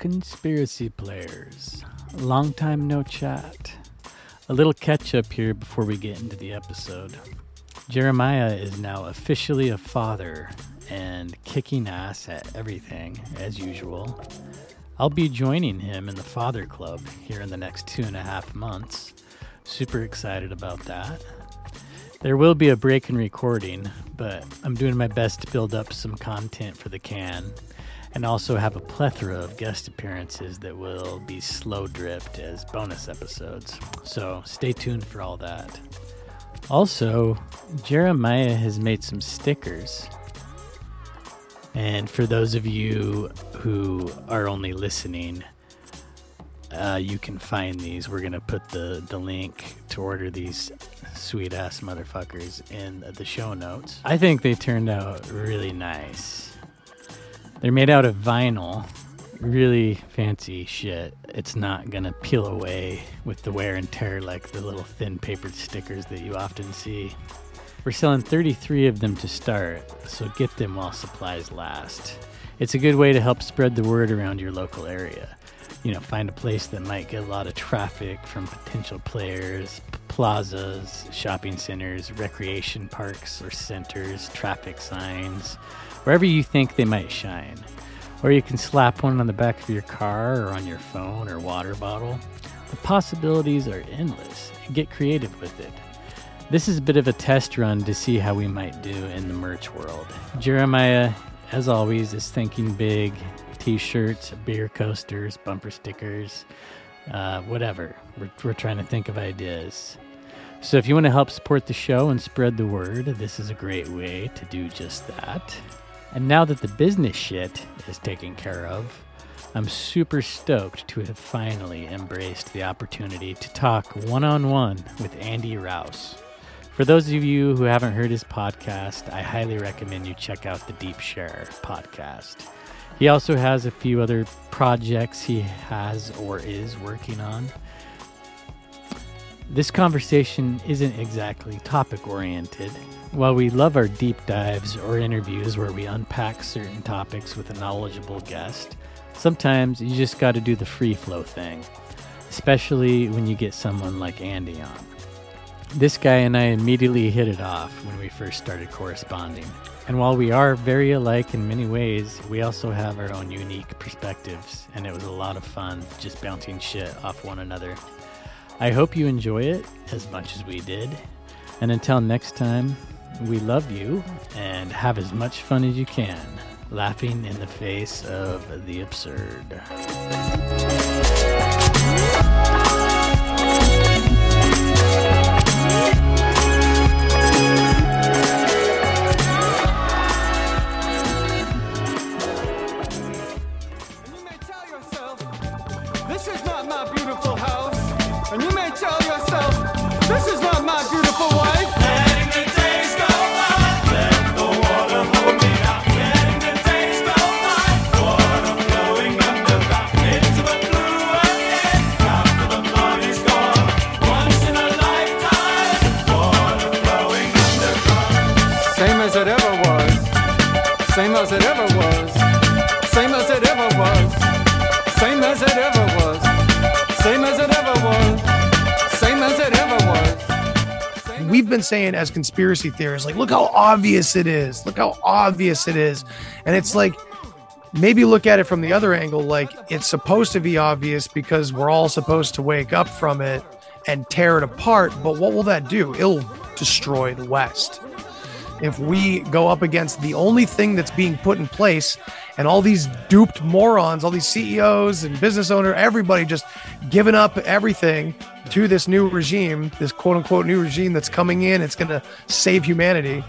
Conspiracy players. Long time no chat. A little catch up here before we get into the episode. Jeremiah is now officially a father and kicking ass at everything, as usual. I'll be joining him in the Father Club here in the next two and a half months. Super excited about that. There will be a break in recording, but I'm doing my best to build up some content for the can and also have a plethora of guest appearances that will be slow dripped as bonus episodes. So stay tuned for all that. Also, Jeremiah has made some stickers. And for those of you who are only listening, uh, you can find these. We're to put the, the link to order these sweet ass motherfuckers in the show notes. I think they turned out really nice. They're made out of vinyl, really fancy shit. It's not gonna peel away with the wear and tear like the little thin papered stickers that you often see. We're selling 33 of them to start, so get them while supplies last. It's a good way to help spread the word around your local area. You know, find a place that might get a lot of traffic from potential players, plazas, shopping centers, recreation parks or centers, traffic signs, wherever you think they might shine. Or you can slap one on the back of your car or on your phone or water bottle. The possibilities are endless. Get creative with it. This is a bit of a test run to see how we might do in the merch world. Jeremiah, as always, is thinking big t shirts, beer coasters, bumper stickers, uh, whatever. We're, we're trying to think of ideas. So if you want to help support the show and spread the word, this is a great way to do just that. And now that the business shit is taken care of, I'm super stoked to have finally embraced the opportunity to talk one on one with Andy Rouse. For those of you who haven't heard his podcast, I highly recommend you check out the Deep Share podcast. He also has a few other projects he has or is working on. This conversation isn't exactly topic oriented. While we love our deep dives or interviews where we unpack certain topics with a knowledgeable guest, sometimes you just got to do the free flow thing, especially when you get someone like Andy on. This guy and I immediately hit it off when we first started corresponding. And while we are very alike in many ways, we also have our own unique perspectives, and it was a lot of fun just bouncing shit off one another. I hope you enjoy it as much as we did. And until next time, we love you and have as much fun as you can, laughing in the face of the absurd. Same as it ever was. Same as it ever was. Same as it ever was. Same as it ever was. Same as it ever was. We've been saying as conspiracy theorists, like, look how obvious it is. Look how obvious it is. And it's like, maybe look at it from the other angle. Like, it's supposed to be obvious because we're all supposed to wake up from it and tear it apart. But what will that do? It'll destroy the West. If we go up against the only thing that's being put in place and all these duped morons, all these CEOs and business owner, everybody just giving up everything to this new regime, this quote unquote new regime that's coming in, it's going to save humanity.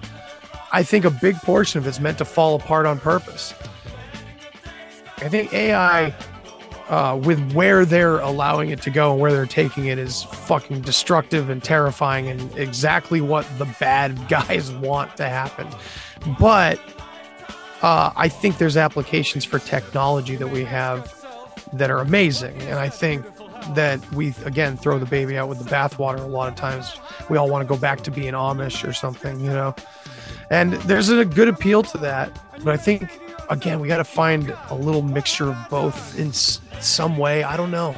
I think a big portion of it's meant to fall apart on purpose. I think AI, uh, with where they're allowing it to go and where they're taking it, is fucking destructive and terrifying and exactly what the bad guys want to happen. But uh, I think there's applications for technology that we have that are amazing. And I think that we, again, throw the baby out with the bathwater a lot of times. We all want to go back to being Amish or something, you know? And there's a good appeal to that. But I think again, we got to find a little mixture of both in s- some way. I don't know.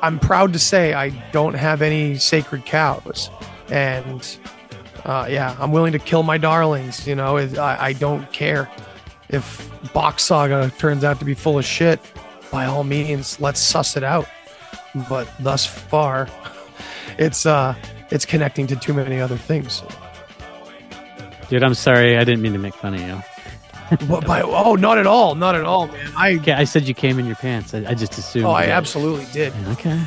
I'm proud to say I don't have any sacred cows, and uh, yeah, I'm willing to kill my darlings. You know, I, I don't care if Box Saga turns out to be full of shit. By all means, let's suss it out. But thus far, it's uh, it's connecting to too many other things. Dude, I'm sorry. I didn't mean to make fun of you. What, by, oh, not at all, not at all, man. I Okay, I said you came in your pants. I, I just assumed. oh, I absolutely did. Okay.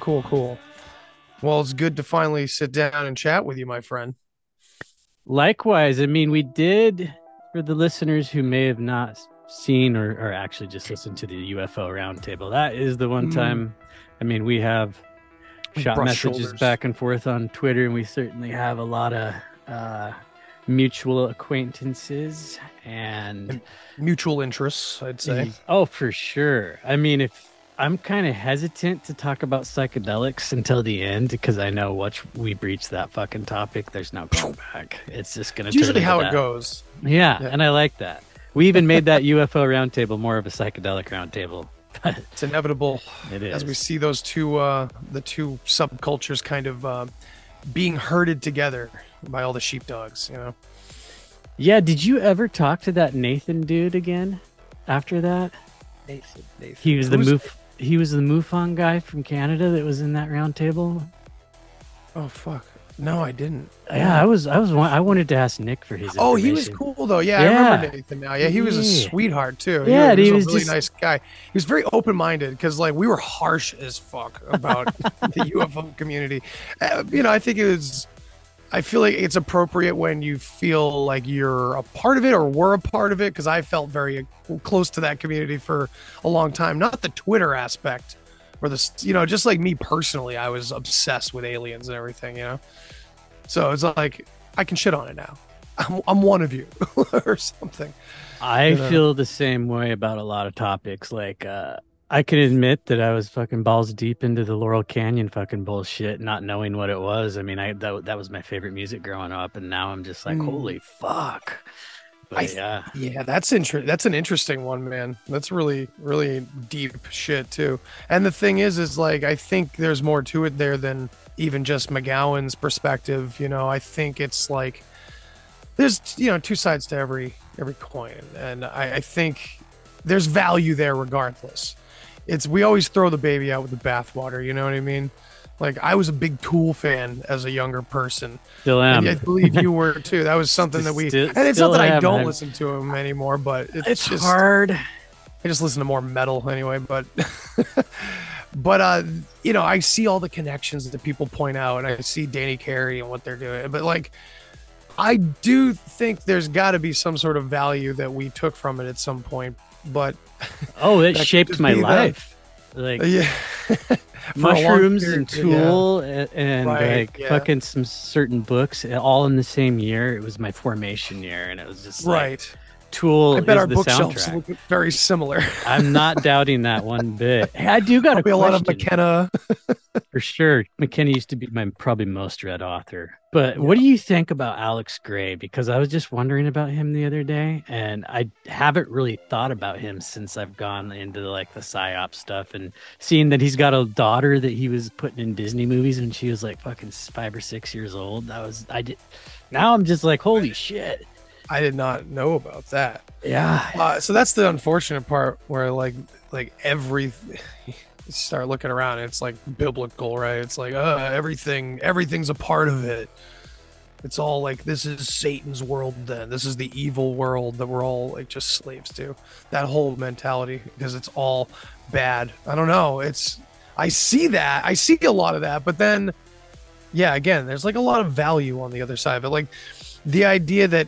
Cool, cool, cool. Well, it's good to finally sit down and chat with you, my friend. Likewise, I mean, we did for the listeners who may have not seen or, or actually just listened to the UFO roundtable. That is the one Mm. time. I mean, we have shot brush messages shoulders. back and forth on Twitter, and we certainly have a lot of uh, mutual acquaintances. And Mutual interests, I'd say. oh, for sure. I mean, if I'm kind of hesitant to talk about psychedelics until the end because I know once we breach that fucking topic, there's no going back. It's just gonna. It's turn usually into how that. it goes. Yeah, Yeah. and I like that. We even made that UFO roundtable more of a psychedelic roundtable. It's inevitable it is. as we see those two, uh, the two subcultures kind of uh, being herded together by all the sheepdogs. You know. Yeah, did you ever talk to that Nathan dude again after that? Nathan. Nathan. He was the Who's- Muf he was the MUFON guy from Canada that was in that roundtable. Oh fuck! No, I didn't. Yeah, I was I was I wanted to ask Nick for his Oh, he was cool though. Yeah, I remember Nathan now. Yeah, he was a sweetheart too. Yeah, he, he was was a really just- nice guy. He was very open minded because like we were harsh as fuck about the UFO community. Uh, you know, I think it was. I feel like it's appropriate when you feel like you're a part of it or were a part of it because I felt very close to that community for a long time. Not the Twitter aspect, or the you know, just like me personally, I was obsessed with aliens and everything. You know, so it's like I can shit on it now. I'm, I'm one of you or something. I you know. feel the same way about a lot of topics. Like, uh, I can admit that I was fucking balls deep into the Laurel Canyon fucking bullshit, not knowing what it was. I mean, I that, that was my favorite music growing up, and now I'm just like, Mm. holy fuck. But I- yeah, Yeah, that's inter- That's an interesting one, man. That's really, really deep shit too. And the thing is, is like I think there's more to it there than even just McGowan's perspective. You know, I think it's like there's you know two sides to every every coin, and I, I think there's value there regardless. It's we always throw the baby out with the bathwater. You know what I mean? Like I was a big Tool fan as a younger person. still am. And I believe you were too. That was something that we, Still- and it's not that I don't I'm- listen to him anymore, but it's, it's just hard. I just listen to more metal anyway. But, but uh, you know, I see all the connections that people point out, and I see Danny Carey and what they're doing. But like, I do think there's got to be some sort of value that we took from it at some point. But Oh, it shaped my be that. life. Like yeah, For a long mushrooms and yeah. Tool and, and Right, like yeah. fucking some certain books all in the same year. It was my formation year, and it was just like, right. Tool I bet is our the bookshelves soundtrack. look very similar. I'm not doubting that one bit. Hey, I do got a Probably a lot of McKenna. for sure. McKenna used to be my probably most read author. But what do you think about Alex Grey? Because I was just wondering about him the other day, and I haven't really thought about him since I've gone into like the psyop stuff and seeing that he's got a daughter that he was putting in Disney movies when she was like fucking five or six years old. That was I did. Now I'm just like, holy shit. I did not know about that. Yeah. Uh, so that's the unfortunate part where like like every start looking around it's like biblical right it's like uh everything everything's a part of it It's all like this is Satan's world. Then this is the evil world that we're all like just slaves to. That whole mentality because it's all bad. I don't know. It's I see that. I see a lot of that, but then yeah, again, there's like a lot of value on the other side But. Like the idea that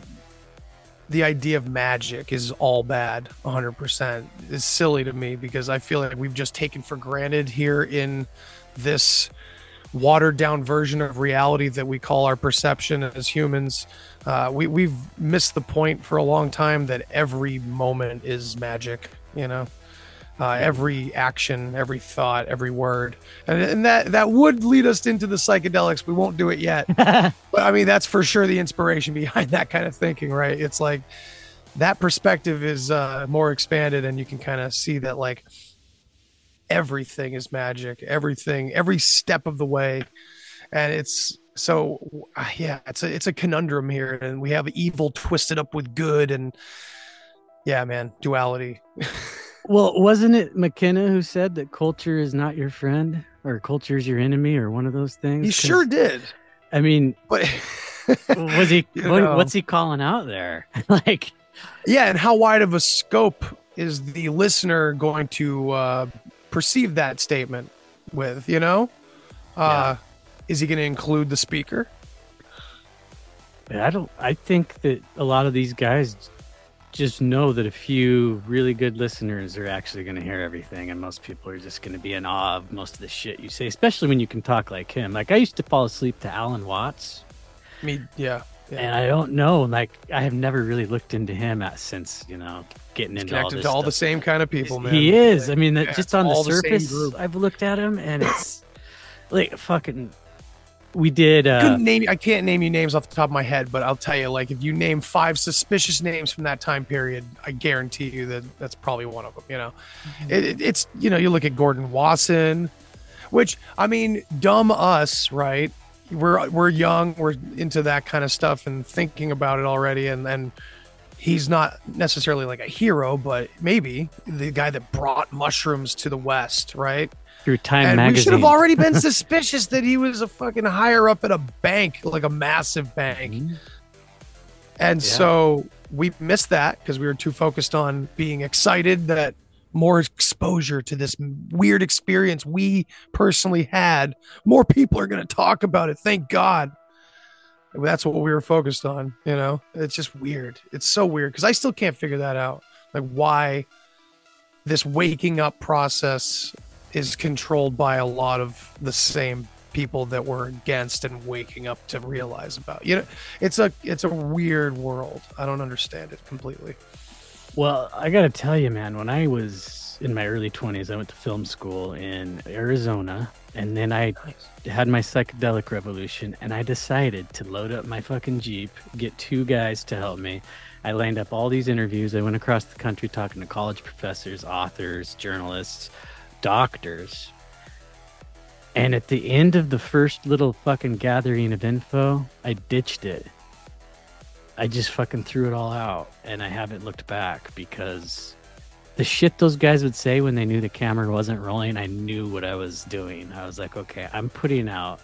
the idea of magic is all bad 100% is silly to me because I feel like we've just taken for granted here in this watered down version of reality that we call our perception as humans. Uh, we, we've missed the point for a long time that every moment is magic, you know? Uh, every action, every thought, every word, and, and that that would lead us into the psychedelics. We won't do it yet, but I mean that's for sure the inspiration behind that kind of thinking, right? It's like that perspective is uh, more expanded, and you can kind of see that like everything is magic, everything, every step of the way, and it's so uh, yeah, it's a it's a conundrum here, and we have evil twisted up with good, and yeah, man, duality. Well, wasn't it McKenna who said that culture is not your friend or culture is your enemy or one of those things? He sure did. I mean, but was he? What- what's he calling out there? like, yeah, and how wide of a scope is the listener going to uh, perceive that statement with? You know, uh, is he going to include the speaker? I don't. I think that a lot of these guys just know that a few really good listeners are actually going to hear everything, and most people are just going to be in awe of most of the shit you say, especially when you can talk like him. Like I used to fall asleep to Alan Watts. Me, yeah, yeah. And I don't know, like I have never really looked into him at, since you know getting He's into all connected this to all the same kind of people, man. He is. I mean, Yeah, just on the all the surface. I've looked at him, and it's like fucking. We did. uh name I can't name you names off the top of my head, but I'll tell you, like if you name five suspicious names from that time period, I guarantee you that that's probably one of them. You know, it, it- it's you know you look at Gordon Wasson, which I mean, dumb us, right? We're we're young, we're into that kind of stuff and thinking about it already, and and he's not necessarily like a hero, but maybe the guy that brought mushrooms to the West, right? Through Time and magazine. we should have already been suspicious that he was a fucking higher up at a bank, like a massive bank. Mhm. And Yeah. so we missed that because we were too focused on being excited that more exposure to this weird experience we personally had. More people are going to talk about it. Thank God. That's what we were focused on. You know, it's just weird. It's so weird because I still can't figure that out. Like, why this waking up process is controlled by a lot of the same people that were against and waking up to realize about you know it's a it's a weird world i don't understand it completely Well, I got to tell you, man, when I was in my early 20s, I went to film school in Arizona. And then I had my psychedelic revolution. And I decided to load up my fucking Jeep, get two guys to help me. I lined up all these interviews. I went across the country talking to college professors, authors, journalists, doctors. And at the end of the first little fucking gathering of info, I ditched it. I just fucking threw it all out and I haven't looked back because the shit those guys would say when they knew the camera wasn't rolling, I knew what I was doing. I was like, okay, I'm putting out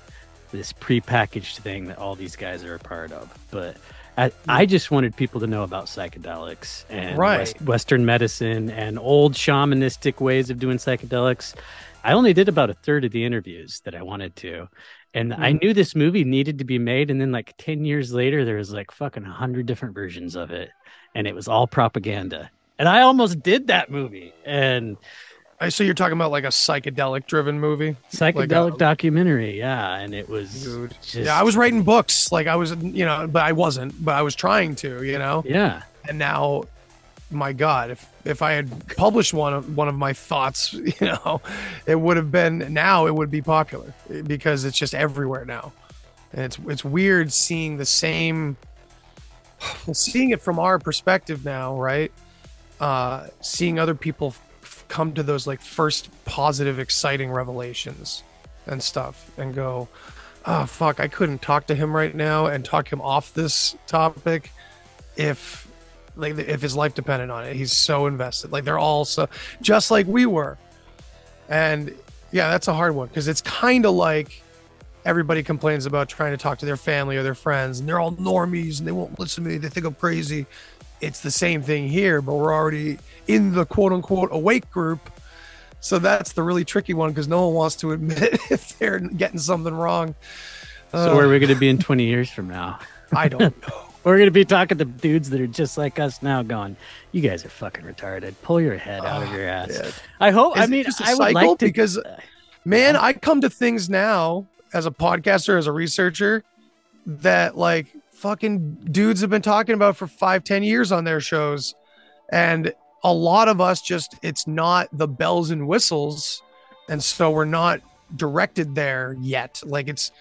this prepackaged thing that all these guys are a part of. But I, I mm. just wanted people to know about psychedelics and Right. West- Western medicine and old shamanistic ways of doing psychedelics. I only did about a third of the interviews that I wanted to. And I mm. knew this movie needed to be made. And then, like 10 years later, there was like fucking 100 different versions of it. And it was all propaganda. And I almost did that movie. And I so you're talking about like a psychedelic driven movie psychedelic a- documentary. Yeah. And it was. dude Just, yeah i was writing books like i was you know but i wasn't but i was trying to you know Yeah. and now my god if if i had published one of one of my thoughts you know it would have been now it would be popular because it's just everywhere now and it's it's weird seeing the same seeing it from our perspective now right uh seeing other people f- come to those like first positive exciting revelations and stuff and go oh fuck i couldn't talk to him right now and talk him off this topic if like if his life depended on it he's so invested like they're all so just like we were and yeah that's a hard one because it's kind of like everybody complains about trying to talk to their family or their friends, and they're all normies and they won't listen to me. They think I'm crazy. It's the same thing here, but we're already in the quote unquote awake group. So that's the really tricky one because no one wants to admit if they're getting something wrong. So Uh, where are we going to be in 20 years from now? I don't know. We're going to be talking to dudes that are just like us now, going, "You guys are fucking retarded. Pull your head out of your ass." I hope. I Is it mean, just a I would cycle? like to because man, I come to things now as a podcaster, as a researcher, that like fucking dudes have been talking about for five, ten years on their shows. And a lot of us just it's not the bells and whistles. And so we're not directed there yet. Like it's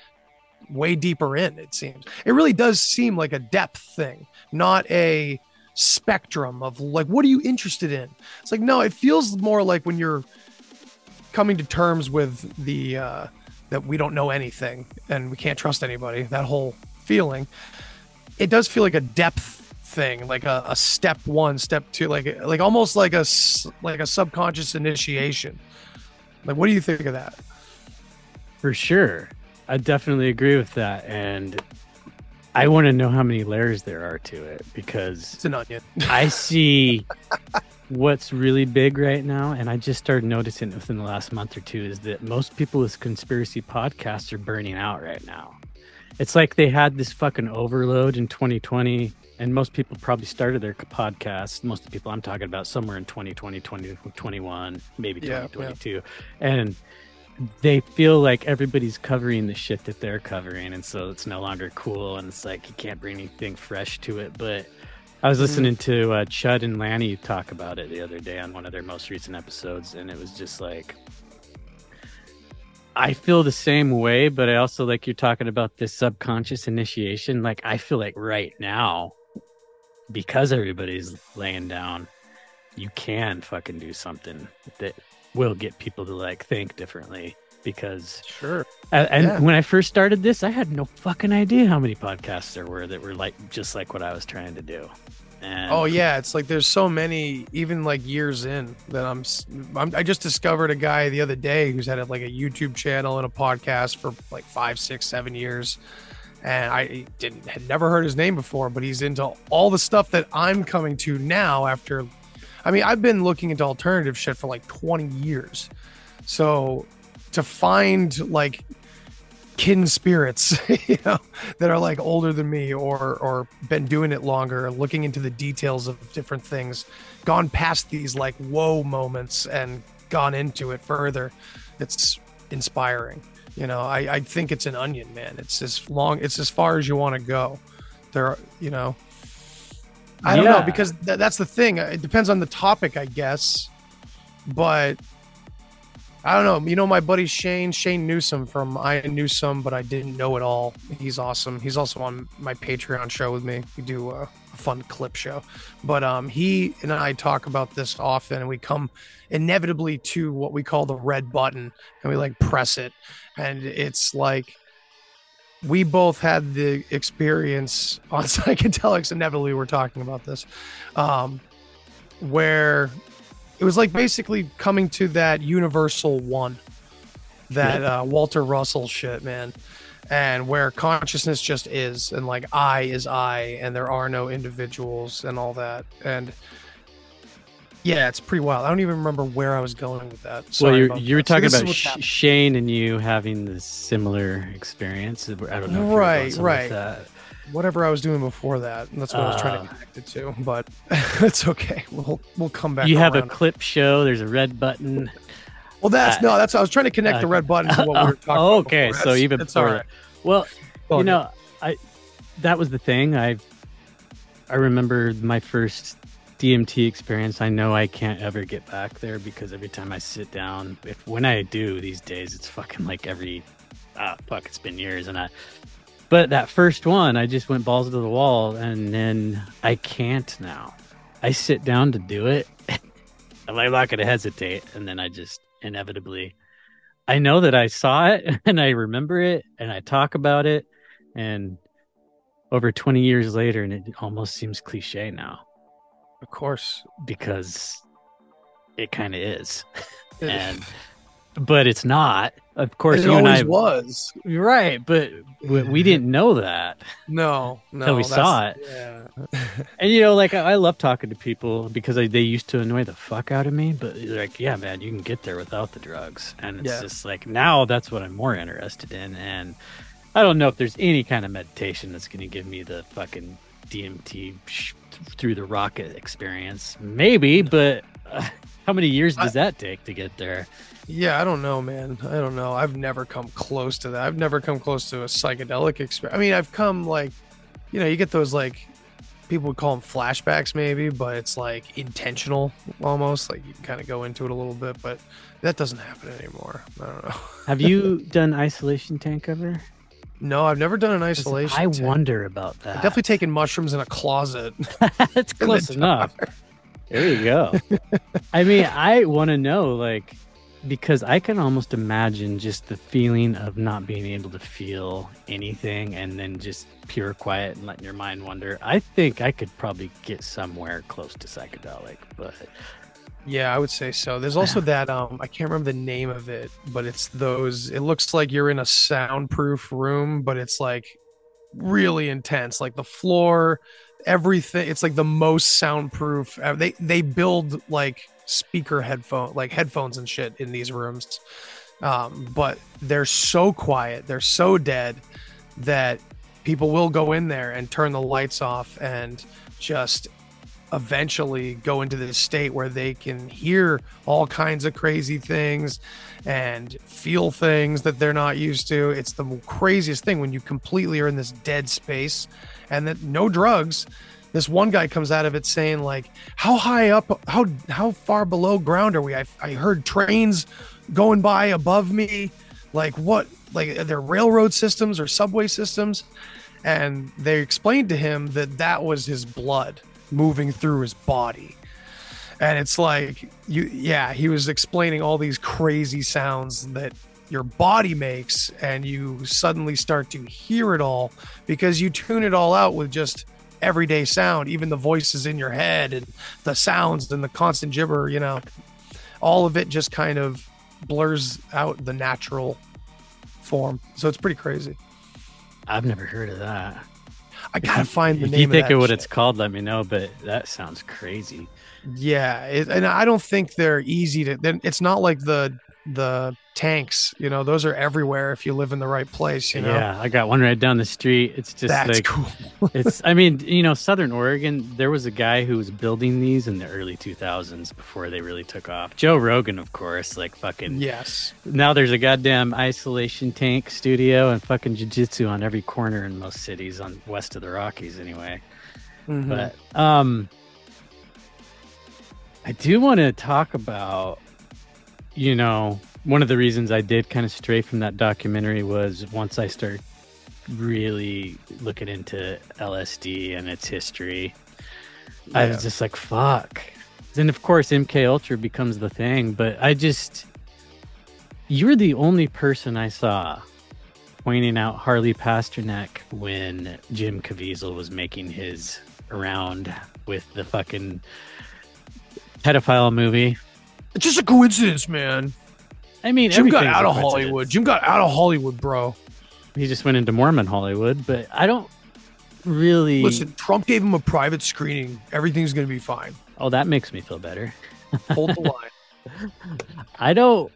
way deeper in, it seems. It really does seem like a depth thing, not a spectrum of like, what are you interested in? It's like, no, it feels more like when you're coming to terms with the uh, that we don't know anything and we can't trust anybody. That whole feeling, it does feel like a depth thing, like a, a step one, step two, like like almost like a like a subconscious initiation. Like, what do you think of that? For sure. I definitely agree with that. And I want to know how many layers there are to it because It's an onion. I see what's really big right now. And I just started noticing within the last month or two is that most people with conspiracy podcasts are burning out right now. It's like they had this fucking overload in 2020. And most people probably started their podcast. Most of the people I'm talking about somewhere in 2020, 2021, maybe Yeah, yeah. 2022. And they feel like everybody's covering the shit that they're covering and so it's no longer cool and it's like you can't bring anything fresh to it but i was listening to uh, chud and lanny talk about it the other day on one of their most recent episodes and it was just like i feel the same way but i also like you're talking about this subconscious initiation like i feel like right now because everybody's laying down you can fucking do something that will get people to like think differently because Sure. and, and Yeah. when I first started this, I had no fucking idea how many podcasts there were that were like just like what I was trying to do. And Oh yeah, it's like there's so many, even like years in that I'm, I'm. I just discovered a guy the other day who's had like a YouTube channel and a podcast for like five, six, seven years, and I didn't had never heard his name before, but he's into all the stuff that I'm coming to now. After, I mean, I've been looking into alternative shit for like 20 years, so to find like kin spirits you know that are like older than me or or been doing it longer looking into the details of different things gone past these like whoa moments and gone into it further. It's inspiring you know? I i think it's an onion man. It's as long it's as far as you want to go. There are you know? I don't know because th- that's the thing. It depends on the topic i guess. But I don't know. You know, my buddy Shane, Shane Newsom from I Knew Some, but I didn't know it all. He's awesome. He's also on my Patreon show with me. We do a, a fun clip show. But um, he and I talk about this often, and we come inevitably to what we call the red button, and we like press it. And it's like we both had the experience on psychedelics. Inevitably, we're talking about this, um, where it was like basically coming to that universal one that uh, walter russell shit man and where consciousness just is and like i is i and there are no individuals and all that and yeah it's pretty wild i don't even remember where i was going with that well, you you were. So talking this about Sh- Shane and you having this similar experience. I don't know. Right, right. Whatever i was doing before that and that's what i was trying to connect it to but it's okay we'll we'll come back You have a around. clip show. There's a red button. well that's uh, no that's i was trying to connect the uh, red button to what we were talking oh, about okay, so even it's all right Well, All you know, I that was the thing. I I remember my first DMT experience. I know I can't ever get back there because every time I sit down, if when I do these days, it's fucking like every ah fuck, it's been years, and I. But that first one, I just went balls to the wall, and then I can't now. I sit down to do it. and I'm like not gonna hesitate, and then I just inevitably. I know that I saw it and I remember it and I talk about it and over 20 years later and it almost seems cliche now of course because it kind of is and but it's not. Of course, it you and always I was. right, but we, we didn't know that. No, no. Till we saw it. Yeah. And you know, like I, I love talking to people because I, they used to annoy the fuck out of me. But they're like, yeah, man, you can get there without the drugs, and it's Yeah. just like now that's what I'm more interested in. And I don't know if there's any kind of meditation that's going to give me the fucking DMT sh- through the rocket experience. Maybe, but uh, how many years does that take to get there? Yeah, I don't know, man. I don't know. I've never come close to that. I've never come close to a psychedelic experience. I mean, I've come like, you know, you get those like people would call them flashbacks, maybe, but it's like intentional almost. Like you kind of go into it a little bit, but that doesn't happen anymore. I don't know. Have you done isolation tank ever? No, I've never done an isolation. I tank. wonder about that. I've definitely taken mushrooms in a closet. That's in the close enough. There you go. I mean, I want to know, like, because I can almost imagine just the feeling of not being able to feel anything and then just pure quiet and letting your mind wander. I think I could probably get somewhere close to psychedelic, but Yeah, I would say so. There's also that um I can't remember the name of it, but it's those it looks like you're in a soundproof room, but it's like really intense. Like the floor, everything it's like the most soundproof. They they build like speaker headphone like headphones and shit in these rooms. Um but they're so quiet, they're so dead that people will go in there and turn the lights off and just eventually go into this state where they can hear all kinds of crazy things and feel things that they're not used to. It's the craziest thing when you completely are in this dead space and that no drugs. This one guy comes out of it saying like, "How high up? How how far below ground are we? I, I heard trains going by above me. Like what? Like are there railroad systems or subway systems?" And they explained to him that that was his blood moving through his body and it's like you yeah he was explaining all these crazy sounds that your body makes and you suddenly start to hear it all because you tune it all out with just everyday sound even the voices in your head and the sounds and the constant gibber you know all of it just kind of blurs out the natural form so it's pretty crazy I've never heard of that. i gotta find the name. If name you think of, of what shit. it's called, let me know, but that sounds crazy. Yeah, it, and I don't think they're easy to. Then it's not like the the tanks. You know, those are everywhere if you live in the right place. You know, Yeah, I got one right down the street. It's just that's like cool. it's i mean you know southern oregon there was a guy who was building these in the early 2000s before they really took off joe rogan of course like fucking yes, now there's a goddamn isolation tank studio and fucking jiu-jitsu on every corner in most cities on west of the rockies anyway Mhm. but um i do want to talk about you know one of the reasons i did kind of stray from that documentary was once i started really looking into lsd and its history i was just like fuck. Then of course mk ultra becomes the thing but i just you were the only person i saw pointing out harley pasternak when jim caviezel was making his round with the fucking pedophile movie it's just a coincidence, man. i mean Jim got out of. Hollywood. Jim got out of Hollywood, bro. he just went into mormon hollywood but i don't really Listen, Trump gave him a private screening. Everything's gonna be fine. oh that makes me feel better Hold the line. I don't.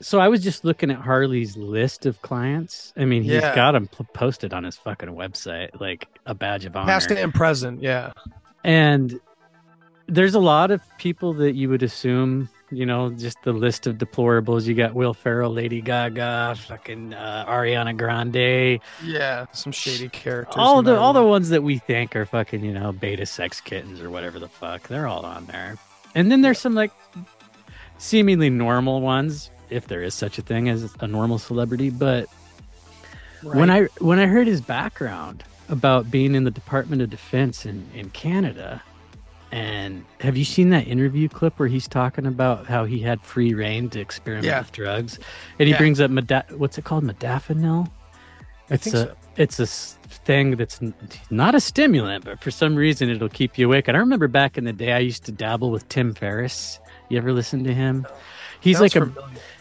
So I was just looking at Harley's list of clients. I mean, he's Yeah. got them p- posted on his fucking website, like a badge of honor. Past and present. Yeah. And there's a lot of people that you would assume, you know, just the list of deplorables. You got Will Ferrell, Lady Gaga, fucking uh, Ariana Grande, Yeah. Some shady characters. all the all the ones that we think are fucking, you know, beta sex kittens or whatever the fuck. They're all on there. And then there's some like seemingly normal ones, if there is such a thing as a normal celebrity. But when I when I heard his background about being in the Department of Defense in, in Canada, and have you seen that interview clip where he's talking about how he had free reign to experiment Yeah. with drugs, and he Yeah. brings up Mada- what's it called, modafinil? I It's think a so. it's a thing that's not a stimulant, but for some reason it'll keep you awake. And I remember back in the day, I used to dabble with Tim Ferriss. You ever listen to him? He's Sounds like a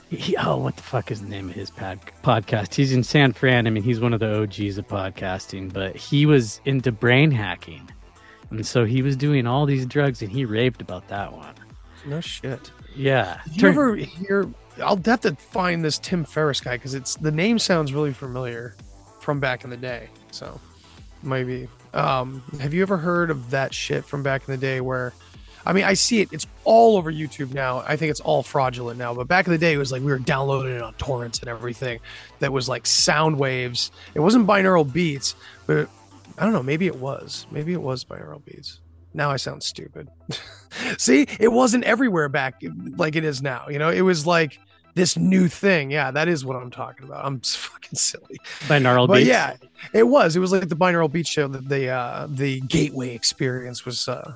he, oh, what the fuck is the name of his pod, podcast? He's in San Fran. I mean, he's one of the OGs of podcasting, but he was into brain hacking, and so he was doing all these drugs, and he raved about that one. no shit. Yeah, Did you Turn- ever hear? I'll have to find this Tim Ferriss guy because it's the name sounds really familiar from back in the day. So maybe. Um, have you ever heard of that shit from back in the day where? I mean, I see it. It's all over YouTube now. I think it's all fraudulent now. But back in the day, it was like we were downloading it on torrents and everything. That was like sound waves. It wasn't binaural beats, but I don't know. Maybe it was. Maybe it was binaural beats. Now I sound stupid. See, it wasn't everywhere back like it is now. You know, it was like this new thing. Yeah, that is what I'm talking about. I'm fucking silly. binaural But beats. yeah, it was. It was like the binaural beat show that the uh, the Gateway experience was uh,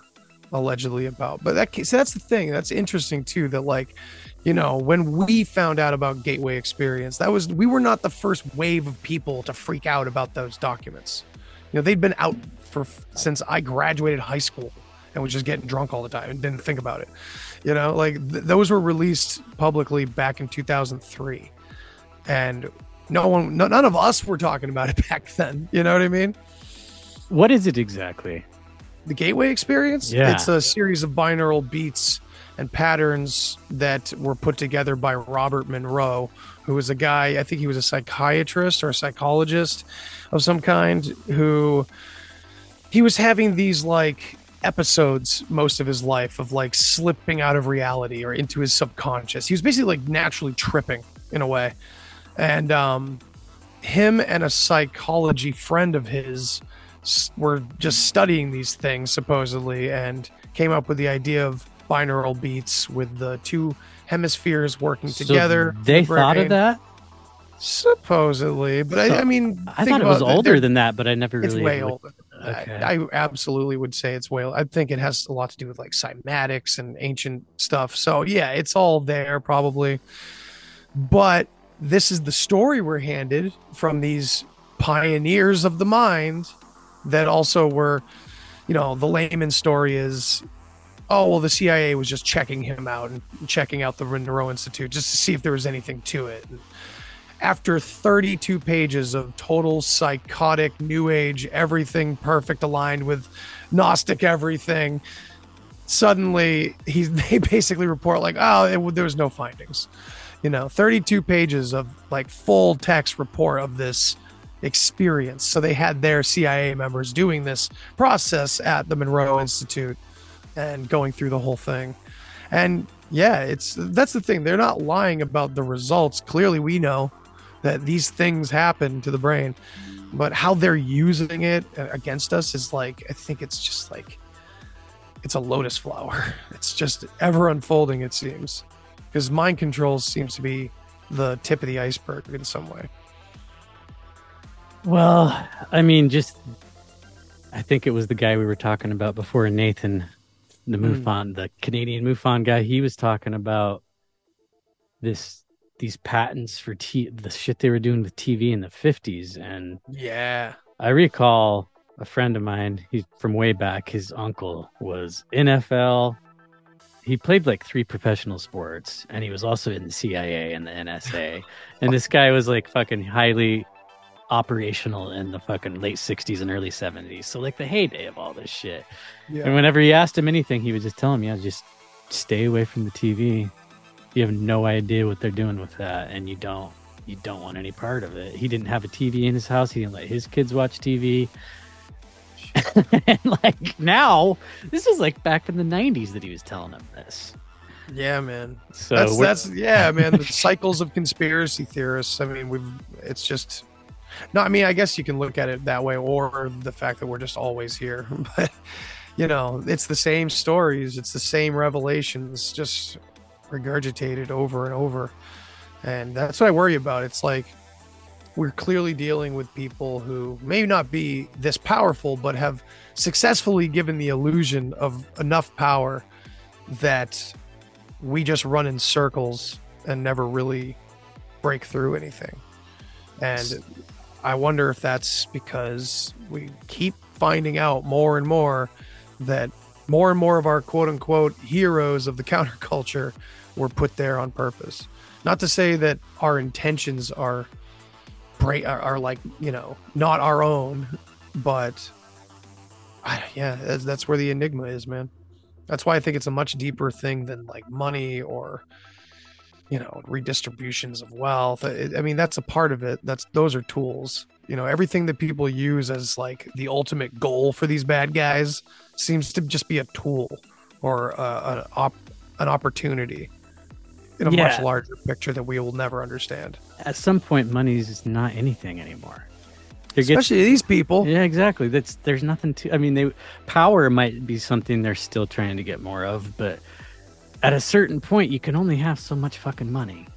allegedly about. But that so that's the thing. That's interesting too. That like, you know, when we found out about Gateway experience, that was we were not the first wave of people to freak out about those documents. You know, they'd been out for since I graduated high school and was just getting drunk all the time and didn't think about it. You know, like th- those were released publicly back in 2003, and no one, no, none of us were talking about it back then. You know what I mean? What is it exactly? The Gateway Experience. Yeah. it's a series of binaural beats and patterns that were put together by Robert Monroe, who was a guy. I think he was a psychiatrist or a psychologist of some kind who he was having these like episodes most of his life of like slipping out of reality or into his subconscious. He was basically like naturally tripping in a way. And um him and a psychology friend of his were just studying these things supposedly and came up with the idea of binaural beats with the two hemispheres working So together. they the thought of that. supposedly, but So, I, I mean, I think thought it was older than that, but I never really. it's way older. Okay. I, I absolutely would say it's way. I think it has a lot to do with like cymatics and ancient stuff. So yeah, it's all there probably. But this is the story we're handed from these pioneers of the mind that also were, you know, the layman story is, oh well, the CIA was just checking him out and checking out the Monroe Institute just to see if there was anything to it. And after 32 pages of total psychotic new age everything perfect aligned with gnostic everything suddenly he they basically report like oh it, there was no findings. You know 32 pages of like full text report of this experience. So they had their cia members doing this process at the monroe institute and going through the whole thing. And yeah it's that's the thing. They're not lying about the results. Clearly we know that these things happen to the brain but how they're using it against us is like i think it's just like it's a lotus flower. It's just ever unfolding it seems because mind control seems to be the tip of the iceberg in some way. Well, I mean, just I think it was the guy we were talking about before, Nathan, the Mm. MUFON, the Canadian MUFON guy. He was talking about this these patents for t- the shit they were doing with TV in the fifties, and yeah I recall a friend of mine. He's from way back. His uncle was NFL. He played like three professional sports, and he was also in the CIA and the NSA. and this guy was like fucking highly operational in the fucking late 60s and early 70s. So like the heyday of all this shit. And whenever he asked him anything, he would just tell him, "Yeah, just stay away from the TV. You have no idea what they're doing with that, and you don't you don't want any part of it." He didn't have a TV in his house. He didn't let his kids watch TV. and like now, this is like back in the 90s that he was telling him this. yeah man So that's that's yeah man the cycles of conspiracy theorists i mean we've it's just no i mean i guess you can look at it that way or the fact that we're just always here but you know it's the same stories it's the same revelations just regurgitated over and over and that's what i worry about it's like we're clearly dealing with people who may not be this powerful but have successfully given the illusion of enough power that we just run in circles and never really break through anything. And I wonder if that's because we keep finding out more and more that more and more of our quote unquote heroes of the counterculture were put there on purpose. Not to say that our intentions are are, are like you know not our own, but I, yeah, that's, that's where the enigma is, man. That's why I think it's a much deeper thing than like money or you know redistributions of wealth. I, mean, that's a part of it. That's those are tools. You know, everything that people use as like the ultimate goal for these bad guys seems to just be a tool or uh, an op- an opportunity in a much larger picture that we will never understand. At some point, money's not anything anymore. There gets- Especially these people. yeah, exactly. That's there's nothing to. I mean, they power might be something they're still trying to get more of, but at a certain point, you can only have so much fucking money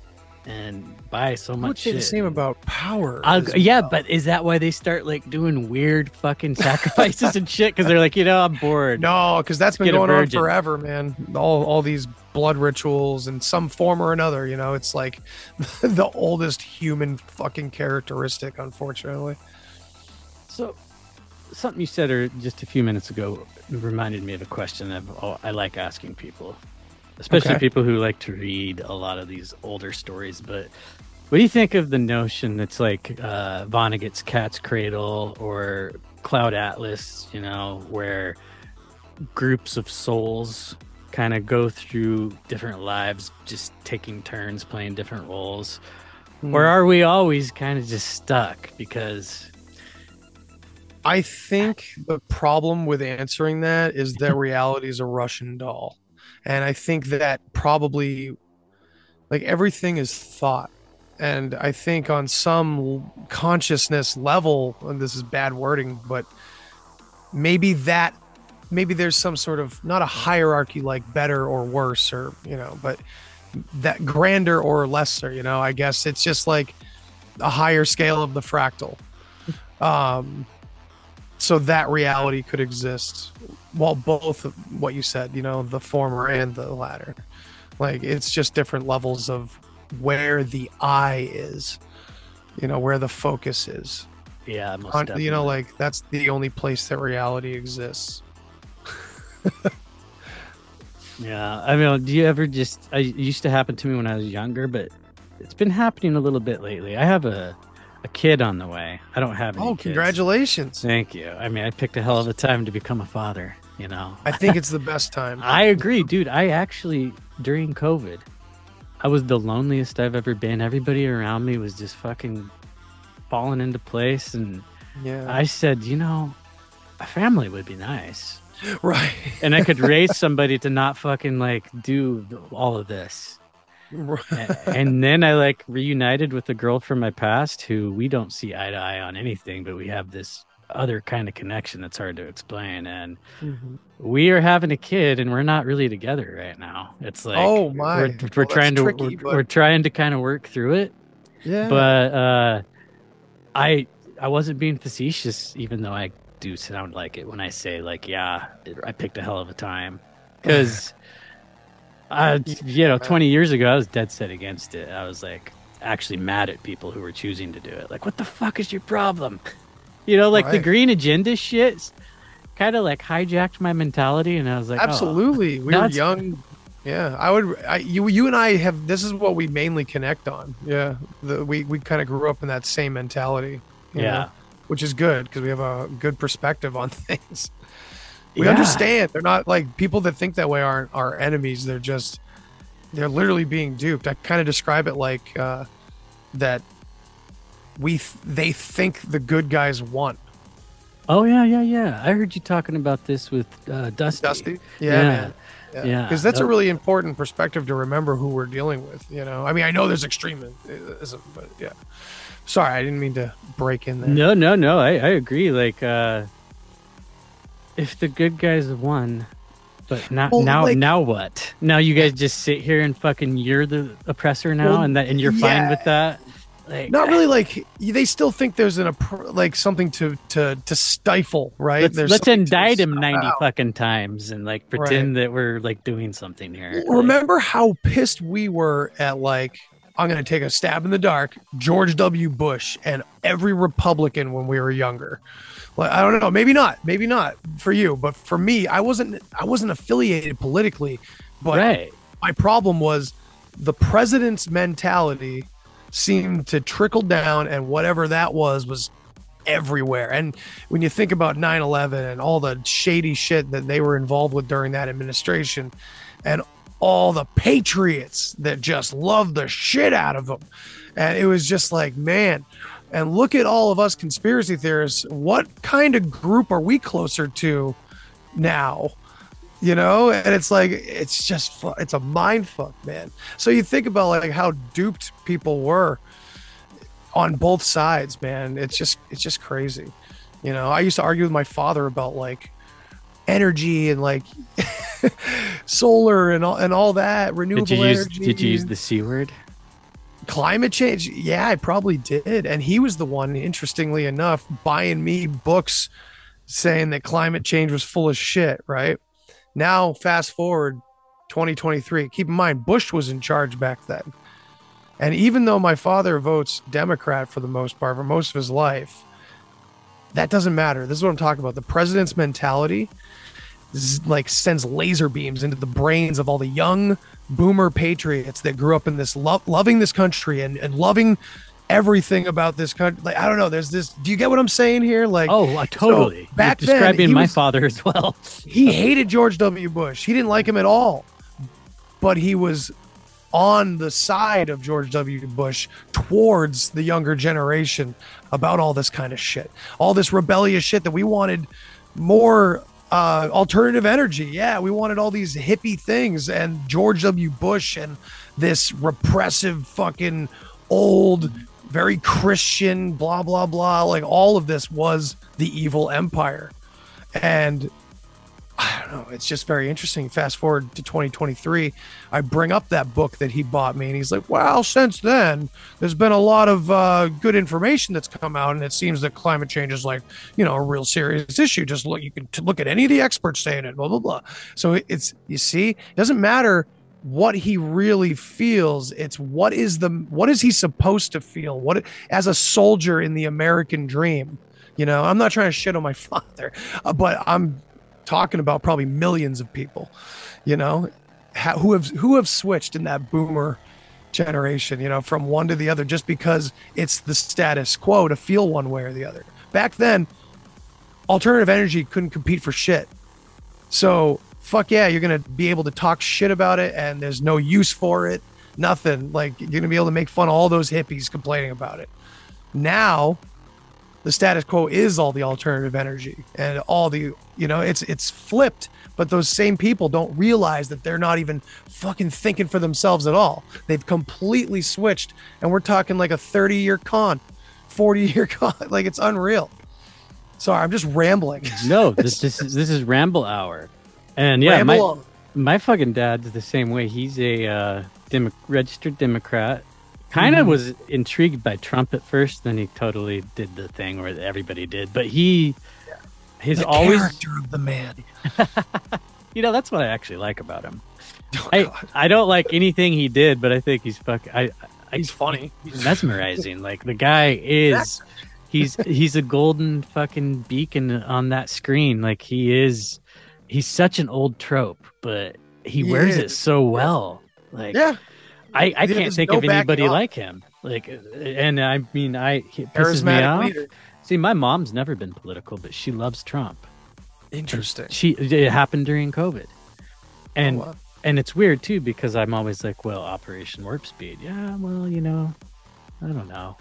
and buy so I would much say shit. the same about power. I'll, yeah, well. but is that why they start like doing weird fucking sacrifices and shit? Because they're like, you know, I'm bored. No, because that's been Get going on forever, man. All all these blood rituals in some form or another. You know, it's like the oldest human fucking characteristic, unfortunately. So, something you said or just a few minutes ago reminded me of a question I've, I like asking people, especially Okay. people who like to read a lot of these older stories. But what do you think of the notion that's like uh, Vonnegut's Cat's Cradle or Cloud Atlas? You know, where groups of souls kind of go through different lives, just taking turns playing different roles. Hmm. Or are we always kind of just stuck because I think the problem with answering that is that reality is a Russian doll. And I think that probably like everything is thought. And I think on some consciousness level, and this is bad wording, but maybe that maybe there's some sort of not a hierarchy like better or worse or you know, but that grander or lesser, you know, I guess it's just like a higher scale of the fractal. Um so that reality could exist while both what you said you know the former and the latter like it's just different levels of where the eye is you know where the focus is yeah, most On- you know like that's the only place that reality exists Yeah, I mean, do you ever just? I it used to happen to me when I was younger, but it's been happening a little bit lately. I have a a kid on the way. I don't have any oh kids. congratulations Thank you. I mean, I picked a hell of a time to become a father. You know, i think it's the best time I agree, dude. I actually during COVID, I was the loneliest I've ever been. Everybody around me was just fucking falling into place, and yeah I said, you know, a family would be nice. right and I could raise somebody to not fucking like do all of this. And then I like reunited with a girl from my past who we don't see eye to eye on anything, but we have this other kind of connection that's hard to explain. And Mhm. we are having a kid, and we're not really together right now. It's like Oh, my. we're, we're that's trying to tricky, we're, but- we're trying to kind of work through it yeah but uh i i wasn't being facetious even though i do sound like it when i say like yeah i picked a hell of a time because uh you know 20 years ago i was dead set against it i was like actually mad at people who were choosing to do it like what the fuck is your problem you know like the green agenda shit kind of like hijacked my mentality and i was like oh, absolutely. We were young. Yeah i would I, you you and i have this is what we mainly connect on. Yeah the, we we kind of grew up in that same mentality yeah. know, which is good because we have a good perspective on things. We Yeah. understand. They're not like people that think that way aren't our enemies. They're just they're literally being duped. I kind of describe it like uh that we th- they think the good guys won. Oh yeah yeah yeah. I heard you talking about this with uh dusty, dusty? Yeah, Yeah. man. Yeah, because that's a really important perspective to remember who we're dealing with you know? I mean i know there's extremism but yeah. Sorry i didn't mean to break in there. No, no, no. I, I agree. Like, uh, if the good guys won, but now, Well, now, like- now what? Now you guys just sit here and fucking you're the oppressor now, Well, and that, and you're fine with that. Like, not really like they still think there's an appro- like something to to to stifle right Let's, There's let's indict him ninety out. fucking times and like pretend that we're like doing something here. Like, remember how pissed we were at like i'm gonna take a stab in the dark george w bush and every republican when we were younger like i don't know maybe not maybe not for you but for me i wasn't i wasn't affiliated politically but right? my problem was the president's mentality seemed to trickle down, and whatever that was was everywhere. And when you think about 9 11 and all the shady shit that they were involved with during that administration, and all the patriots that just loved the shit out of them. And it was just like, man, and look at all of us conspiracy theorists. What kind of group are we closer to now? You know, and it's like it's just it's a mind fuck, man. So you think about like how duped people were on both sides, man. It's just it's just crazy. You know, I used to argue with my father about like energy and like solar and all and all that renewable Did you use energy. Did you use the c word? climate change? Yeah, I probably did. And he was the one, interestingly enough, buying me books saying that climate change was full of shit. Right now, fast forward 2023. Keep in mind, Bush was in charge back then. And even though my father votes Democrat for the most part, for most of his life, that doesn't matter. This is what I'm talking about. The president's mentality z- like sends laser beams into the brains of all the young boomer patriots that grew up in this lo- loving this country and, and loving everything about this country. Like, I don't know. There's this. Do you get what I'm saying here? Like, Oh, uh, totally. So back You're then, describing he my was- father as well. he hated George W. Bush. He didn't like him at all. But he was on the side of George W. Bush towards the younger generation about all this kind of shit. All this rebellious shit that we wanted more uh, alternative energy. Yeah, we wanted all these hippie things and George W. Bush and this repressive fucking old very Christian, blah, blah, blah. Like all of this was the evil empire. And I don't know. It's just very interesting. Fast forward to 2023, I bring up that book that he bought me, and he's like, "Well, since then, there's been a lot of uh, good information that's come out, and it seems that climate change is like, you know, a real serious issue. Just look, you can look at any of the experts saying it, blah blah blah. So it's you see, it doesn't matter what he really feels. It's what is the what is he supposed to feel? What as a soldier in the American dream? You know, I'm not trying to shit on my father, uh, but I'm talking about probably millions of people, you know, who have who have switched in that boomer generation, you know, from one to the other just because it's the status quo to feel one way or the other. Back then, alternative energy couldn't compete for shit. So, fuck yeah, you're going to be able to talk shit about it and there's no use for it. Nothing. Like you're going to be able to make fun of all those hippies complaining about it. Now, the status quo is all the alternative energy and all the you know it's it's flipped but those same people don't realize that they're not even fucking thinking for themselves at all they've completely switched and we're talking like a 30 year con 40 year con like it's unreal sorry i'm just rambling No, this this is this is ramble hour, and yeah, Ramble my on. my fucking dad's the same way. He's a uh, demo- registered Democrat. Kind of Mhm. was intrigued by Trump at first, then he totally did the thing where everybody did. But he, he's the always, character of the man you know, that's what I actually like about him. Oh, I I don't like anything he did, but I think he's fucking. I, I he's funny he's mesmerizing. like the guy is. He's he's a golden fucking beacon on that screen. Like he is, he's such an old trope, but he, He wears it so well. Like yeah I, I Yeah, can't think no of anybody like him. Like, and I mean, I it pisses me off. leader See, my mom's never been political, but she loves Trump. interesting She it happened during COVID, and Oh, wow. and it's weird too because I'm always like, well, Operation Warp Speed. Yeah, well, you know, I don't know.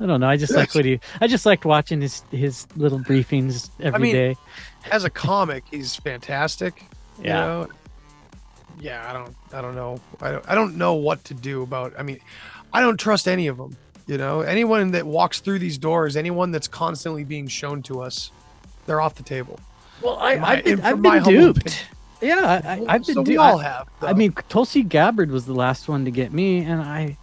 I don't know. I just like what he. I just liked watching his his little briefings every day. mean, as a comic, he's fantastic. you Yeah. know? Yeah, I don't, I don't know, I don't, I don't know what to do about. I mean, I don't trust any of them. You know, anyone that walks through these doors, anyone that's constantly being shown to us, they're off the table. Well, I, my, I've been, I've been duped. opinion. Yeah, I, I, I've been so we duped. all I- have. I mean, Tulsi Gabbard was the last one to get me, and I.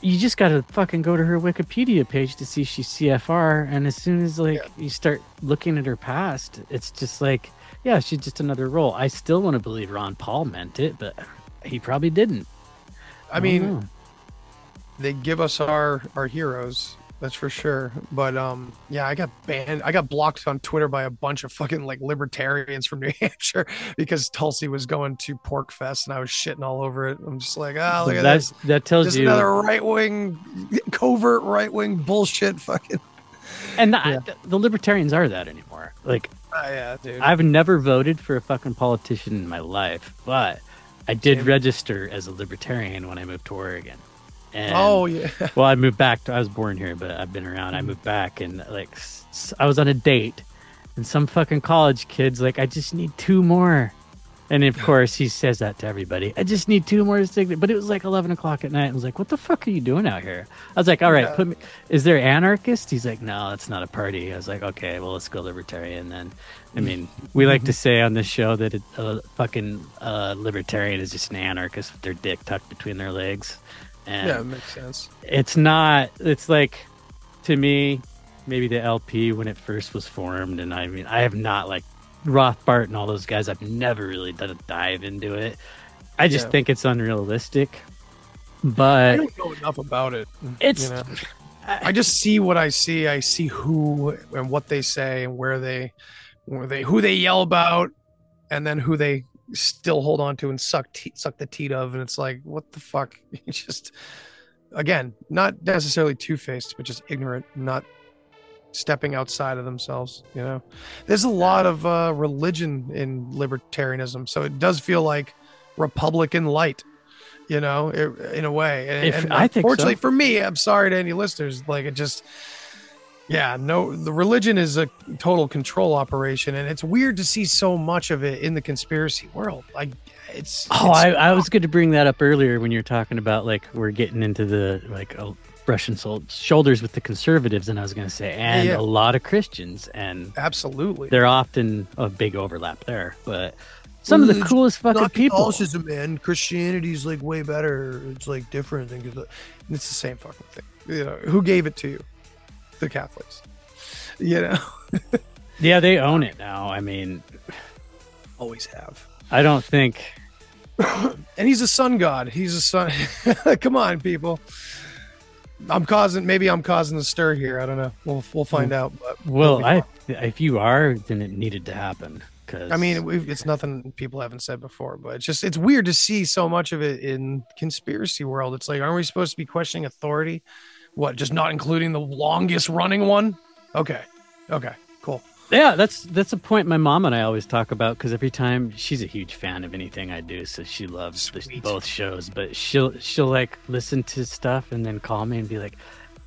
You just got to fucking go to her Wikipedia page to see she's CFR, and as soon as like Yeah. you start looking at her past, it's just like, yeah, she's just another role. I still want to believe Ron Paul meant it, but he probably didn't. I don't mean, know. they give us our our heroes, That's for sure. But um, yeah, I got banned. I got blocked on Twitter by a bunch of fucking like libertarians from New Hampshire because Tulsi was going to PorcFest and I was shitting all over it. I'm just like, ah, look at That's, this. that tells Just you another right wing, covert right wing bullshit. Fucking. and the, Yeah. the libertarians are that anymore like Ah, yeah, dude. i've never voted for a fucking politician in my life but i did Same. register as a libertarian when i moved to oregon and oh yeah. well i moved back to, i was born here but i've been around. I mm-hmm. moved back and like I was on a date and some fucking college kids like i just need two more. And of course he says that to everybody. I just need two more signatures but it was like 11 o'clock at night i was like what the fuck are you doing out here? I was like all right Yeah. put me is there anarchist? He's like no it's not a party. I was like okay well let's go libertarian then. I mean we like to mm-hmm. say on this show that a uh, fucking uh, libertarian is just an anarchist with their dick tucked between their legs and Yeah, it makes sense. it's not it's like to me maybe the lp when it first was formed and i mean i have not like Rothbard and all those guys i've never really done a dive into it i just Yeah. think it's unrealistic But I don't know enough about it. it's you know? I just see what I see. I see who and what they say and where they, where they, who they yell about, and then who they still hold on to and suck te- suck the teat of. And it's like, what the fuck? Just, again, not necessarily two faced, but just ignorant, not stepping outside of themselves. You know, there's a lot of uh, religion in libertarianism, so it does feel like Republican light. You know, i- in a way. And, If- and I think so. unfortunately for me, I'm sorry to any listeners. Like it just, yeah, no, the religion is a total control operation, and it's weird to see so much of it in the conspiracy world. Like it's. oh it's- I, I was going to bring that up earlier when you were talking about like we're getting into the like uh, brushing shoulders with the conservatives and i was going to say and yeah. a lot of christians and absolutely. they're often a big overlap there but some of the coolest fucking not people Catholicism, man. Christianity's like way better. It's like different than it's the same fucking thing. You know, who gave it to you? The Catholics. You know, Yeah, they own it now. I mean, always have. I don't think. And he's a sun god. He's a sun. Come on, people. I'm causing. Maybe I'm causing the stir here. I don't know. We'll we'll find out. But Well, I if you are, then it needed to happen. Because I mean, we've, it's nothing people haven't said before, but it's just it's weird to see so much of it in conspiracy world. It's like, aren't we supposed to be questioning authority? What? Just not including the longest running one? Okay, okay, cool. yeah, that's that's a point my mom and I always talk about. Because every time she's a huge fan of anything I do, so she loves the, both shows. But she'll she'll like listen to stuff and then call me and be like,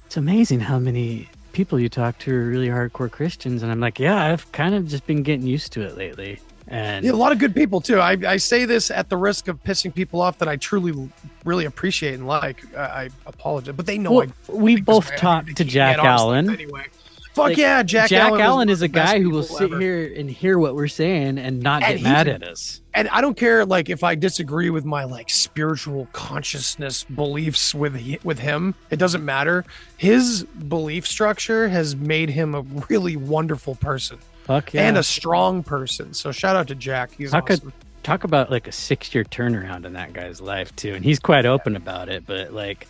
"It's amazing how many." People you talk to are really hardcore Christians, and I'm like, yeah, I've kind of just been getting used to it lately. And Yeah, a lot of good people too. I, I say this at the risk of pissing people off that I truly, really appreciate and like. I, I apologize, but they know Well, I. we both talked to Jack Allen. Anyway, fuck Like, yeah, Jack, Jack, Allen, Allen is a one of the best guy who will sit ever. here and hear what we're saying and not And get mad at us. and I don't care like if I disagree with my like spiritual consciousness beliefs with he, with him. It doesn't matter. His belief structure has made him a really wonderful person Fuck yeah. and a strong person. So shout out to Jack. He's How could- awesome. Talk about like a six year turnaround in that guy's life too. And he's quite open about it, but like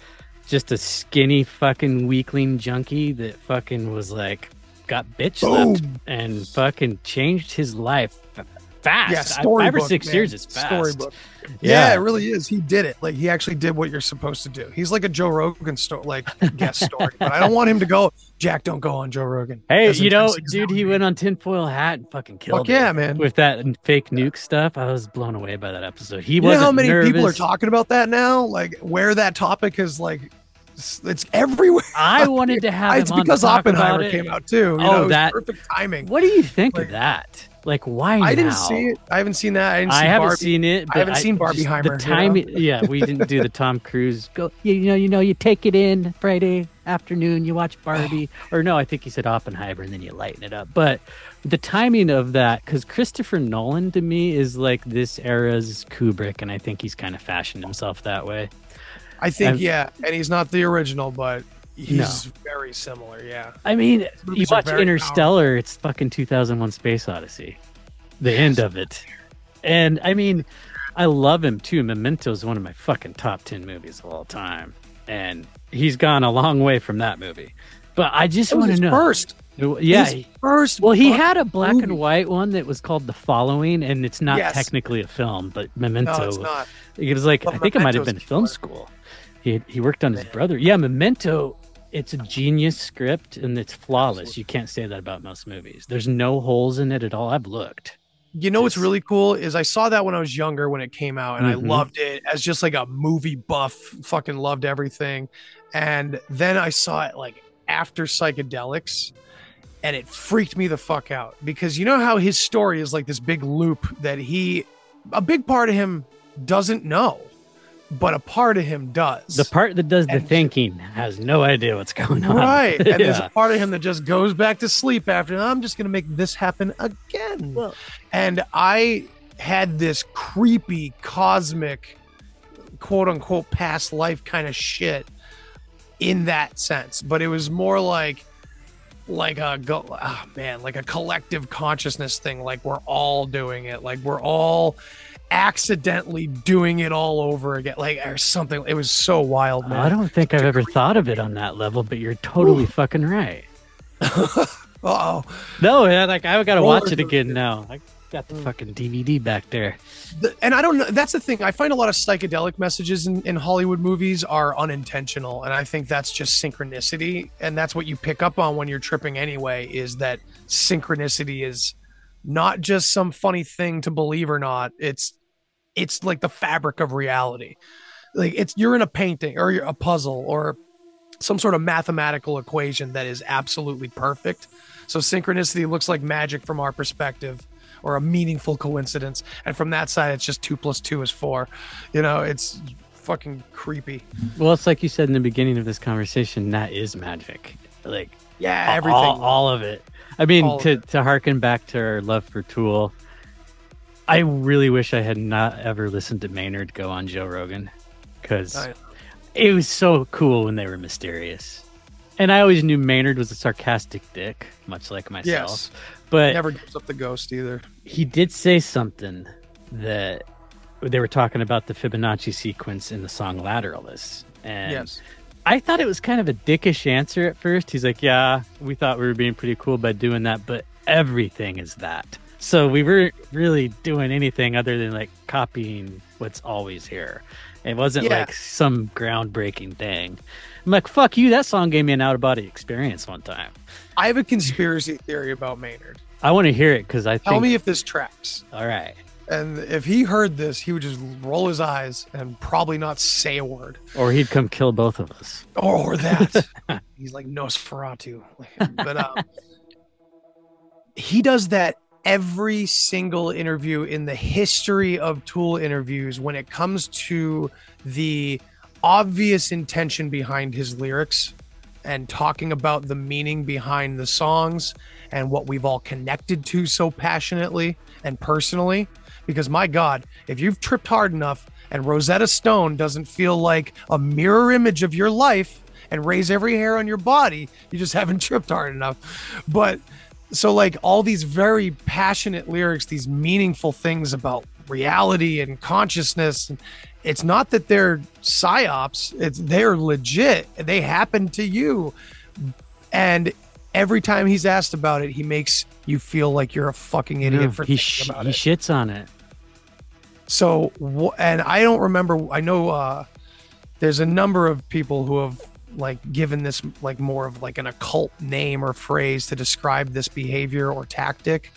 just a skinny fucking weakling junkie that fucking was like got bitch slapped and fucking changed his life fast. yeah, I- storybook. Five or six man. years is fast. Storybook. Yeah. Yeah. it really is. He did it. Like he actually did what you're supposed to do. He's like a Joe Rogan story, like guest story. But I don't want him to go. Jack, don't go on Joe Rogan. Hey, you know, intrinsic as that dude, he be. went on tinfoil hat and fucking killed Fuck it. yeah, man. With that fake nuke stuff, I was blown away by that episode. He You know wasn't how many people are talking about that now? Like where that topic is like it's, it's everywhere. I wanted to have it's him on to because talk about Oppenheimer it. came out too. You Oh, know, it was that- perfect timing. What do you think Like- of that? Like, why I didn't see it. I haven't seen that. I didn't see I haven't Barbie. seen it. But I haven't seen Barbenheimer, The you know? timing, yeah, we didn't do the Tom Cruise. Go, you, you know, you know, you take it in Friday afternoon. You watch Barbie, or no, I think he said Oppenheimer, and then you lighten it up. But the timing of that, because Christopher Nolan to me is like this era's Kubrick, and I think he's kind of fashioned himself that way. I think I'm- yeah, and he's not the original, but he's very similar. Yeah. I mean, you movies watch very Interstellar, it's fucking 2001 Space Odyssey. The end of it. And I mean, I love him too. Memento is one of my fucking top 10 movies of all time. And he's gone a long way from that movie. But I just want to know. first. Yeah. his first. well, he had a black movie. and white one that was called The Following, and it's not Yes. technically a film, but Memento. No, it's not. It was like But I think it might have been film school. He he worked on his Man. brother. Yeah, Memento. It's a genius script and it's flawless. You can't say that about most movies. There's no holes in it at all. I've looked. You know what's really cool is I saw that when I was younger when it came out, and Mhm. I loved it as just like a movie buff. Fucking loved everything, and then I saw it like after psychedelics, and it freaked me the fuck out because you know how his story is like this big loop that he, a big part of him doesn't know, but a part of him does. The part that does the And- thinking has no idea what's going on. Right. And there's a part of him that just goes back to sleep after, I'm just going to make this happen again. Well- and I had this creepy, cosmic, quote unquote, past life kind of shit in that sense. But it was more like, like a go oh man like a collective consciousness thing like we're all doing it like we're all accidentally doing it all over again like or something it was so wild man I don't think I've ever thought of it on that level, but you're totally fucking right. oh No, yeah, like I've got to watch it again now. I got the fucking DVD back there. the, and I don't know. That's the thing. I find a lot of psychedelic messages in, in Hollywood movies are unintentional, and I think that's just synchronicity, and that's what you pick up on when you're tripping anyway. Is that synchronicity is not just some funny thing to believe or not. It's it's like the fabric of reality. Like it's you're in a painting or you're a puzzle or some sort of mathematical equation that is absolutely perfect. So synchronicity looks like magic from our perspective or a meaningful coincidence. And from that side, it's just two plus two is four. You know, it's fucking creepy. Well, it's like you said in the beginning of this conversation. That is magic. Like Yeah, everything. all, all of it. I mean, All to to harken back to our love for Tool, I really wish I had not ever listened to Maynard go on Joe Rogan because I- oh, it was so cool when they were mysterious. And I always knew Maynard was a sarcastic dick, much like myself. yes. But Never gives up the ghost either. he did say something that they were talking about the Fibonacci sequence in the song Lateralus. And yes. I thought it was kind of a dickish answer at first. He's like, Yeah, we thought we were being pretty cool by doing that, but everything is that. So we weren't really doing anything other than like copying what's always here. It wasn't Yeah. like some groundbreaking thing. I'm like, fuck you, that song gave me an out of body experience one time. I have a conspiracy theory about Maynard. I want to hear it because I Tell think me if this tracks. all right. And if he heard this, he would just roll his eyes and probably not say a word. Or he'd come kill both of us. Or, or that. He's like Nosferatu. But um, he does that every single interview in the history of Tool interviews when it comes to the obvious intention behind his lyrics and talking about the meaning behind the songs and what we've all connected to so passionately and personally. Because my God, if you've tripped hard enough and Rosetta Stoned doesn't feel like a mirror image of your life and raise every hair on your body, you just haven't tripped hard enough. But so, like, all these very passionate lyrics, these meaningful things about reality and consciousness. It's not that they're psyops, it's they're legit. They happen to you. And every time he's asked about it, he makes you feel like you're a fucking idiot No, for he sh- about he it. shits on it. So, and I don't remember. I know uh, there's a number of people who have like given this like more of like an occult name or phrase to describe this behavior or tactic,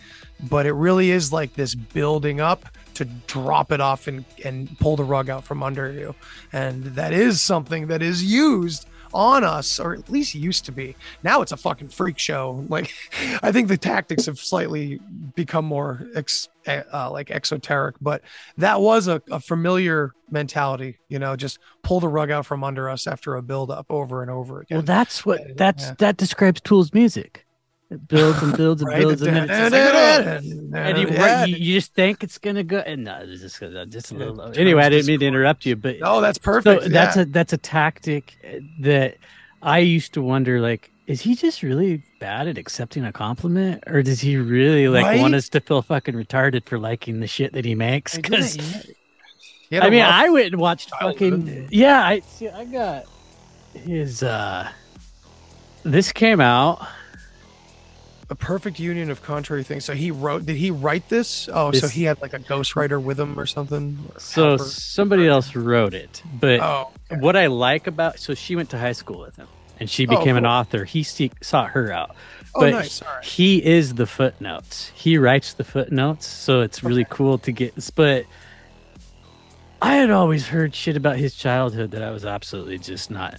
but it really is like this building up to drop it off and and pull the rug out from under you, and that is something that is used on us or at least used to be. Now it's a fucking freak show. Like i think the tactics have slightly become more ex, uh, like exoteric but that was a, a familiar mentality you know just pull the rug out from under us after a build up over and over again Well, that's what Yeah. that's that describes Tool's music. It builds and builds and Right? builds, and then it's just like, oh. and you, Yeah. you, you just think it's gonna go. And no, it's just, just a little. turns Anyway, I didn't mean to interrupt you, but oh, that's so perfect that's a that's a tactic that I used to wonder. Like, is he just really bad at accepting a compliment, or does he really like Right? want us to feel fucking retarded for liking the shit that he makes? Because I, yeah. He had mean, I went and watched childhood. fucking yeah. I see. I got his uh this came out. A perfect union of contrary things. So he wrote. Did he write this? Oh, so he had like a ghostwriter with him or something. Or So helper? somebody else wrote it, but Oh, okay. what I like about so she went to high school with him and she Oh, became an author. He seek, sought her out. Oh, but nice. All right. he is the footnotes. He writes the footnotes, so it's really cool to get. But I had always heard shit about his childhood that I was absolutely just not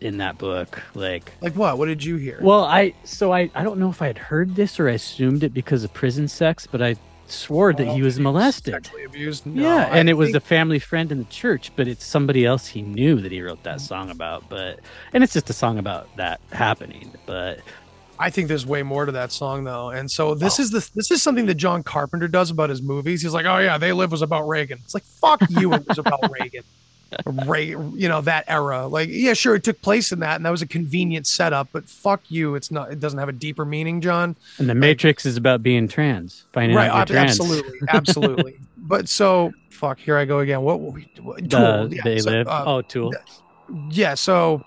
in that book. Like, Like what? What did you hear? well, I so I I don't know if I had heard this or I assumed it because of prison sex, but I swore that he was molested. Abused. No, yeah, I and it was a family friend in the church, but it's somebody else he knew that he wrote that song about. But and it's just a song about that happening. But I think there's way more to that song though. And so Oh. this is the this is something that John Carpenter does about his movies. He's like, "Oh yeah, They Live was about Reagan." It's like, "Fuck you, it was about Reagan." Ray, you know, that era. Like, yeah, sure it took place in that and that was a convenient setup, but fuck you, it's not it doesn't have a deeper meaning, John. and the Matrix is about being trans, finding right, out you're trans. absolutely. Absolutely. but so fuck, here I go again. What were we what, Tool, yeah, they so, live. uh, oh, Tool. yeah so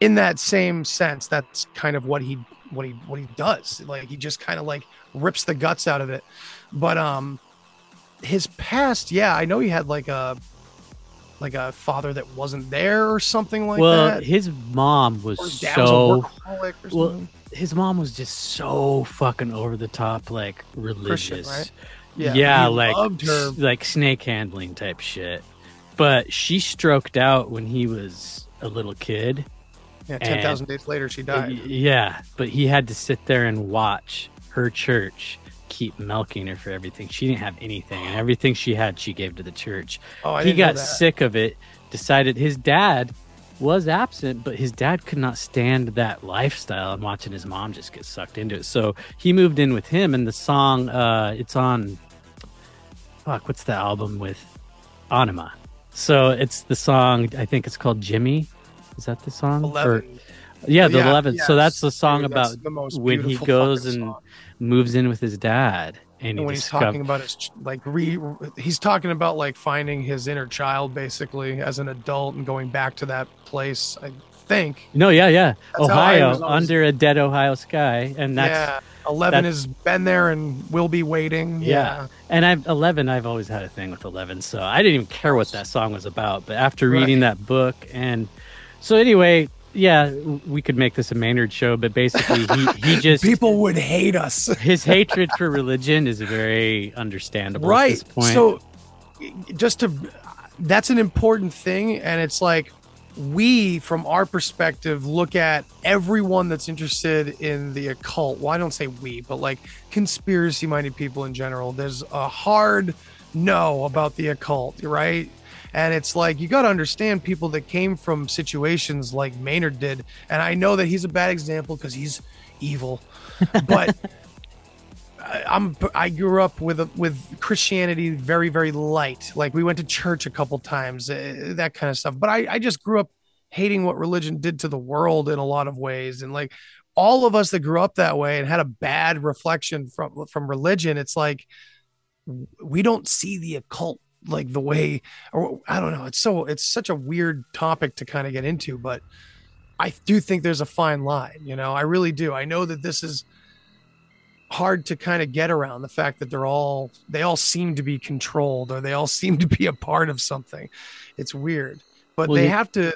in that same sense that's kind of what he what he what he does like he just kind of like rips the guts out of it but um his past yeah i know he had like a like a father that wasn't there or something like well, that his mom was his was so. or well. His mom was just so fucking over the top, like religious. right? Yeah, he like like snake handling type shit. But she stroked out when he was a little kid. yeah 10000 days later she died Yeah, but he had to sit there and watch her church keep milking her for everything. She didn't have anything, and everything she had, she gave to the church. oh i he got sick of it. Decided his dad was absent, but his dad could not stand that lifestyle and watching his mom just get sucked into it. So he moved in with him, and the song, uh, it's on. Fuck, what's the album with Anima? So it's the song. I think it's called Jimmy. Is that the song? Or- 11 yeah, the Yeah, eleventh. so that's the song about when he goes and song. Moves in with his dad, and, and when he's discover- talking about his like re he's talking about like finding his inner child basically as an adult and going back to that place i think No, yeah, yeah. That's Ohio, always- under a dead Ohio sky, and that's yeah 11 that's- has been there and will be waiting Yeah. yeah, And I've eleven. I've always had a thing with eleven, so I didn't even care what that song was about. But after reading that book, and so anyway, yeah, we could make this a Maynard show. But basically, he he just people would hate us his hatred for religion is very understandable at right this point. so just to that's an important thing and it's like we from our perspective look at everyone that's interested in the occult well i don't say we but like conspiracy minded people in general there's a hard no about the occult right and it's like you got to understand people that came from situations like maynard did and i know that he's a bad example because he's evil but I- I'm I grew up with with Christianity very very light. Like we went to church a couple times, uh, that kind of stuff. But I I just grew up hating what religion did to the world in a lot of ways, and like all of us that grew up that way and had a bad reflection from from religion, it's like we don't see the occult like the way or I don't know. It's so it's such a weird topic to kind of get into, but I do think there's a fine line. You know, I really do. I know that this is hard to kind of get around the fact that they're all they all seem to be controlled or they all seem to be a part of something it's weird but Well, they you- have to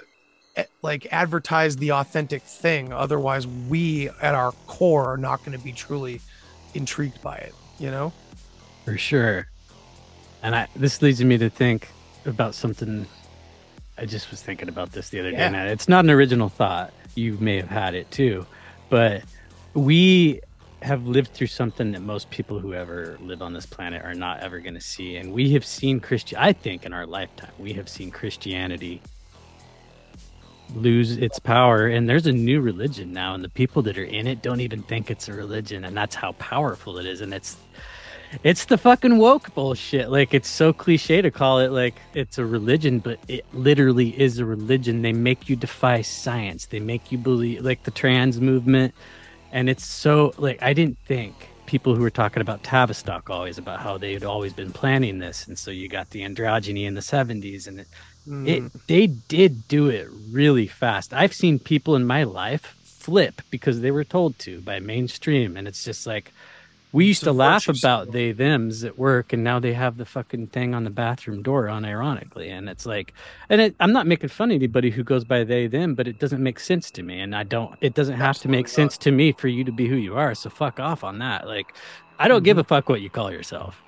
eh, like advertise the authentic thing otherwise we at our core are not going to be truly intrigued by it you know For sure. And I this leads me to think about something I just was thinking about this the other Yeah. day. Now, it's not an original thought. You may have had it too. But we have lived through something that most people who ever live on this planet are not ever going to see. And we have seen Christian I think in our lifetime, we have seen Christianity lose its power and there's a new religion now and the people that are in it don't even think it's a religion and that's how powerful it is and it's it's the fucking woke bullshit. Like it's so cliche to call it like it's a religion, but it literally is a religion. They make you defy science. They make you believe like the trans movement. And it's so like I didn't think people who were talking about Tavistock always about how they had always been planning this. And so you got the androgyny in the 70s and it, it Mm. they did do it really fast. I've seen people in my life flip because they were told to by mainstream, and it's just like we used to laugh about they them's at work, and now they have the fucking thing on the bathroom door, unironically, and it's like, and it, I'm not making fun of anybody who goes by they them, but it doesn't make sense to me, and I don't. It doesn't have to make not. sense to me for you to be who you are. So fuck off on that. Like, I don't Mm-hmm. give a fuck what you call yourself.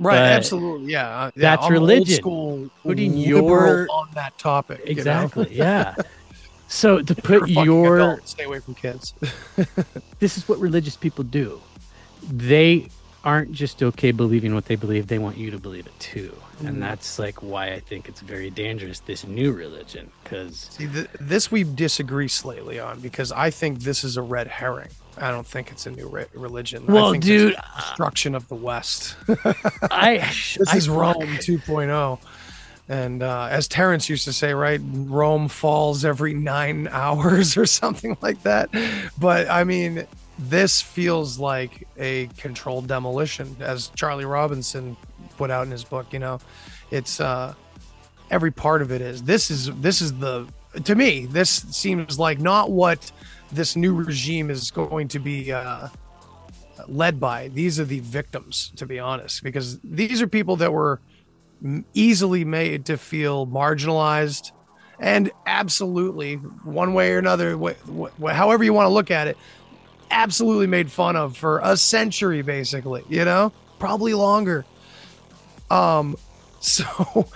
Right, But absolutely, yeah. uh, yeah, that's I'm old school, Putting your- on that topic. you know? Exactly. yeah. So to If you're a put your stay away from kids. this is what religious people do. They aren't just okay believing what they believe, they want you to believe it too. Mm. And that's like why I think it's very dangerous, this new religion. Because, See, th- this we disagree slightly on because I think this is a red herring. I don't think it's a new re- religion. I well, think this is dude, destruction of the West. I. this I is Rome fuck- 2.0. And uh, as Terence used to say, right, Rome falls every nine hours or something like that. But I mean, this feels like a controlled demolition, as Charlie Robinson put out in his book. You know, it's uh, every part of it is. This is this is the to me. This seems like not what this new regime is going to be. Uh, led by these are the victims to be honest because these are people that were easily made to feel marginalized and absolutely one way or another wh- wh- however you want to look at it absolutely made fun of for a century basically you know? Probably longer. Um so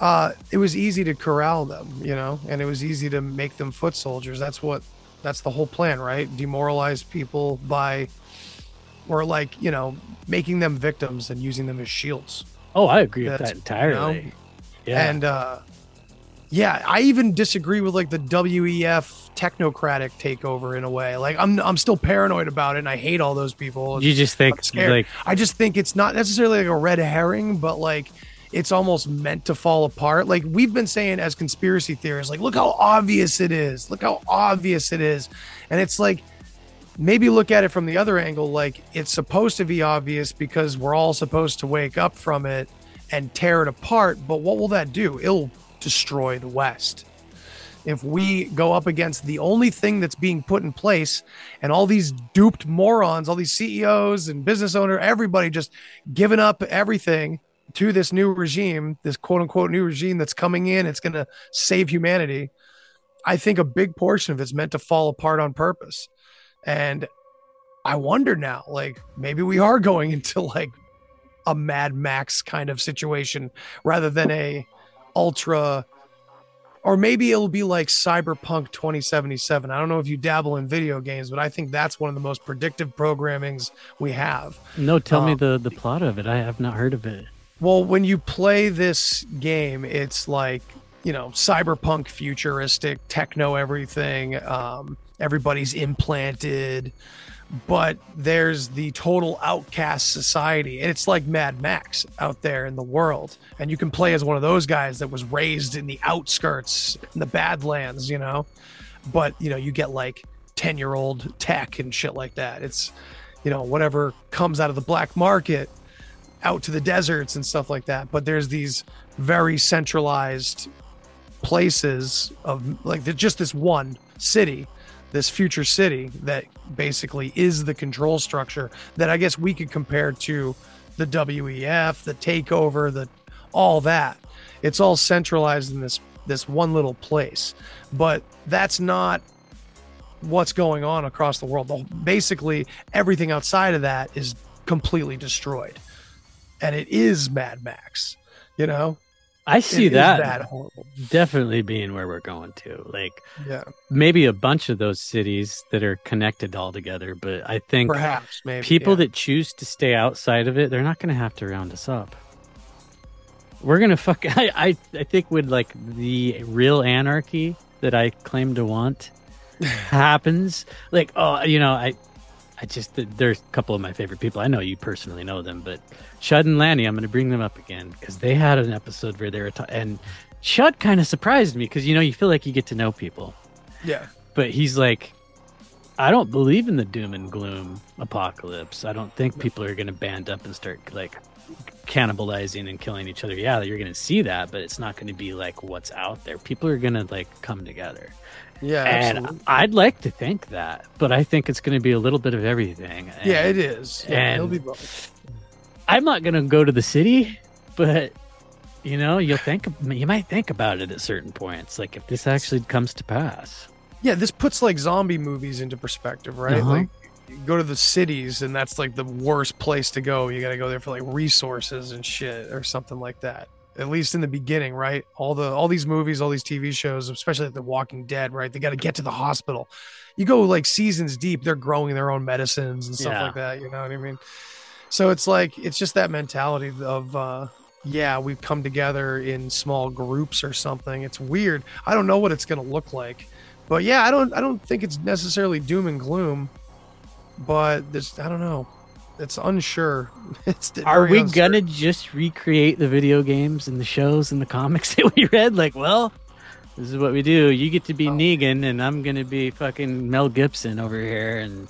uh it was easy to corral them you know? And it was easy to make them foot soldiers. That's what that's the whole plan right? Demoralize people by or like you know making them victims and using them as shields. Oh, I agree with that entirely. Yeah. and uh yeah i even disagree with like the wef technocratic takeover in a way. Like i'm i'm still paranoid about it and i hate all those people. You just think, like, i just think it's not necessarily like a red herring but like it's almost meant to fall apart. Like we've been saying as conspiracy theorists like look how obvious it is. Look how obvious it is. And it's like maybe look at it from the other angle like it's supposed to be obvious because we're all supposed to wake up from it and tear it apart but what will that do? It'll destroy the west. If we go up against the only thing that's being put in place and all these duped morons all these ceos and business owner everybody just giving up everything to this new regime this quote unquote new regime that's coming in it's going to save humanity i think a big portion of it's meant to fall apart on purpose. And I wonder now, like maybe we are going into like a Mad Max kind of situation rather than a ultra or maybe it'll be like Cyberpunk 2077. I don't know if you dabble in video games, but I think that's one of the most predictive programmings we have. no, tell me um, the, the plot of it. I have not heard of it. Well, when you play this game, it's like, you know, cyberpunk futuristic, techno everything. Um, everybody's implanted, but there's the total outcast society. And it's like Mad Max out there in the world. And you can play as one of those guys that was raised in the outskirts, in the Badlands, you know? But, you know, you get like 10 year old tech and shit like that. It's, you know, whatever comes out of the black market out to the deserts and stuff like that. But there's these very centralized places of like just this one city, this future city that basically is the control structure that I guess we could compare to the WEF, the takeover, the all that. It's all centralized in this this one little place. But that's not what's going on across the world. Basically, everything outside of that is completely destroyed. And it is Mad Max, you know? I see that that horrible. definitely being where we're going to. Like Yeah. maybe a bunch of those cities that are connected all together, but I think Perhaps, maybe. people yeah. that choose to stay outside of it, they're not going to have to round us up. We're gonna fuck. I, I I think with like the real anarchy that I claim to want happens, like oh, you know, I I just there's a couple of my favorite people. I know you personally know them, but Shud and Lanny, I'm gonna bring them up again because they had an episode where they were ta- and Shud kind of surprised me because you know you feel like you get to know people, Yeah. but he's like, I don't believe in the doom and gloom apocalypse. I don't think people are going to band up and start like cannibalizing and killing each other. Yeah, you're going to see that, but it's not going to be like what's out there. People are going to like come together. Yeah, and absolutely. I'd like to think that, but I think it's going to be a little bit of everything. yeah, it is. Yeah, it'll be both. I'm not going to go to the city, but you know, you'll think you might think about it at certain points, like if this actually comes to pass. Yeah, this puts like zombie movies into perspective, right? Uh-huh. Like you go to the cities and that's like the worst place to go. You got to go there for like resources and shit or something like that. At least in the beginning, right? All the all these movies, all these TV shows, especially like The Walking Dead, right? They got to get to the hospital. You go like seasons deep, they're growing their own medicines and stuff Yeah. like that, you know what I mean? So it's like it's just that mentality of uh yeah, we've come together in small groups or something. It's weird. I don't know what it's going to look like. But yeah, I don't I don't think it's necessarily doom and gloom, but there's I don't know. It's unsure. It's Are we uncertain. gonna just recreate the video games and the shows and the comics that we read? Like, well, this is what we do. You get to be Oh. Negan, and I'm gonna be fucking Mel Gibson over here. And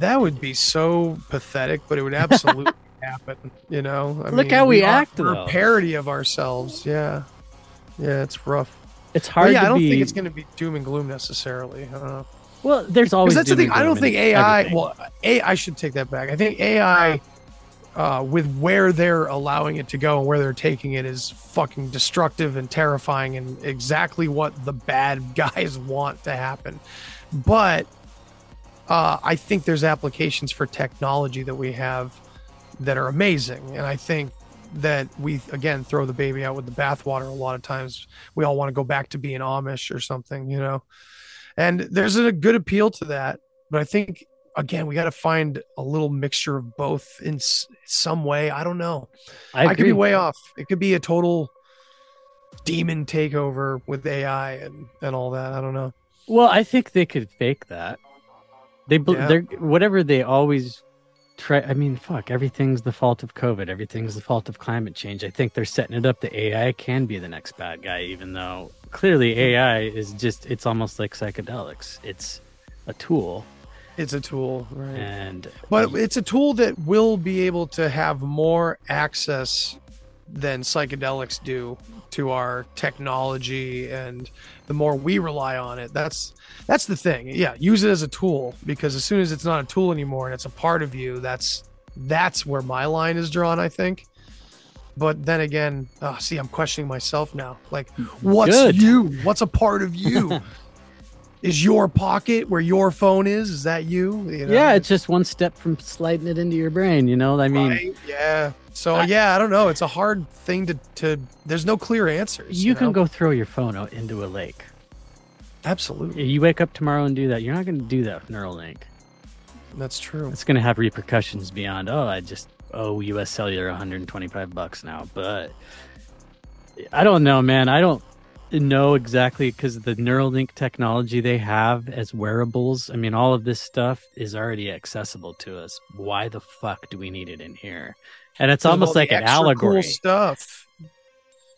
That would be so pathetic, but it would absolutely happen. You know, I Look how we are- act, We're though. a parody of ourselves. Yeah, yeah, it's rough. it's But hard yeah, to I don't be. think it's to be doom and gloom necessarily. I don't know. Well, there's always that's the thing. I don't think AI. everything. Well, A. I should take that back. I think AI, uh, with where they're allowing it to go and where they're taking it, is fucking destructive and terrifying, and exactly what the bad guys want to happen. But uh, I think there's applications for technology that we have that are amazing, and I think that we again throw the baby out with the bathwater a lot of times we all want to go back to being amish or something you know and there's a good appeal to that but i think again we got to find a little mixture of both in s- some way i don't know I, i, could be way off it could be a total demon takeover with ai and and all that i don't know Well, I think they could fake that. They, bel Yeah. they're whatever they always try. I mean, fuck, everything's the fault of COVID. Everything's the fault of climate change. I think they're setting it up that AI can be the next bad guy, even though clearly AI is just. It's almost like psychedelics. It's a tool, it's a tool right and but it's a tool that will be able to have more access than psychedelics do to our technology and the more we rely on it that's that's the thing yeah use it as a tool because as soon as it's not a tool anymore and it's a part of you that's that's where my line is drawn i think but then again oh, see i'm questioning myself now like mm, what's Good. you what's a part of you is your pocket where your phone is is that you, you know? yeah, it's just one step from sliding it into your brain. You know, I mean, Right? yeah. So I- yeah, I don't know. It's a hard thing to to. There's no clear answers. you can know? go throw your phone out into a lake. Absolutely, You wake up tomorrow and do that. You're not going to do that with Neuralink. that's true. it's going to have repercussions beyond oh i just Oh, owe US Cellular 125 bucks now but i don't know man i don't know exactly because the neuralink technology they have as wearables i mean all of this stuff is already accessible to us why the fuck do we need it in here and it's almost like an allegory Cool stuff.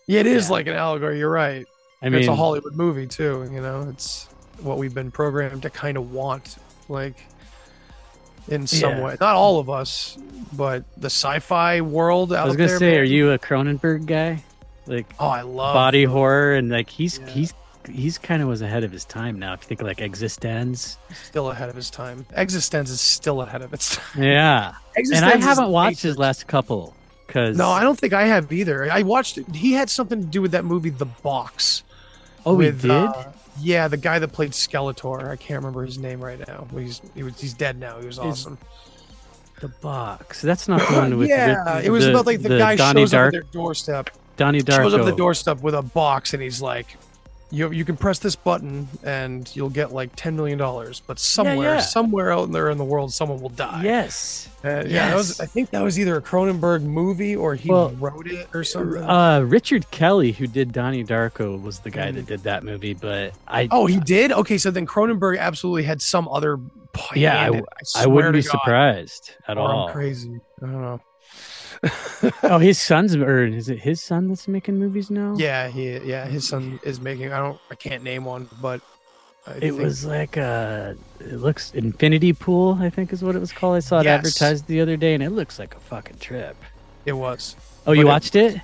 Yeah, it is Yeah. like an allegory. You're right. i mean it's a Hollywood movie too. You know, it's what we've been programmed to kind of want, like in some Yeah. way. Not all of us, but the sci-fi world out i was gonna there. say are you a cronenberg guy like Oh, I love body horror and like he's Yeah. he's he's kind of was ahead of his time now if you think like existence Still ahead of his time. Existence is still ahead of its time. yeah and I haven't watched his last couple because No, I don't think I have either. I watched it. He had something to do with that movie, The Box. Oh, with, he did. uh, yeah, the guy that played Skeletor. I can't remember his name right now. He's he was he's dead now. He was awesome. the box. That's not the one with. yeah, with it was about like the, guy Donnie shows up at their doorstep. Donnie Darko. Shows up at the doorstep with a box, and he's like, "You you can press this button, and you'll get like ten million dollars. But somewhere, yeah. somewhere out there in the world, someone will die." Yes. Uh, yeah. That was, I think that was either a Cronenberg movie or he Well, wrote it or something. Uh, Richard Kelly, who did Donnie Darko, was the guy Mm. that did that movie. But I, Oh, he did. Okay, so then Cronenberg absolutely had some other. Yeah, hand I- I wouldn't be God. surprised at Or I'm all. crazy. I don't know. Oh, his son's or is it his son that's making movies now? Yeah, he. Yeah, his son is making. I don't. I can't name one, but I It think- was like uh it looks Infinity Pool, I think is what it was called. I saw it Yes. advertised the other day, and it looks like a fucking trip. It was. Oh, you But it- watched it?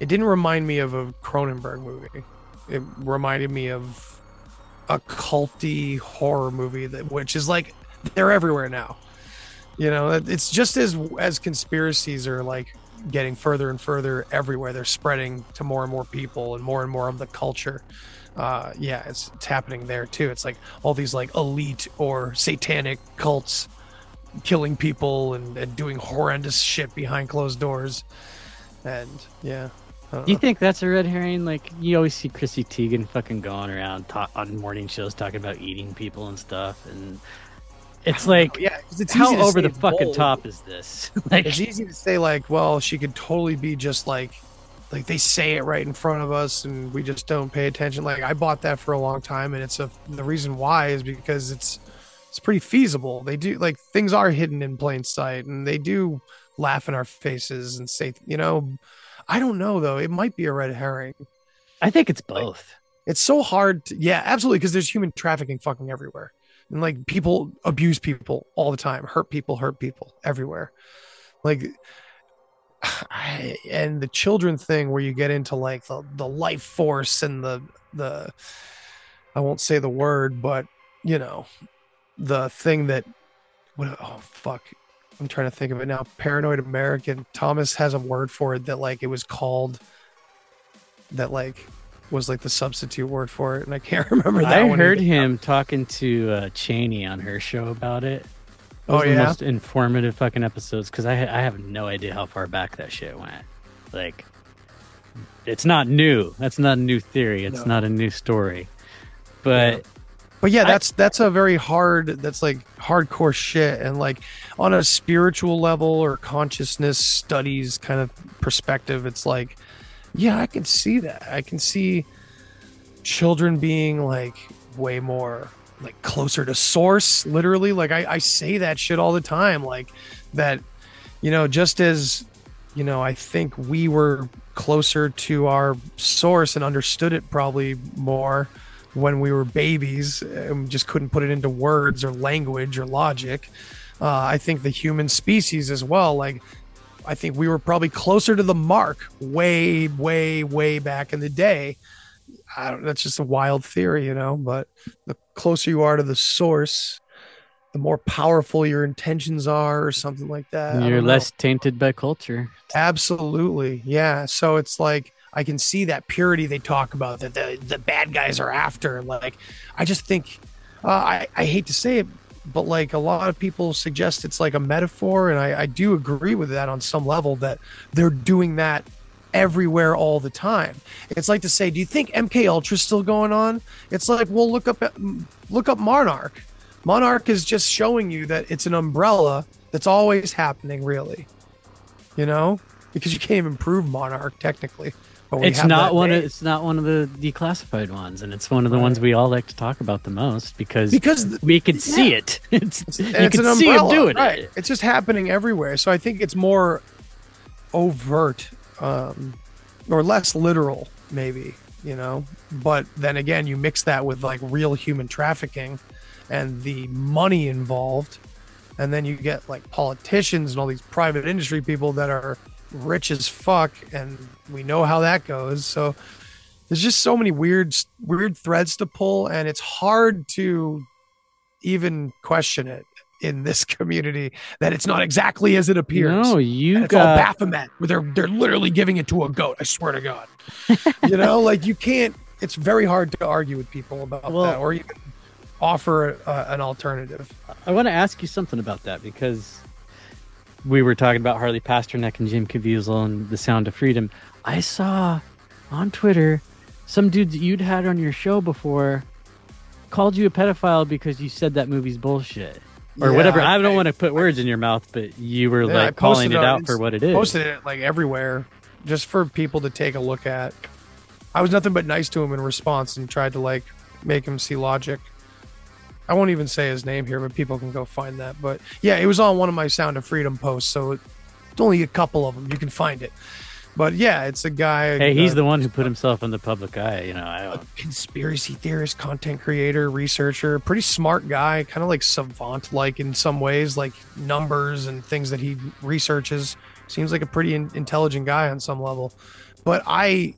It didn't remind me of a Cronenberg movie. It reminded me of a culty horror movie that which is like they're everywhere now. You know, it's just as as conspiracies are like getting further and further everywhere. They're spreading to more and more people and more and more of the culture. Uh, yeah, it's, it's happening there too. It's like all these like elite or satanic cults killing people and, and doing horrendous shit behind closed doors. And yeah, don't you think that's a red herring? Like you always see Chrissy Teigen fucking going around ta- on morning shows talking about eating people and stuff, and it's like, yeah, it's how over the fucking bold. top is this? like, It's easy to say like, well, she could totally be just like, like they say it right in front of us, and we just don't pay attention. Like I bought that for a long time, and it's a the reason why is because it's it's pretty feasible. They do like things are hidden in plain sight, and they do laugh in our faces and say, you know, I don't know though. It might be a red herring. I think it's both. It's so hard. To, yeah, absolutely, because there's human trafficking fucking everywhere, and like people abuse people all the time, hurt people, hurt people everywhere. Like, I, and the children thing where you get into like the the life force and the the, I won't say the word, but you know, the thing that, what? Oh fuck. I'm trying to think of it now. Paranoid American. Thomas has a word for it that like it was called that like was like the substitute word for it, and I can't remember that. I heard him talking to uh, Cheney on her show about it. Oh, are the yeah? most informative fucking episodes because I I have no idea how far back that shit went. Like, it's not new. That's not a new theory. It's No. not a new story. But But yeah, I- that's that's a very hard. That's like hardcore shit, and like on a spiritual level or consciousness studies kind of perspective, it's like, yeah, I can see that. I can see children being like way more like closer to source. Literally, like I, I say that shit all the time. Like that, you know, just as you know, I think we were closer to our source and understood it probably more when we were babies and just couldn't put it into words or language or logic. Uh, I think the human species as well, like, I think we were probably closer to the mark way, way, way back in the day. I don't, that's just a wild theory, you know, but the closer you are to the source, the more powerful your intentions are, or something like that. You're less tainted by culture. Absolutely. Yeah. So it's like I can see that purity they talk about that the, the bad guys are after. Like, I just think, uh, I, I hate to say it, but like a lot of people suggest it's like a metaphor. And I, I do agree with that on some level that they're doing that everywhere all the time. It's like to say, do you think MK Ultra's still going on? It's like, well, look up, look up Monarch. Monarch is just showing you that it's an umbrella that's always happening, really you know, because you can't even prove Monarch technically. It's not one. Of, it's not one of the declassified ones, and it's one of the ones we all like to talk about the most because because th- we can see it. It's, you it's can an see umbrella, doing right? it. It's just happening everywhere. So I think it's more overt, um, or less literal, maybe. You know, but then again, you mix that with like real human trafficking and the money involved, and then you get like politicians and all these private industry people that are rich as fuck, and we know how that goes. So there's just so many weird weird threads to pull, and it's hard to even question it in this community that it's not exactly as it appears. No, you And it's got all Baphomet, where they're they're literally giving it to a goat. I swear to God. you know, like you can't. It's very hard to argue with people about Well- that, or even offer uh, an alternative. I want to ask you something about that because we were talking about Harley Pasternak and Jim Caviezel and The Sound of Freedom. I saw on Twitter some dude that you'd had on your show before called you a pedophile because you said that movie's bullshit or Yeah, whatever. I don't I- want to put words in your mouth, but you were Yeah, like calling it out for what it is. Posted it like everywhere, just for people to take a look at. I was nothing but nice to him in response and tried to like make him see logic. I won't even say his name here, but people can go find that. But yeah, it was on one of my Sound of Freedom posts, so it's only a couple of them. You can find it. But yeah, it's a guy. Hey, he's uh, the one who put himself in the public eye. You know, I a don't. conspiracy theorist, content creator, researcher, pretty smart guy, kind of like savant like in some ways, like numbers and things that he researches Seems like a pretty in- intelligent guy on some level. But I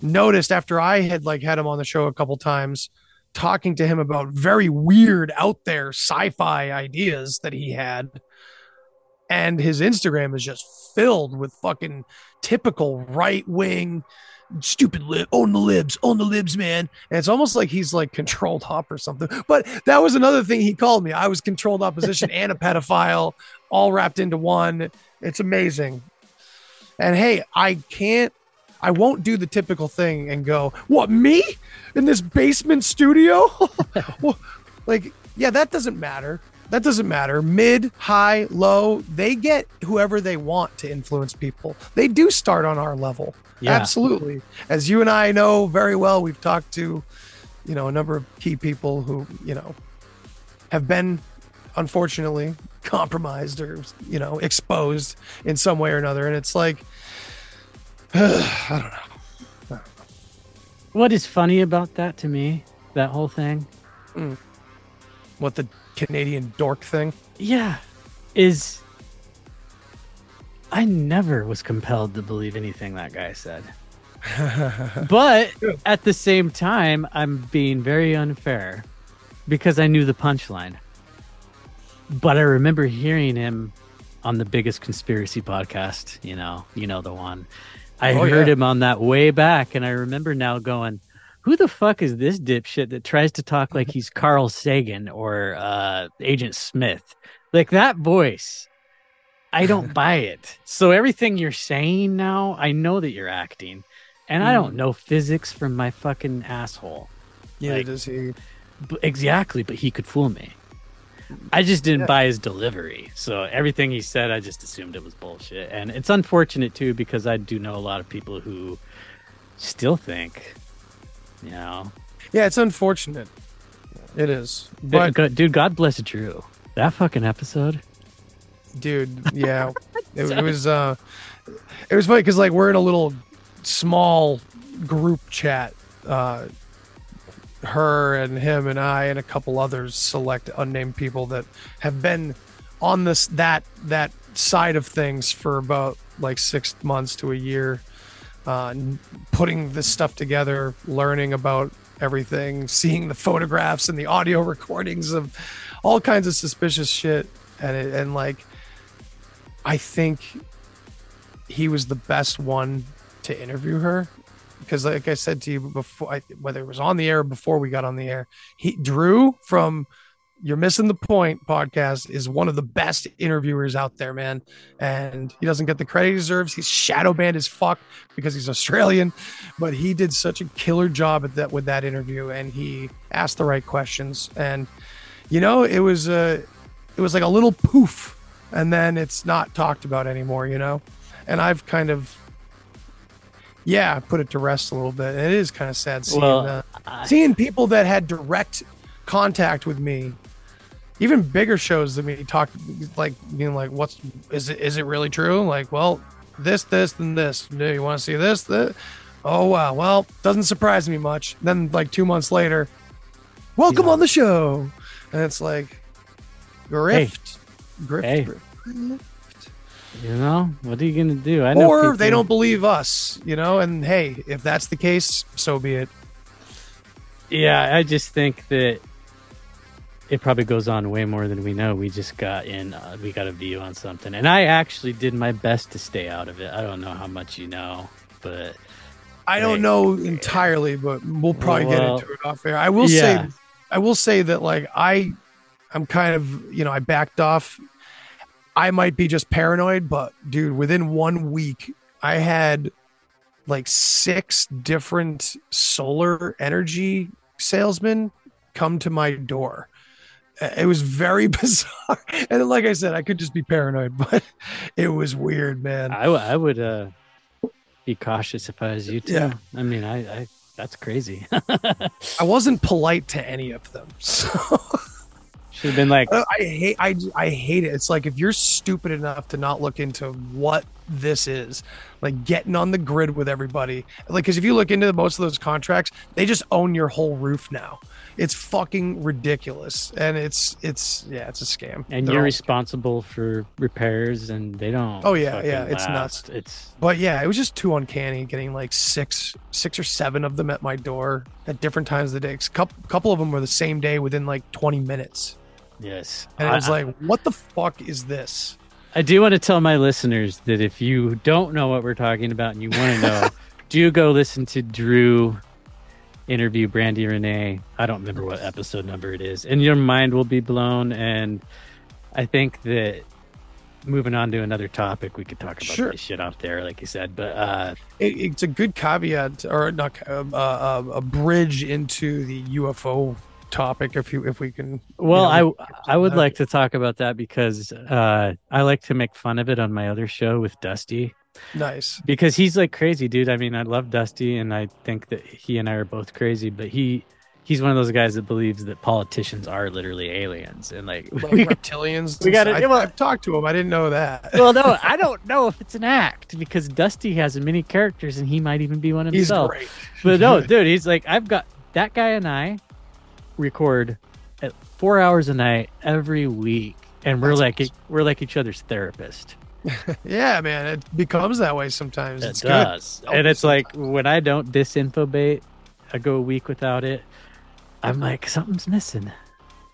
noticed after I had like had him on the show a couple times, talking to him about very weird, out there sci-fi ideas that he had, and his Instagram is just filled with fucking typical right wing stupid lib own the libs own the libs man. And it's almost like he's like controlled op or something. But that was another thing he called me. I was controlled opposition and a pedophile all wrapped into one. It's amazing. And hey i can't i won't do the typical thing and go what me? In this basement studio? Well, like yeah that doesn't matter. That doesn't matter. Mid high low they get whoever they want to influence people. They do start on our level. Yeah. absolutely. As you and i know very well we've talked to you know a number of key people who you know have been unfortunately compromised or you know exposed in some way or another. And it's like i don't know What is funny about that to me, that whole thing, mm. what the canadian dork thing yeah, is I never was compelled to believe anything that guy said. but at the same time, I'm being very unfair because I knew the punchline. But I remember hearing him on the biggest conspiracy podcast, you know, you know the one. I Oh, heard yeah. him on that way back and I remember now going, who the fuck is this dipshit that tries to talk like he's Carl Sagan or uh, Agent Smith? Like that voice. I don't buy it. So everything you're saying now, I know that you're acting. And I don't know physics from my fucking asshole. Yeah, Like- does he B- exactly, but he could fool me. I just didn't Yeah. buy his delivery. So everything he said, I just assumed it was bullshit. And it's unfortunate too because I do know a lot of people who still think, you know, yeah it's unfortunate it is but but dude, God bless Drew. That fucking episode. dude yeah it, it was uh it was funny because like we're in a little small group chat uh her and him and i and a couple others select unnamed people that have been on this that that side of things for about like six months to a year uh putting this stuff together learning about everything seeing the photographs and the audio recordings of all kinds of suspicious shit. And it, and like I think he was the best one to interview her because, like I said to you before, I, whether it was on the air or before we got on the air, he Drew from "You're Missing the Point" podcast is one of the best interviewers out there, man. And he doesn't get the credit he deserves. He's shadow banned as fuck because he's Australian, but he did such a killer job at that with that interview, and he asked the right questions. And you know, it was a, it was like a little poof and then it's not talked about anymore, you know? And I've kind of, yeah, put it to rest a little bit. It is kind of sad seeing, Well, uh, I- seeing people that had direct contact with me, even bigger shows than me, talk like being like, "What's is it? Is it really true?" Like, well, this, this, and this. Do you want to see this? This? Oh wow. Well, doesn't surprise me much. Then like two months later, welcome Yeah. on the show, and it's like, grift, grift, Hey. grift. You know, what are you gonna do? I know or people- they don't believe us, you know. And hey, if that's the case, so be it. Yeah, I just think that it probably goes on way more than we know. We just got in, uh, we got a view on something, and I actually did my best to stay out of it. I don't know how much you know, but I don't know entirely, but we'll probably get into it off air. I will yeah. say, I will say that like I, I'm kind of you know I backed off. I might be just paranoid, but dude, within one week, I had like six different solar energy salesmen come to my door. Uh, It was very bizarre, and like I said, I could just be paranoid, but it was weird, man. I, w- I would uh, be cautious if I was you too. Yeah. I mean, I, I that's crazy. I wasn't polite to any of them, so. Should have been like, I I hate I I hate it. It's like if you're stupid enough to not look into what this is like getting on the grid with everybody like because if you look into most of those contracts they just own your whole roof now it's fucking ridiculous and it's it's yeah it's a scam And They're you're all- responsible for repairs, and they don't. Oh, yeah, fucking yeah, it's last. nuts. It's but yeah it was just too uncanny getting like six six or seven of them at my door at different times of the day a couple, couple of them were the same day within like 20 minutes yes. and it was I, like what the fuck is this I do want to tell my listeners that if you don't know what we're talking about and you want to know, do go listen to Drew interview Brandy Renee. I don't remember what episode number it is, and your mind will be blown. And I think that moving on to another topic, we could talk about Sure. this shit off there, like you said. But uh, it, it's a good caveat or not uh, uh, a bridge into the UFO topic if you if we can well, know, I I would like to talk about that because uh, I like to make fun of it on my other show with Dusty. nice. Because he's like crazy dude. I mean i love dusty and i think that he and i are both crazy but he he's one of those guys that believes that politicians are literally aliens and like like we, reptilians? we gotta- stuff. yeah, well- I've talked to him. I didn't know that. Well no i don't know if it's an act because dusty has many characters and he might even be one he's himself. great. But no dude he's like i've got that guy and i record at four hours a night every week and we're That's like awesome. we're like each other's therapist yeah man it becomes that way sometimes It it's good does. Help And me it's like when I don't disinfobate, I go a week without it. I'm like, something's missing.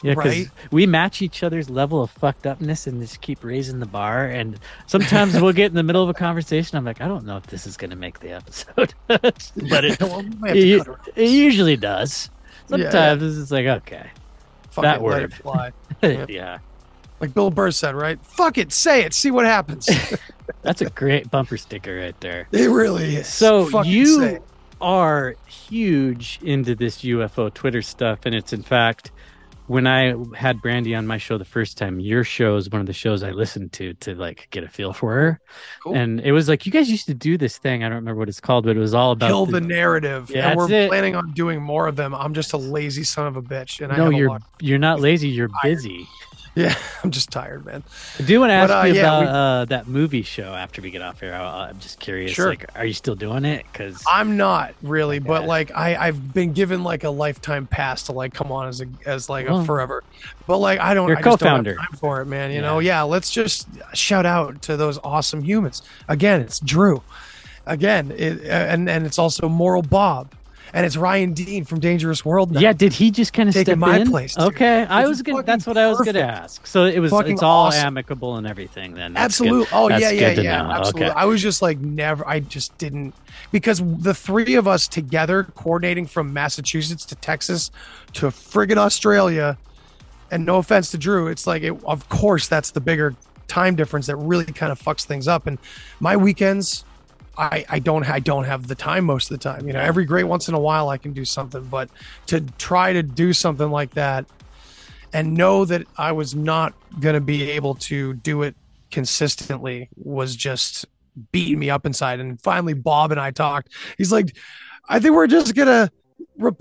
Yeah, because Right. we match each other's level of fucked upness and just keep raising the bar. And sometimes we'll get in the middle of a conversation. I'm like, I don't know if this is going to make the episode, but it, Well, we might have to it, it usually does. Yeah, yeah. Sometimes it's just like, okay, Fuck that it, let it fly. yeah. Yeah. like Bill Burr said right fuck it say it see what happens that's a great bumper sticker right there. it really is So Fucking you are huge into this UFO Twitter stuff, and it's in fact when I had Brandy on my show the first time, your show is one of the shows I listened to to like get a feel for her. Cool. And it was like you guys used to do this thing. I don't remember what it's called, but it was all about kill the- the narrative Yeah, and we're it. planning on doing more of them i'm just a lazy son of a bitch and i no, have you're you're not lazy. You're busy. yeah i'm just tired man I do want to ask But, uh, you yeah, about we- uh, that movie show after we get off here. I, I'm just curious. Sure. Like, are you still doing it? Because I'm not really, but like I I've been given like a lifetime pass to like come on as a as like Well, a forever. But like I don't you're I just don't have co-founder. time for it, man. You know, yeah, let's just shout out to those awesome humans. Again, it's Drew. Again, it, and and it's also Moral Bob. And it's Ryan Dean from Dangerous World now. Yeah, did he just kind of step my in? place, dude. Okay, I was gonna. That's what I was gonna ask. So it was. Fucking it's all awesome. amicable and everything. Then That's Absolutely. Good. Oh That's yeah, yeah, yeah. know. Absolutely. Okay. I was just like never. I just didn't because the three of us together coordinating from Massachusetts to Texas to friggin' Australia, and no offense to Drew, it's like it, of course that's the bigger time difference that really kind of fucks things up. And my weekends. I, I don't I don't have the time most of the time. You know, every great once in a while I can do something, but to try to do something like that and know that I was not going to be able to do it consistently was just beating me up inside. And finally, Bob and I talked. He's like, I think we're just going to,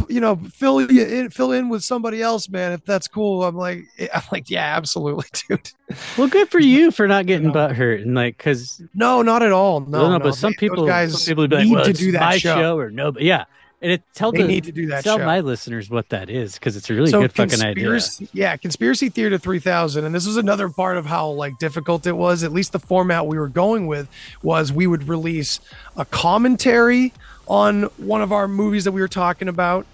you know, fill you in, fill in with somebody else, man. If that's cool. I'm like, I'm like, yeah, absolutely, dude. well, good for you for not getting You know. butt hurt and like because No, not at all. No, no, but some They- people, guys some people be like, need well, to do that my show. or no, but yeah, and it tell They the need to do that tell show. my listeners what that is because it's a really so good fucking idea. Yeah, conspiracy theater 3000, and this was another part of how like difficult it was. At least the format we were going with was we would release a commentary on one of our movies that we were talking about,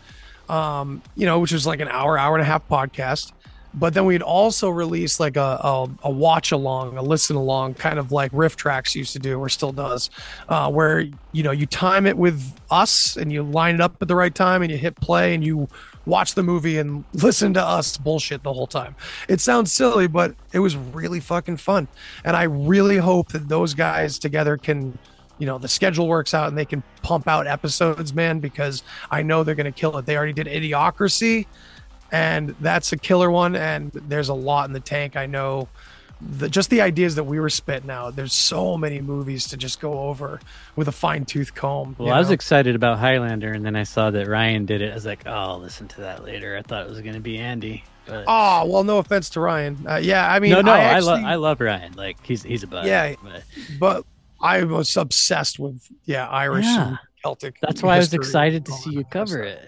um, you know, which was like an hour, hour and a half podcast. But then we'd also release like a, a, a watch along, a listen along, kind of like RiffTrax used to do, or still does, uh, where you know you time it with us and you line it up at the right time and you hit play and you watch the movie and listen to us bullshit the whole time. It sounds silly, but it was really fucking fun, and I really hope that those guys together can. You know, the schedule works out and they can pump out episodes, man, because I know they're going to kill it. They already did Idiocracy, and that's a killer one and there's a lot in the tank i know the, just the ideas that we were spitting out there's so many movies to just go over with a fine-tooth comb Well, I was know? excited about Highlander, and then I saw that Ryan did it. I was like, oh, I'll listen to that later. I thought it was going to be Andy. But oh well no offense to ryan uh, yeah i mean no, no, I, actually, love I love Ryan. Like he's he's a bud. Yeah. but- but I was obsessed with yeah Irish Yeah. and Celtic. That's why I was excited to see you cover it.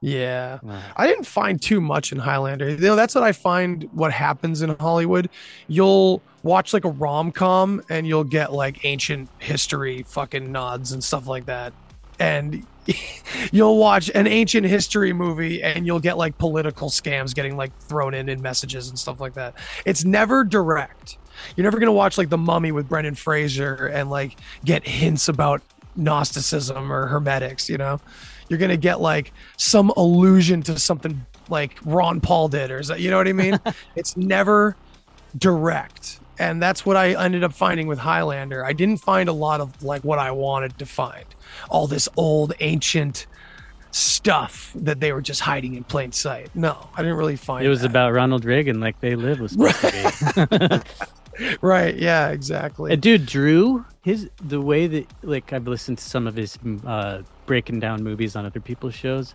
Yeah. Wow. I didn't find too much in Highlander. You know, that's what I find what happens in Hollywood. You'll watch like a rom com and you'll get like ancient history fucking nods and stuff like that. And you'll watch an ancient history movie and you'll get like political scams getting like thrown in in messages and stuff like that. It's never direct. You're never going to watch like The Mummy with Brendan Fraser and like get hints about Gnosticism or Hermetics, you know? You're going to get like some allusion to something like Ron Paul did or you know what I mean? it's never direct. And that's what I ended up finding with Highlander. I didn't find a lot of like what I wanted to find. All this old ancient stuff that they were just hiding in plain sight. No, I didn't really find It was that. about Ronald Reagan, like they live was supposed to be. right. Yeah, exactly. And dude, Drew, his the way that like I've listened to some of his uh, breaking down movies on other people's shows.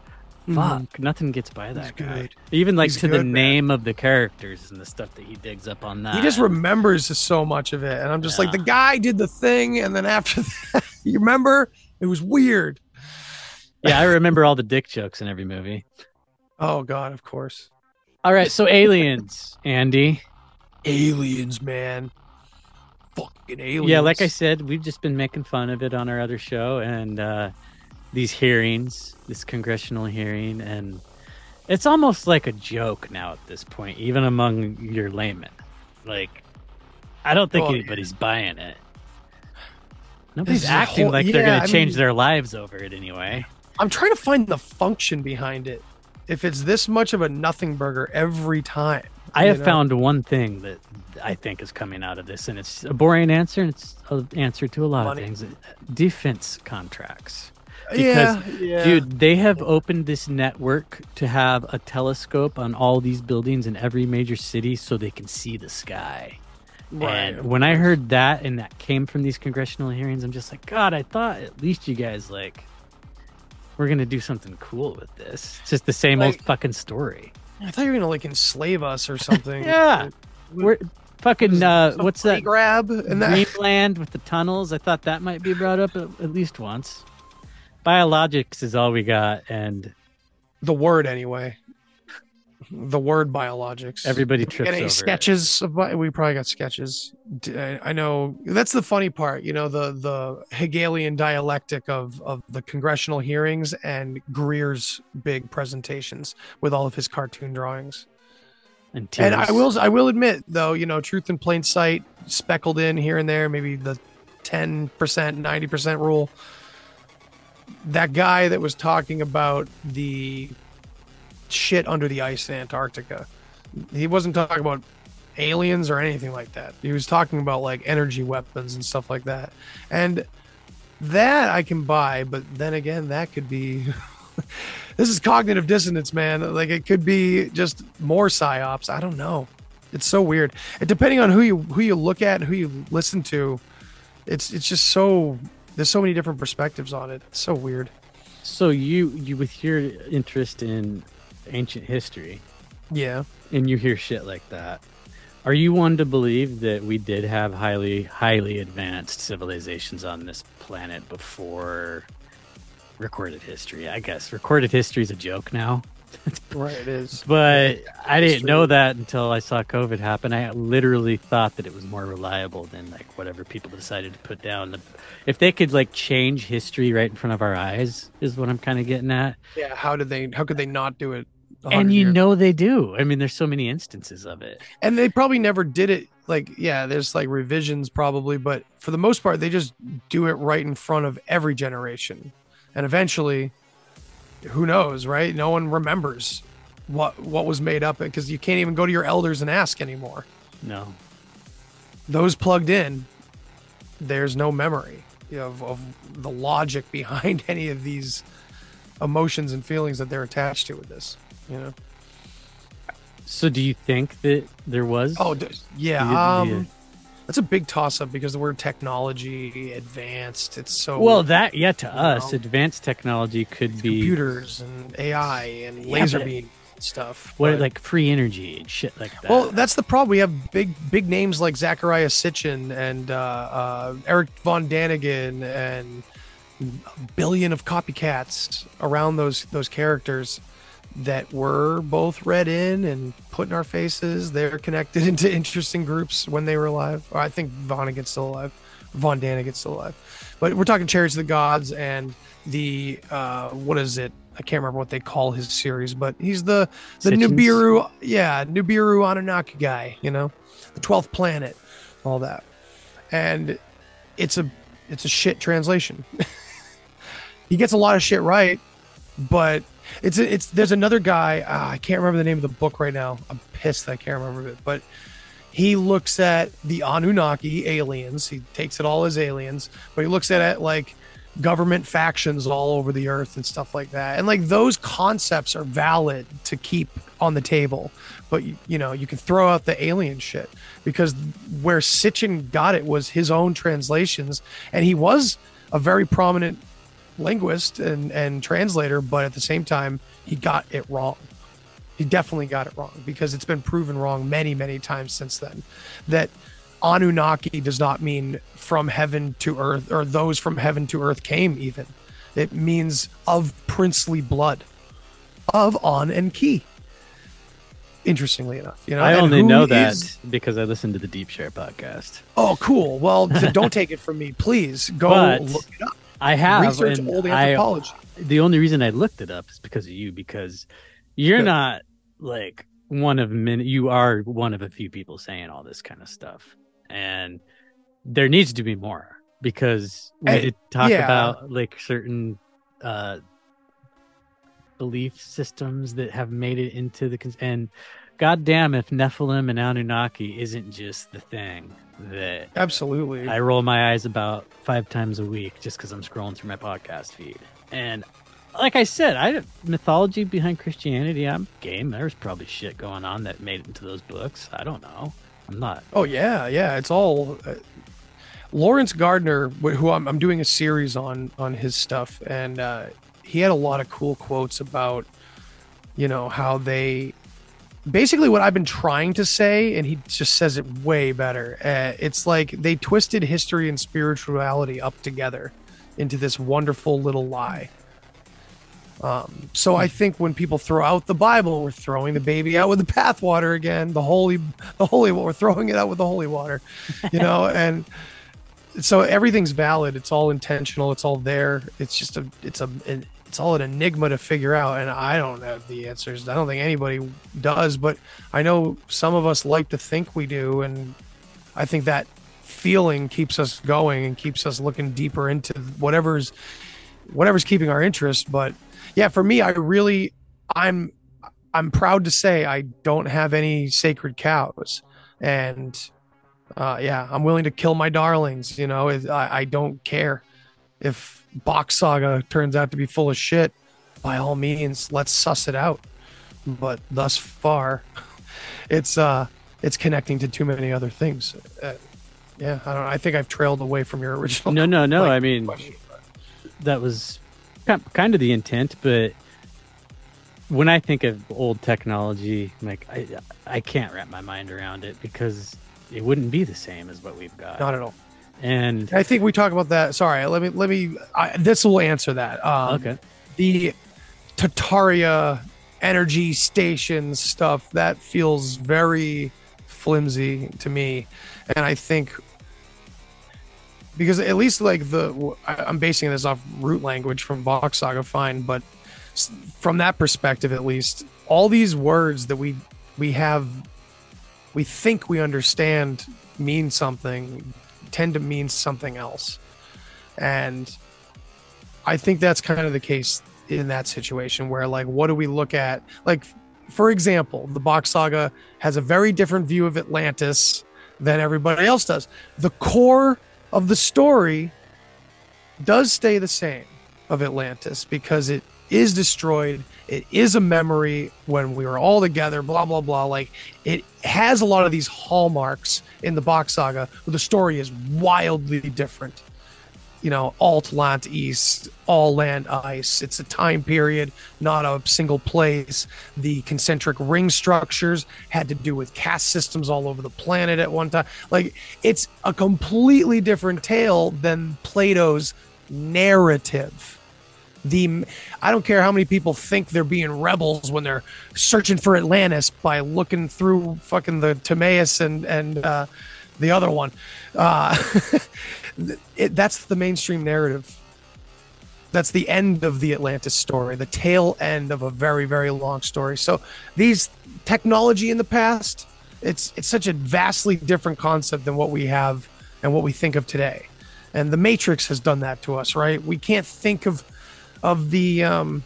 Fuck, nothing gets by that Mm-hmm. He's guy. good. Even like He's to the good, man. name of the characters and the stuff that he digs up on that. he just remembers so much of it. And I'm just like, the guy did the thing. And then after that, you remember? It was weird. yeah, I remember all the dick jokes in every movie. Oh, God, of course. All right, so aliens, Andy. Aliens, man. Fucking aliens. Yeah, like I said, we've just been making fun of it on our other show and uh, these hearings, this congressional hearing, and it's almost like a joke now at this point, even among your laymen. Like, I don't think Oh, yeah. anybody's buying it. Nobody's a acting whole- like they're going to change mean- their lives over it anyway. I'm trying to find the function behind it. If it's this much of a nothing burger every time. I have know? found one thing that I think is coming out of this, and it's a boring answer, and it's an answer to a lot Money. of things. Defense contracts. yeah, yeah. Dude, they have opened this network to have a telescope on all these buildings in every major city so they can see the sky. Right, and when I heard that and that came from these congressional hearings, I'm just like, God, I thought at least you guys like we're gonna do something cool with this. It's just the same old fucking story. I thought you were gonna like enslave us or something. Yeah. We're fucking uh what's that grab and that Greenland with the tunnels? I thought that might be brought up at, at least once. Biologics is all we got, and the word anyway. The word biologics. everybody trips any over it. sketches? Of, bi- we probably got sketches. I know that's the funny part. You know the the Hegelian dialectic of of the congressional hearings and Greer's big presentations with all of his cartoon drawings. And, And I will I will admit though, you know, truth in plain sight speckled in here and there, maybe the ten percent, ninety percent rule. That guy that was talking about the shit under the ice in Antarctica, he wasn't talking about aliens or anything like that. He was talking about like energy weapons and stuff like that. And that I can buy, but then again, that could be this is cognitive dissonance, man. Like it could be just more psyops. I don't know. It's so weird. And depending on who you who you look at and who you listen to, it's it's just so there's so many different perspectives on it. It's so weird. So you you with your interest in ancient history Yeah. and you hear shit like that, are you one to believe that we did have highly highly advanced civilizations on this planet before recorded history? I guess recorded history is a joke now. Right, it is. But I didn't true. know that until I saw COVID happen. I literally thought that it was more reliable than like whatever people decided to put down. If they could like change history right in front of our eyes, is what I'm kind of getting at. Yeah, how did they how could they not do it? A hundred And you years? know they do. I mean, there's so many instances of it. and they probably never did it like yeah there's like revisions probably but for the most part they just do it right in front of every generation and eventually who knows right no one remembers what what was made up because you can't even go to your elders and ask anymore No. those plugged in there's no memory of, of the logic behind any of these emotions and feelings that they're attached to with this you know So do you think that there was? Oh, d- yeah. The- the- um, that's a big toss up because the word technology, advanced, it's so well, that yeah, to us, know, advanced technology could be computers and AI and laser beam. stuff. what but- like free energy and shit like that. Well, that's the problem. We have big, big names like Zecharia Sitchin and uh, uh, Erich von Däniken and a billion of copycats around those those characters that were both read in and put in our faces. They're connected into interesting groups when they were alive. Or I think Vonnegut's still alive. Von Däniken's still alive. But we're talking Chariots of the Gods and the uh, what is it? I can't remember what they call his series, but he's the the Sitchins? Nibiru, yeah, Nibiru Anunnaki guy, you know, the twelfth planet, all that, and it's a it's a shit translation. he gets a lot of shit right, but it's it's there's another guy ah, I can't remember the name of the book right now. I'm pissed I can't remember it, but he looks at the Anunnaki aliens. He takes it all as aliens, but he looks at it like government factions all over the earth and stuff like that. And like those concepts are valid to keep on the table, but you, you know, you can throw out the alien shit because where Sitchin got it was his own translations and he was a very prominent linguist and and translator, but at the same time he got it wrong. He definitely got it wrong because it's been proven wrong many, many times since then. That Anunnaki does not mean from heaven to earth or those from heaven to earth came, even. It means of princely blood, of On and Ki. Interestingly enough, you know, I only know that is- because I listened to the Deep Share podcast. oh, cool. Well, don't take it from me, please. Go But look it up. I have Research old I- the only reason I looked it up is because of you, because you're Good. not like one of many. You are one of a few people saying all this kind of stuff, and there needs to be more because we talk yeah. about like certain uh belief systems that have made it into the cons- and. Goddamn, if Nephilim and Anunnaki isn't just the thing that Absolutely. I roll my eyes about five times a week just because I'm scrolling through my podcast feed. And like I said, I mythology behind Christianity. I'm game. There's probably shit going on that made it into those books. I don't know. I'm not. Oh yeah, yeah. It's all uh, Laurence Gardner, who I'm, I'm doing a series on on his stuff, and uh, he had a lot of cool quotes about, you know, how they basically what I've been trying to say, and he just says it way better. Uh, it's like they twisted history and spirituality up together into this wonderful little lie. Um, so I think when people throw out the Bible, we're throwing the baby out with the bathwater again. The holy, the holy, we're throwing it out with the holy water, you know. and so everything's valid. It's all intentional. It's all there. It's just a, it's a, an, it's all an enigma to figure out. And I don't have the answers. I don't think anybody does. But I know some of us like to think we do, and I think that feeling keeps us going and keeps us looking deeper into whatever's whatever's keeping our interest but yeah for me i really i'm i'm proud to say i don't have any sacred cows and uh yeah i'm willing to kill my darlings you know I, I don't care if Vox Saga turns out to be full of shit by all means let's suss it out but thus far it's uh it's connecting to too many other things uh, yeah i don't i think i've trailed away from your original No, no, no. like, I mean, question. that was kind of the intent, but when I think of old technology, like I, I can't wrap my mind around it because it wouldn't be the same as what we've got. not at all and I think we talk about that. Sorry, let me let me. I, this will answer that. Um, okay, The Tartaria energy station stuff that feels very flimsy to me, and I think because at least like the I'm basing this off root language from Vox Saga, fine, but from that perspective, at least all these words that we we have we think we understand mean something tend to mean something else. And i think that's kind of the case in that situation where like what do we look at? Like for example the Vox Saga has a very different view of atlantis than everybody else does. The core of the story does stay the same of atlantis because it is destroyed it is a memory when we were all together blah blah blah like it has a lot of these hallmarks in the Vox Saga but the story is wildly different you know, alt lant east, all land ice. It's a time period, not a single place. The concentric ring structures had to do with caste systems all over the planet at one time. Like it's a completely different tale than Plato's narrative. The I don't care how many people think they're being rebels when they're searching for Atlantis by looking through fucking the Timaeus and and uh, the other one. Uh, it, that's the mainstream narrative. That's the end of the Atlantis story, the tail end of a very, very long story. So these technology in the past, it's it's such a vastly different concept than what we have and what we think of today. And the Matrix has done that to us, right? We can't think of of the um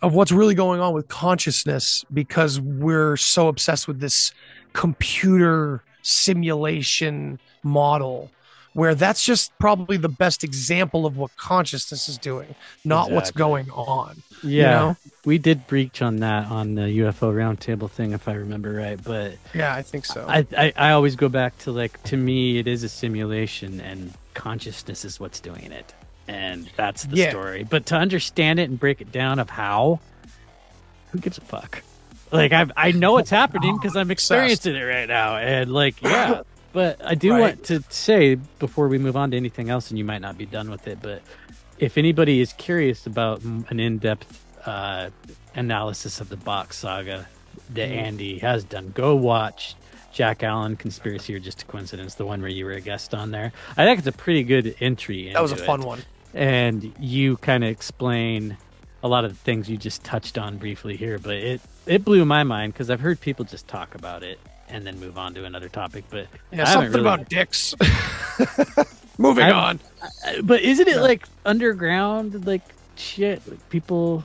of what's really going on with consciousness because we're so obsessed with this computer simulation model where that's just probably the best example of what consciousness is doing, not what's going on. Yeah, know? we did breach on that on the UFO roundtable thing, if I remember right. But Yeah, I think so. I, I, I always go back to like to me, it is a simulation, and consciousness is what's doing it, and that's the Yeah. story. But to understand it and break it down of how, who gives a fuck? Like I I know it's happening because I'm experiencing it right now, and like yeah. But I do Right. want to say before we move on to anything else, and you might not be done with it, but if anybody is curious about an in-depth uh, analysis of the Vox Saga that Mm-hmm. Andy has done, go watch Jack Allen Conspiracy or Just a Coincidence, the one where you were a guest on there. I think it's a pretty good entry. that was a fun it. one. And you kind of explain a lot of the things you just touched on briefly here. But it it blew my mind because I've heard people just talk about it and then move on to another topic. But Yeah, something really- about dicks. Moving I've- on. Uh, But isn't it Yeah. like underground, like shit? Like people,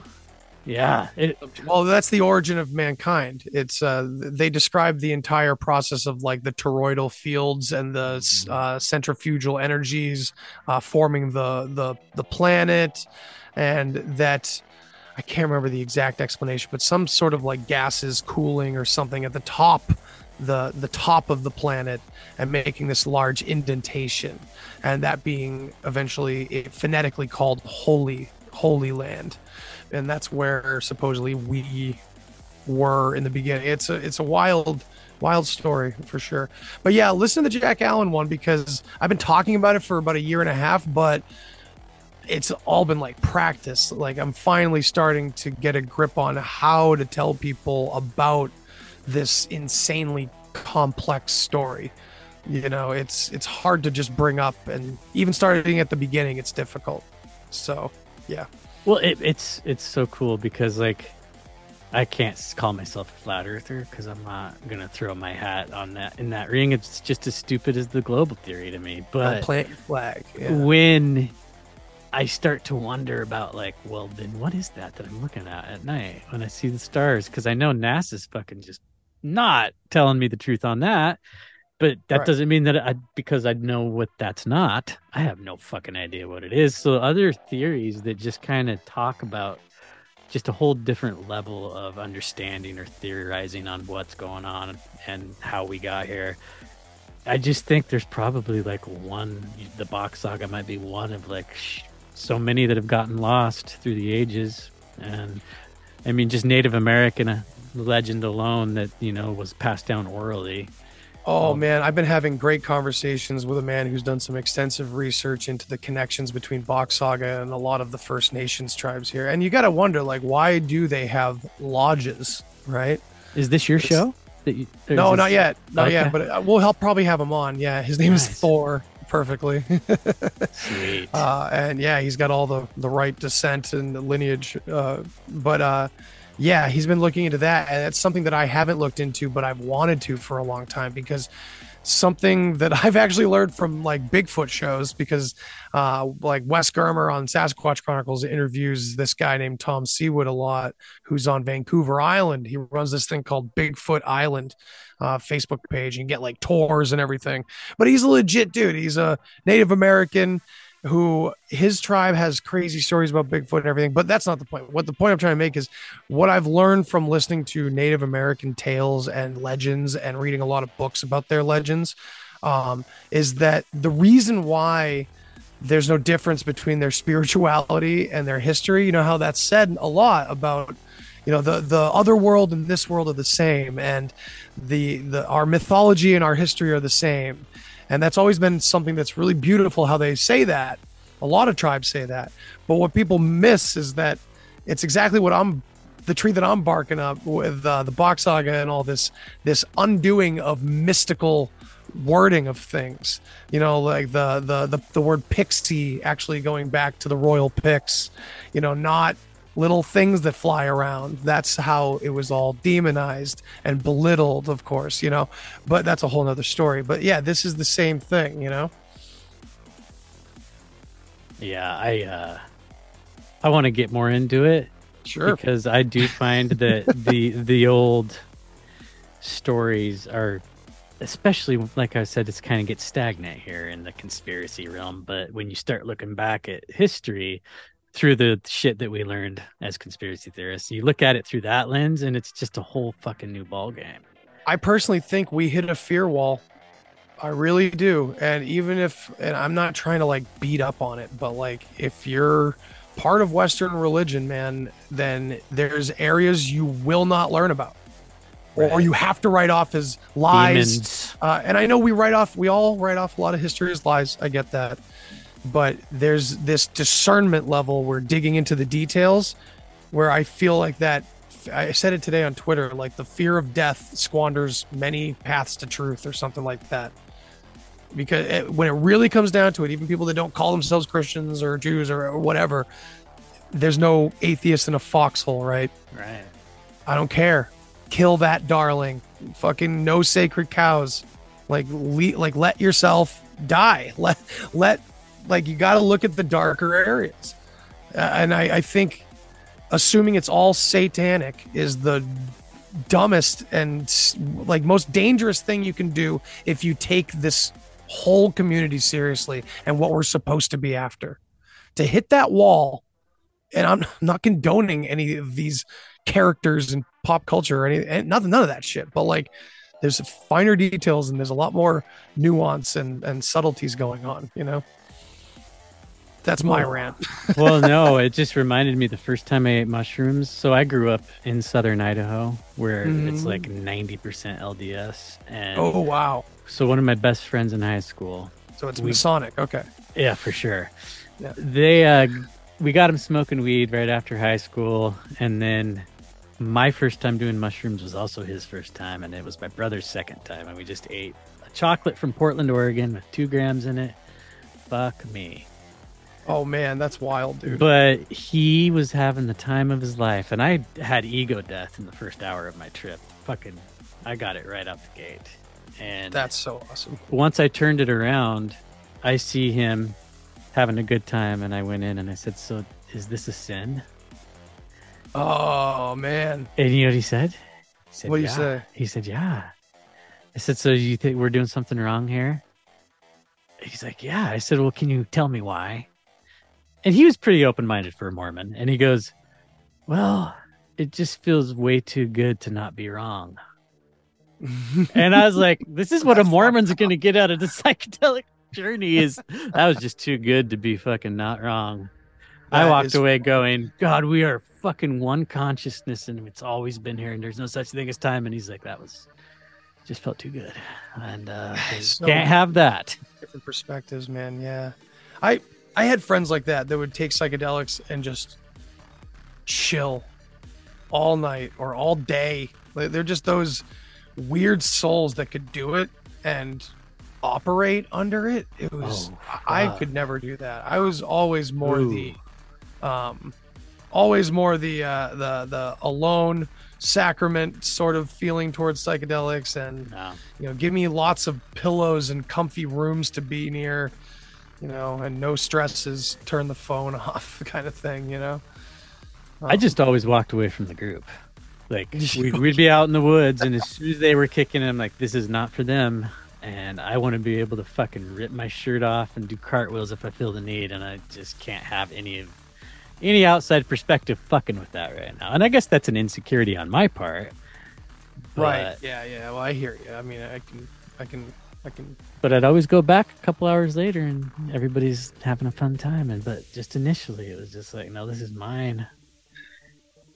yeah. It, Well, that's the origin of mankind. It's uh, they describe the entire process of like the toroidal fields and the uh, centrifugal energies uh, forming the the the planet, and that I can't remember the exact explanation, but some sort of like gases cooling or something at the top, the the top of the planet, and making this large indentation, and that being eventually phonetically called holy holy land and that's where supposedly we were in the beginning. It's a it's a wild wild story for sure. But yeah, listen to the Jack Allen one because I've been talking about it for about a year and a half, but it's all been like practice. Like I'm finally starting to get a grip on how to tell people about this insanely complex story. You know, it's it's hard to just bring up and even starting at the beginning it's difficult. So, yeah. well, it, it's it's so cool because like I can't call myself a flat earther because I'm not gonna throw my hat on that in that ring. It's just as stupid as the global theory to me. But plant your flag. Yeah. when I start to wonder about like, well, then what is that that I'm looking at at night when I see the stars? Because I know NASA's fucking just not telling me the truth on that. But that Right. doesn't mean that I because I know what that's not. I have no fucking idea what it is. So other theories that just kind of talk about just a whole different level of understanding or theorizing on what's going on and how we got here. I just think there's probably like one. The Vox Saga might be one of like sh- so many that have gotten lost through the ages, and I mean, just Native American uh, legend alone that you know was passed down orally. Oh man, I've been having great conversations with a man who's done some extensive research into the connections between Vox Saga and a lot of the First Nations tribes here. And you got to wonder, like, why do they have lodges, right? Is this your It's- show? That you, no, this- not yet, not Okay. yet. But uh, we'll help probably have him on. Yeah, his name is Thor. Perfectly, Sweet. uh, and yeah, he's got all the the right descent and the lineage. Uh, but uh, yeah, he's been looking into that, and it's something that I haven't looked into, but I've wanted to for a long time because something that I've actually learned from like Bigfoot shows because uh, like Wes Germer on Sasquatch Chronicles interviews this guy named Tom Sewid a lot, who's on Vancouver Island. He runs this thing called Bigfoot Island uh, Facebook page. and get like tours and everything. But he's a legit dude. He's a Native American who his tribe has crazy stories about Bigfoot and everything. But that's not the point. What the point I'm trying to make is what I've learned from listening to Native American tales and legends and reading a lot of books about their legends um, is that the reason why there's no difference between their spirituality and their history. You know how that's said a lot about you know the the other world and this world are the same and the the our mythology and our history are the same and that's always been something that's really beautiful how they say that. A lot of tribes say that. But what people miss is that it's exactly what i'm the tree that i'm barking up with uh, the Vox Saga and all this this undoing of mystical wording of things. You know like the the the, the word pixie actually going back to the royal pix you know not little things that fly around. That's how it was all demonized and belittled, of course, you know. But that's a whole nother story. But yeah, this is the same thing, you know. Yeah, I uh I want to get more into it Sure. because I do find that the the old stories are especially like I said it's kind of gets stagnant here in the conspiracy realm but when you start looking back at history through the shit that we learned as conspiracy theorists you look at it through that lens and it's just a whole fucking new ball game I personally think we hit a fear wall. I really do. And even if, and I'm not trying to like beat up on it, but like if you're part of Western religion, man, then there's areas you will not learn about. Or you have to write off as lies. Uh, and I know we write off, we all write off a lot of history as lies. I get that. But there's this discernment level where digging into the details where I feel like that. I said it today on Twitter like the fear of death squanders many paths to truth or something like that. Because it, when it really comes down to it, even people that don't call themselves Christians or Jews or, or whatever, there's no atheist in a foxhole, right? right I don't care. Kill that darling. Fucking no sacred cows. Like le- like let yourself die. Let let like you got to look at the darker areas. Uh, and I I think assuming it's all satanic is the dumbest and like most dangerous thing you can do if you take this whole community seriously and what we're supposed to be after. To hit that wall and I'm not condoning any of these characters and pop culture or any and nothing none of that shit but like there's finer details and there's a lot more nuance and and subtleties going on you know that's my rant well, no, it just reminded me the first time I ate mushrooms. So I grew up in southern Idaho, where it's Mhm. like ninety percent LDS, and oh wow so one of my best friends in high school, so it's We- masonic okay yeah, for sure, Yeah. they uh, we got him smoking weed right after high school, and then my first time doing mushrooms was also his first time, and it was my brother's second time, and we just ate a chocolate from Portland, Oregon, with two grams in it. Fuck me. Oh man that's wild dude But he was having the time of his life, and I had ego death in the first hour of my trip. Fucking, I got it right out the gate. And that's so awesome once I turned it around, I see him having a good time, and I went in and I said, "So, is this a sin?" oh man And you know what he said? He said What'd you say? He said, "Yeah." I said, "So you think we're doing something wrong here?" He's like, "Yeah." I said, "Well, can you tell me why?" And he was pretty open-minded for a Mormon, and he goes, "Well, it just feels way too good to not be wrong." And I was like, "This is what a Mormon's going to get out of the psychedelic journey is that was just too good to be fucking not wrong." I walked away going, God, we are fucking one consciousness and it's always been here and there's no such thing as time. And he's like, that was just felt too good. And uh, So- can't have that. different perspectives man yeah i i had friends like that that would take psychedelics and just chill all night or all day. Like, they're just those weird souls that could do it and operate under it. It was Oh, i could never do that. I was always more the um always more the uh the the alone sacrament sort of feeling towards psychedelics and No. you know give me lots of pillows and comfy rooms to be near you know and no stresses turn the phone off kind of thing you know I just always walked away from the group. Like we'd, we'd be out in the woods and as soon as they were kicking, I'm like, this is not for them. And I want to be able to fucking rip my shirt off and do cartwheels if I feel the need. And I just can't have any of any outside perspective fucking with that right now. And I guess that's an insecurity on my part. right yeah yeah well i hear you i mean i can i can I can. But I'd always go back a couple hours later, and everybody's having a fun time. And but just initially, it was just like, no, this is mine.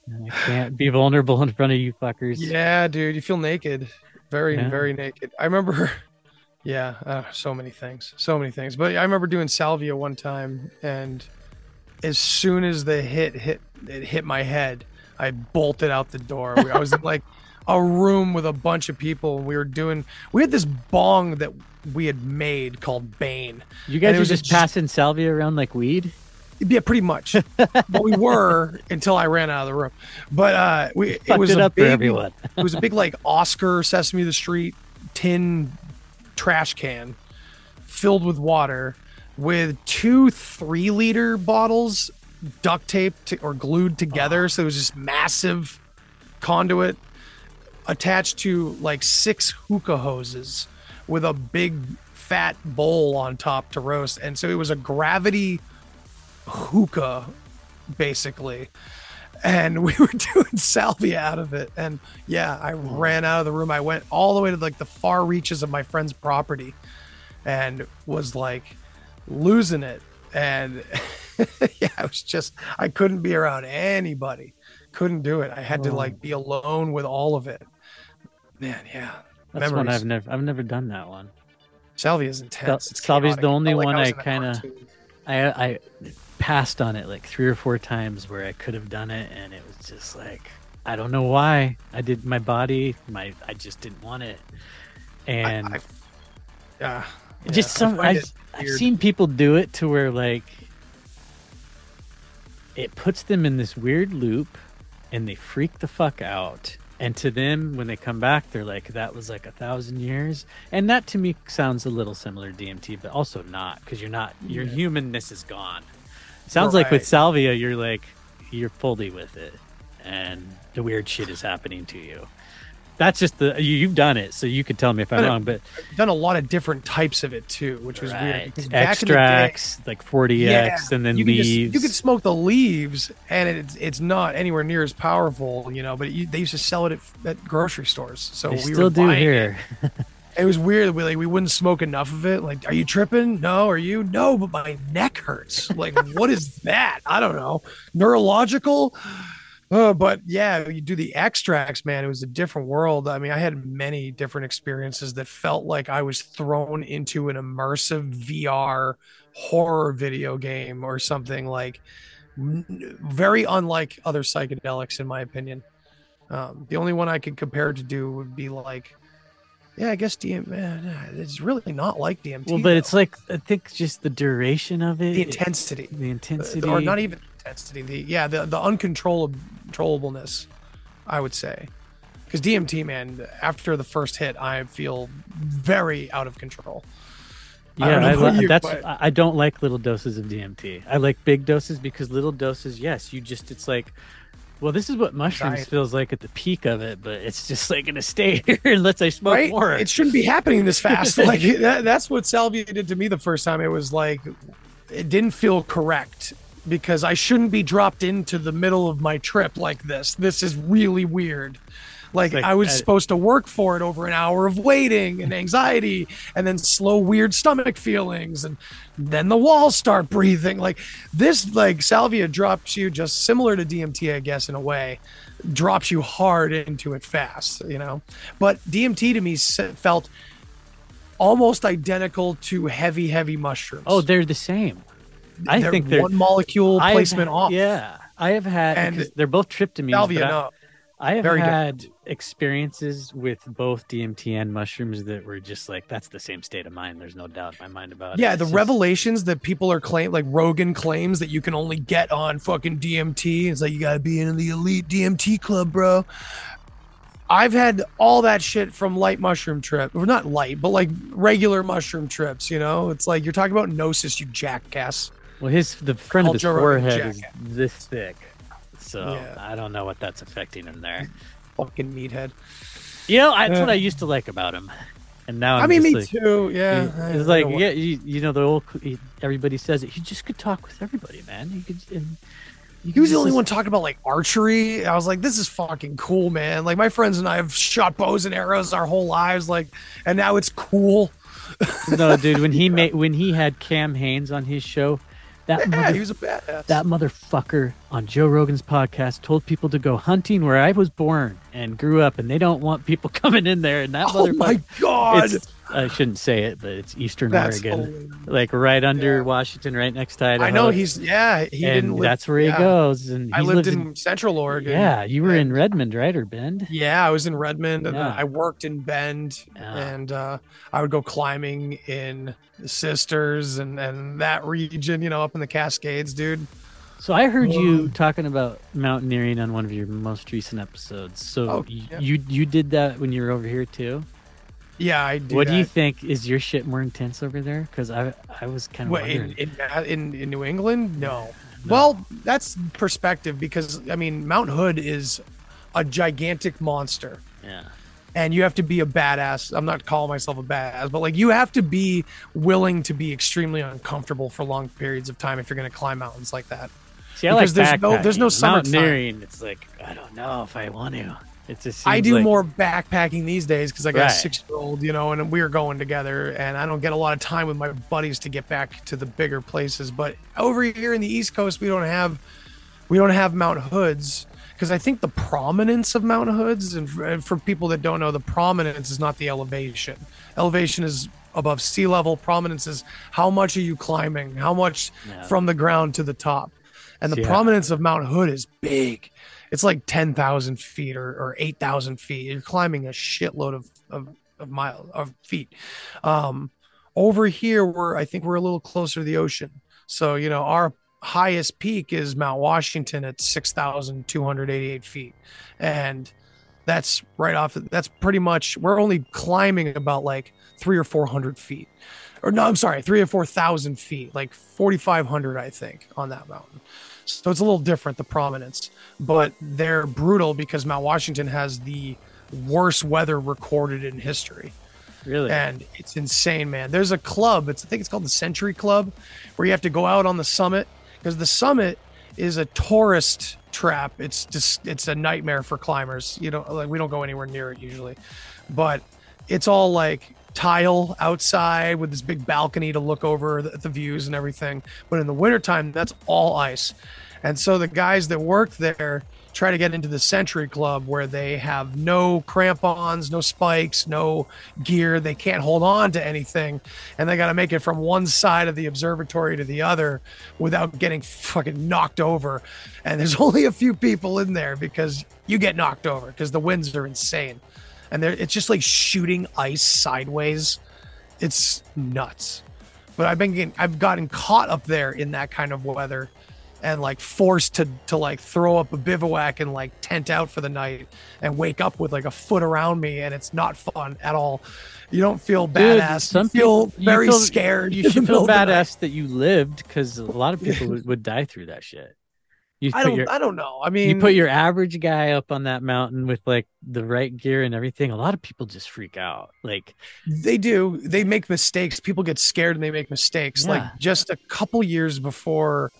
And I can't be vulnerable in front of you fuckers. Yeah, dude, you feel naked, very, Yeah. very naked. I remember, yeah, uh, so many things, so many things. But I remember doing salvia one time, and as soon as the hit hit it hit my head, I bolted out the door. I was like a room with a bunch of people, we were doing. We had this bong that we had made called Bane. You guys were just just- passing salvia around like weed. Yeah, pretty much. but we were until I ran out of the room. But uh, we it was it a up big, for everyone. it was a big like Oscar Sesame the Street tin trash can filled with water with two three liter bottles duct taped to, or glued together. So it was just massive conduit attached to like six hookah hoses with a big fat bowl on top to roast. And so it was a gravity hookah basically. And we were doing salvia out of it. And yeah i hmm. ran out of the room. I went all the way to like the far reaches of my friend's property and was like losing it. And yeah i was just i couldn't be around anybody. Couldn't do it. I had to Oh. like be alone with all of it. Man yeah That's one. I've never I've never done that one. salvia is intense. It's Salvia's the only felt like one was I in kinda- I I passed on it like three or four times where I could have done it, and it was just like I don't know why. I did my body my I just didn't want it, and I, I, yeah, it just yeah, I some find I've, I've seen people do it to where like it puts them in this weird loop, and they freak the fuck out. And to them, when they come back, they're like, "That was like a thousand years," and that to me sounds a little similar to DMT, but also not because you're not your Yeah. humanness is gone. Sounds like with salvia, you're like you're fully with it, and the weird shit is happening to you. That's just the you, you've done it, so you could tell me if I'm wrong. But I've done a lot of different types of it too, which was weird. right, in the day- extracts like 40x, and then you can leaves. just- you could smoke the leaves, and it's it's not anywhere near as powerful, you know. But you, they used to sell it at, at grocery stores, so they we still were do here. It. It was weird. We like we wouldn't smoke enough of it. Like, are you tripping? No. Are you? No. But my neck hurts. Like, what is that? I don't know. Neurological. Uh, but yeah, you do the extracts, man. It was a different world. I mean, I had many different experiences that felt like I was thrown into an immersive VR horror video game or something like very unlike other psychedelics, in my opinion. Um, the only one I could compare to do would be like, yeah, I guess DM. Man, it's really not like DMT. Well, but it's like I think just the duration of it, the intensity, the intensity, or not even intensity. The yeah, the the uncontrollable controllableness, I would say, because DMT, man, after the first hit, I feel very out of control. I Yeah, don't I, you, that's but- I I don't like little doses of DMT. I like big doses because little doses, yes, you just it's like, well, this is what mushrooms feels like at the peak of it, but it's just like gonna stay here unless I smoke right? more. It shouldn't be happening this fast. like that, that's what salvia did to me the first time. It was like it didn't feel correct because I shouldn't be dropped into the middle of my trip like this. This is really weird. Like, Like, I was supposed to work for it over an hour of waiting and anxiety and then slow weird stomach feelings and then the walls start breathing like this like salvia drops you just similar to DMT I guess in a way drops you hard into it fast, you know. But DMT to me felt almost identical to heavy, heavy mushrooms. oh, they're the same. I think they're one molecule placement off. Yeah, I have had And they're both tryptamines. salvia. but I- No, I have had experiences with both DMT and mushrooms that were just like that's the same state of mind. There's no doubt in my mind about it. yeah, the just- revelations that people are claim like Rogan claims that you can only get on fucking DMT. It's like you gotta be in the elite DMT club, bro. I've had all that shit from light mushroom trip, or not light, but like regular mushroom trips. You know, it's like you're talking about gnosis, you jackass. Well, his the front of his forehead is this thick, so Yeah. I don't know what that's affecting him there. Fucking meathead. You know, that's what Uh, I used to like about him, and now I'm I mean, me like, too. Yeah, it's I like what- yeah, you, you know the old he, everybody says it. He just could talk with everybody, man. He could. And He was the only one talking about like archery. I was like, this is fucking cool, man. Like my friends and I have shot bows and arrows our whole lives, like, and now it's cool. no, dude, when he made when he had Cam Hanes on his show, that Yeah, mother, he was a badass. that motherfucker on Joe Rogan's podcast told people to go hunting where I was born and grew up, and they don't want people coming in there. And that oh motherfucker, my god, it's, I shouldn't say it, but it's Eastern that's Oregon, hilarious. like right under Yeah. Washington, right next to Idaho. I know he's yeah. He and didn't live. that's where he yeah. goes. And I lived lives in, Central Oregon. Yeah, you were in Redmond, right, or Bend? Yeah, I was in Redmond and Yeah. I worked in Bend and uh, I would go climbing in the Sisters and, and that region, you know, up in the Cascades, dude. So I heard you talking about mountaineering on one of your most recent episodes. So Oh, yeah. you you did that when you were over here too. Yeah, I do. what do you think? Is your shit more intense over there? Because I I was kind of wondering. in, in in in New England? No. Well, that's perspective because I mean Mount Hood is a gigantic monster. yeah. and you have to be a badass. I'm not calling myself a badass, but like you have to be willing to be extremely uncomfortable for long periods of time if you're going to climb mountains like that. See, I Because like there's no- there's no backpacking. summertime. mountaineering. It's like I don't know if I want to. I do like- more backpacking these days because I got a six year old, you know, and we are going together, and I don't get a lot of time with my buddies to get back to the bigger places. But over here in the East Coast, we don't have we don't have Mount Hoods because I think the prominence of Mount Hoods, and for, and for people that don't know, the prominence is not the elevation. Elevation is above sea level. Prominence is how much are you climbing, how much from the ground to the top, and the Yeah. prominence of Mount Hood is big. It's like ten thousand feet or, or eight thousand feet. You're climbing a shitload of of, of of feet. Um, over here, we're I think we're a little closer to the ocean. So you know our highest peak is Mount Washington at six thousand two hundred eighty-eight feet, and that's right off. That's pretty much we're only climbing about like three or four hundred feet, or no, I'm sorry, three or four thousand feet, like forty-five hundred, I think, on that mountain. So it's a little different, the prominence, but they're brutal because Mount Washington has the worst weather recorded in history really. and it's insane, man. There's a club. It's I think it's called the Century Club, where you have to go out on the summit because the summit is a tourist trap. It's just it's a nightmare for climbers. You know, like we don't go anywhere near it usually, but it's all like tile outside with this big balcony to look over the, the views and everything. But in the wintertime, that's all ice. And so the guys that work there try to get into the Century Club where they have no crampons, no spikes, no gear. They can't hold on to anything. And they got to make it from one side of the observatory to the other without getting fucking knocked over. And there's only a few people in there because you get knocked over because the winds are insane. And it's just like shooting ice sideways. It's nuts. But I've been getting, I've gotten caught up there in that kind of weather and like forced to to like throw up a bivouac and like tent out for the night and wake up with like a foot around me and it's not fun at all. You don't feel Dude, badass. some you feel people- you very feel- scared. You should feel middle of the night. badass that you lived because a lot of people would, would die through that shit. You I don't your I don't know. I mean you put your average guy up on that mountain with like the right gear and everything. A lot of people just freak out. Like They do. They make mistakes. People get scared and they make mistakes. Yeah. Like just a couple years before,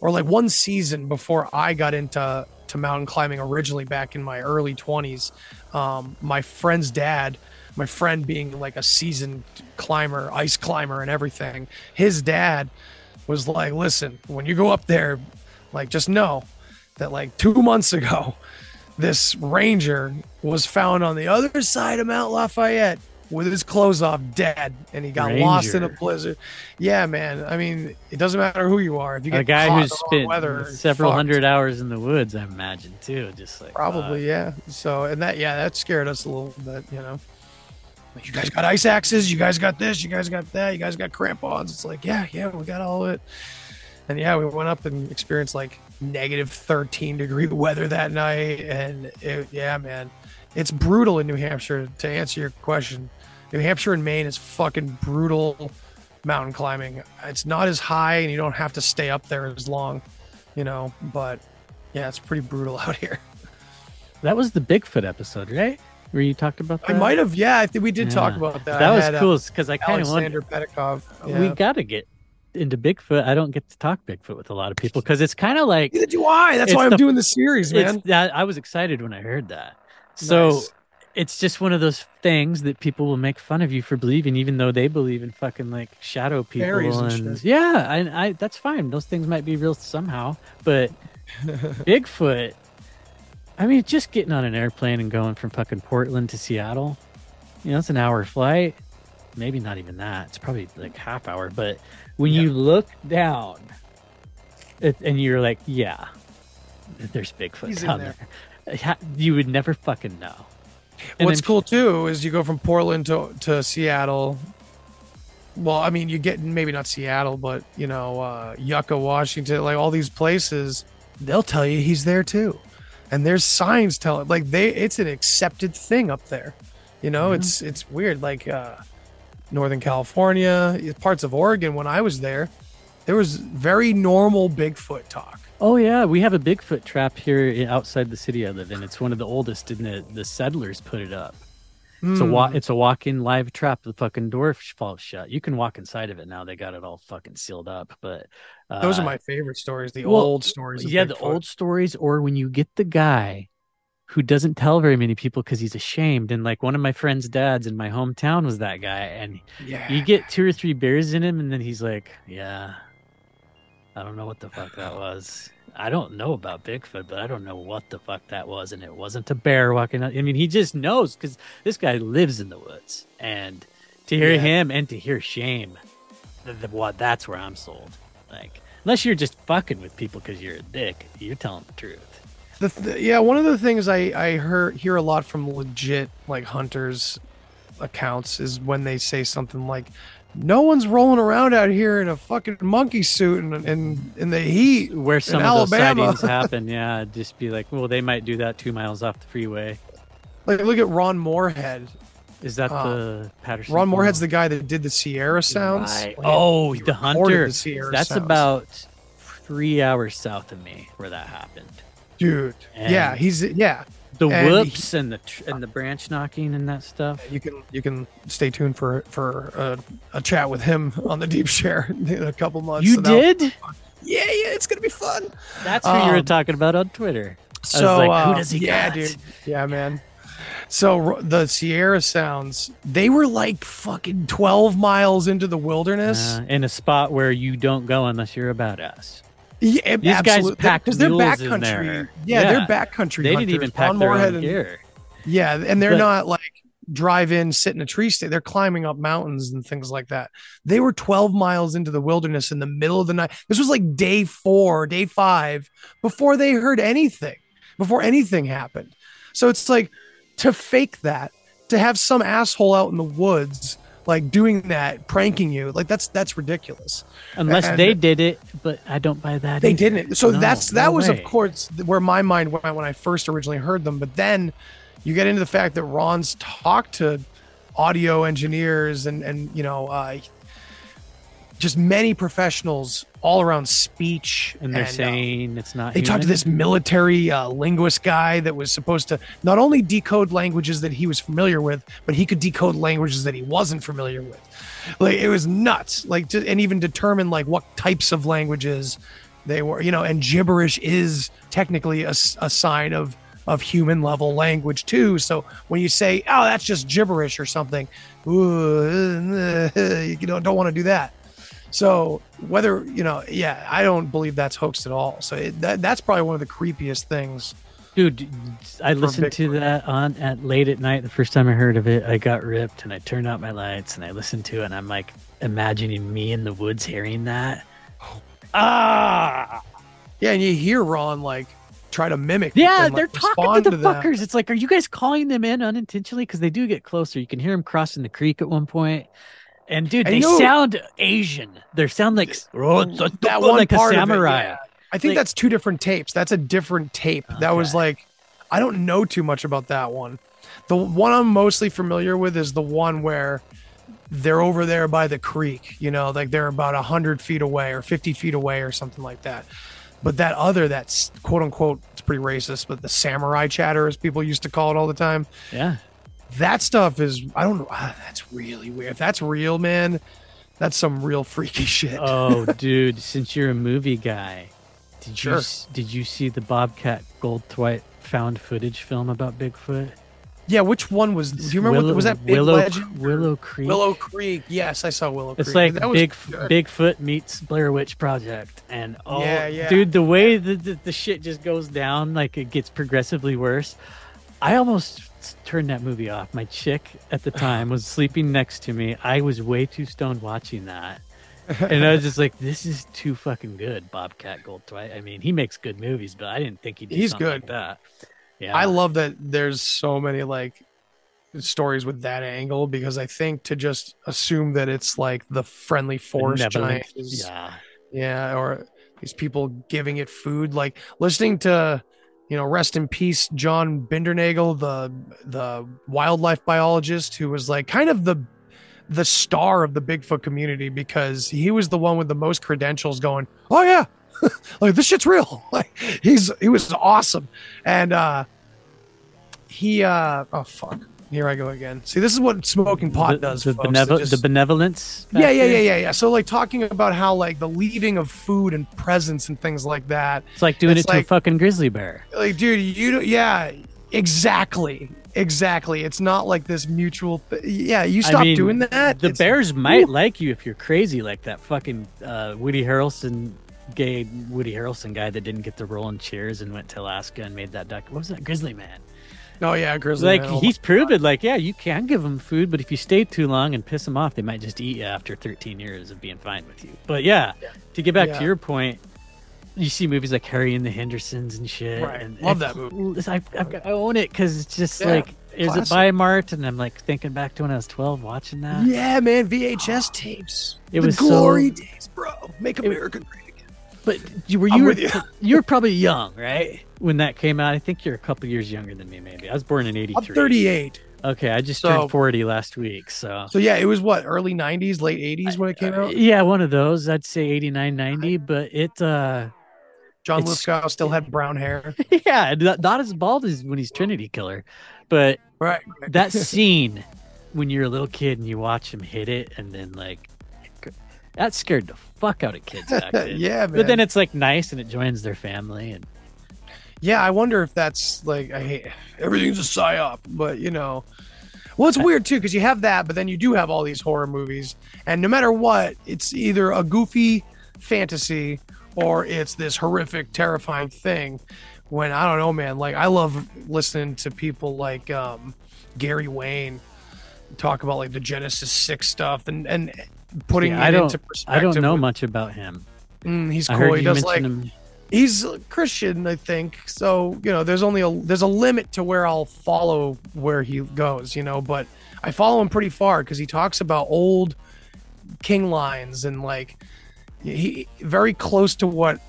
or like one season before I got into to mountain climbing originally back in my early 20s, um, my friend's dad, my friend being like a seasoned climber, ice climber, and everything, his dad was like, listen, when you go up there, like just know that like two months ago, this ranger was found on the other side of Mount Lafayette with his clothes off, dead, and he got lost in a blizzard. Yeah, man. I mean, it doesn't matter who you are. If you get a guy who's spent weather, several fucked. hundred hours in the woods, I imagine too. Just like Probably, yeah. So, and that, yeah, that scared us a little bit, you know. Like, you guys got ice axes, you guys got this, you guys got that, you guys got crampons. It's like, yeah, yeah, we got all of it. And yeah, we went up and experienced like negative 13 degree weather that night. And it, yeah, man, it's brutal in New Hampshire. To answer your question, New Hampshire and Maine is fucking brutal mountain climbing. It's not as high and you don't have to stay up there as long, you know, but yeah, it's pretty brutal out here. That was the Bigfoot episode, right? Where you talked about that. I might have, yeah, I think we did talk about that. That was had, uh, cool because I kind of. Alexander Pedikov. We Yeah. got to get into Bigfoot. I don't get to talk Bigfoot with a lot of people because it's kind of like Neither do I. That's why I'm the- doing the series, man. that I was excited when I heard that. So Nice. it's just one of those things that people will make fun of you for believing, even though they believe in fucking like shadow people and and, yeah, I, I that's fine. Those things might be real somehow, but Bigfoot. I mean, just getting on an airplane and going from fucking Portland to Seattle, you know, it's an hour flight. Maybe not even that. It's probably like half hour. But when you look down, it, and you're like, yeah, there's Bigfoot He's down there. there. You would never fucking know. And What's then- cool too is you go from Portland to, to Seattle. Well, I mean, you get maybe not Seattle, but you know, uh, Yucca, Washington, like all these places, they'll tell you he's there too, and there's signs telling like they it's an accepted thing up there. You know, it's it's weird. Like uh, Northern California, parts of Oregon. When I was there, there was very normal Bigfoot talk. Oh yeah, we have a Bigfoot trap here outside the city I live in. It's one of the oldest, and the the settlers put it up. It's a Hmm. wa- it's a walk-in live trap. The fucking door falls shut. You can walk inside of it now. They got it all fucking sealed up. But uh, Those are my favorite stories. The well, old stories. of yeah, the old stories, or when you get the guy who doesn't tell very many people because he's ashamed. And like one of my friend's dads in my hometown was that guy, and Yeah. you get two or three beers in him, and then he's like, "Yeah, I don't know what the fuck that was. I don't know about Bigfoot, but I don't know what the fuck that was, and it wasn't a bear walking out. I mean, he just knows because this guy lives in the woods, and to hear Yeah. him and to hear shame, th- th- what that's where I'm sold. Like, unless you're just fucking with people because you're a dick, you're telling the truth. The th- yeah, one of the things I I hear hear a lot from legit like hunters accounts is when they say something like, "No one's rolling around out here in a fucking monkey suit and in, in the heat." Where some of Alabama. those sightings happen, yeah, just be like, well, they might do that two miles off the freeway. Like look at Ron Morehead. Is that Oh. the Patterson? Ron Morehead's the guy that did the Sierra sounds. Right. Like, Oh, he the recorded hunter. the Sierra That's sounds. about three hours south of me where that happened. Dude. And- yeah, he's yeah. The And whoops and the tr- and the branch knocking and that stuff. You can you can stay tuned for for a, a chat with him on the deep share in a couple months. You So did? Yeah, yeah, it's gonna be fun. That's who you were Um, talking about on Twitter. So like, who uh, does he yeah, got? dude. Yeah, man. So the Sierra Sounds, they were like fucking 12 miles into the wilderness. Uh, in a spot where you don't go unless you're a badass. Yeah, these guys packed because they're backcountry. Yeah, Yeah. they're backcountry. They didn't even pack Ron their Morehead own and- gear. Yeah, and they're But- not like drive in, sit in a tree state. They're climbing up mountains and things like that. They were 12 miles into the wilderness in the middle of the night. This was like day four, day five, before they heard anything, before anything happened. So it's like to fake that, to have some asshole out in the woods like doing that, pranking you, like that's that's ridiculous. Unless and- they did it, but I don't buy that. They either. didn't. So No, that's no that was way. of course where my mind went when I first originally heard them. But then you get into the fact that Ron's talked to audio engineers and and you know uh, just many professionals all around speech, and they're uh, saying it's not. they talked to this military uh, linguist guy that was supposed to not only decode languages that he was familiar with, but he could decode languages that he wasn't familiar with. Like it was nuts. Like to, and even determine like what types of languages they were. You know, and gibberish is technically a sign of of human level language too. So when you say, "Oh, that's just gibberish" or something, you don't don't want to do that. So whether you know, yeah, I don't believe that's hoaxed at all. So it, that that's probably one of the creepiest things. Dude, I listened to that on at late at night. The first time I heard of it, I got ripped, and I turned out my lights, and I listened to it, and I'm like imagining me in the woods hearing that. Ah, Yeah, and you hear Ron like try to mimic. yeah, and, like, they're talking to the that. fuckers. It's like, are you guys calling them in unintentionally? Because they do get closer. You can hear them crossing the creek at one point. And dude, And they know- sound Asian. They sound like oh, That one like a part of it, samurai. yeah. I think Like- that's two different tapes. That's a different tape. That was like, I don't know too much about that one. The one I'm mostly familiar with is the one where they're over there by the creek. You know, like they're about hundred feet away or fifty feet away or something like that. But that other, that's quote unquote, it's pretty racist, but the samurai chatter, as people used to call it all the time. Yeah. That stuff is, I don't know. ah, That's really weird. If that's real, man, that's some real freaky shit. Oh, dude, since you're a movie guy, did you Sure. s- did you see the Bobcat Goldthwait found footage film about Bigfoot? Yeah, which one was? Do you remember? Willow, was that Big Willow, Legend? Willow Creek? Willow Creek. Yes, I saw Willow It's Creek. like That Big good. Bigfoot meets Blair Witch Project, and oh, Yeah, yeah. dude, the way the the shit just goes down, like it gets progressively worse. I almost turned that movie off. My chick at the time was sleeping next to me. I was way too stoned watching that, and I was just like, "This is too fucking good." Bobcat Goldthwait. I mean, he makes good movies, but I didn't think he'd. He's something like good. that. Yeah, I love that there's so many like stories with that angle because I think to just assume that it's like the friendly forest Benevolent. giant is Yeah, yeah, or these people giving it food. Like listening to, you know, rest in peace, John Bindernagel, the the wildlife biologist who was like kind of the the star of the Bigfoot community because he was the one with the most credentials going, Oh yeah, like this shit's real. Like he's he was awesome. And uh he uh oh fuck. Here I go again. See, this is what smoking pot the, does. The. Benevo- just- the benevolence. yeah, yeah, yeah, yeah, yeah. So like talking about how like the leaving of food and presents and things like that. It's like doing It's it to a fucking grizzly bear. Like, dude, you don't. Yeah, exactly, exactly. It's not like this mutual. Th- yeah, you I stop mean, doing that. The bears might like you if you're crazy, like that fucking uh, Woody Harrelson, gay Woody Harrelson guy that didn't get the role in Cheers and went to Alaska and made that duck. What was that? Grizzly Man. Oh yeah, grizzly. like man. Oh, he's proven, like, yeah, you can give them food, but if you stay too long and piss them off, they might just eat you after 13 years of being fine with you. But yeah, to get back Yeah. to your point, you see movies like Harry and the Hendersons and shit. Right. And Love that movie. I, I, I own it because it's just Yeah, like, is it by Mart? And I'm like thinking back to when I was 12 watching that. yeah, man. VHS tapes. It the was so- glory days, bro. Make America great again. But you were you were, you. you were probably young, right? When that came out, I think you're a couple years younger than me. Maybe I was born in '83. I'm 38. Okay, I just So- turned 40 last week, so So yeah, it was what early 90s, late 80s when it came out. yeah, one of those. I'd say 89, 90, but it, uh, John Lithgow still had brown hair. yeah, not, not as bald as when he's Trinity Killer, but Right. that scene when you're a little kid and you watch him hit it, and then like that scared the fuck out of kids back then. yeah, man. But then it's like nice and it joins their family and Yeah, I wonder if that's like I hate everything's a psyop, but you know, well, it's weird too because you have that, but then you do have all these horror movies, and no matter what, it's either a goofy fantasy or it's this horrific, terrifying thing. When I don't know, man, like I love listening to people like um, Gary Wayne talk about like the Genesis Six stuff and and putting Yeah, I it don't- into perspective. I don't know with- much about him. Mm, he's cool. He does like him. he's Christian, I think. So you know, there's only a there's a limit to where I'll follow where he goes, you know. But I follow him pretty far because he talks about old king lines and like he very close to what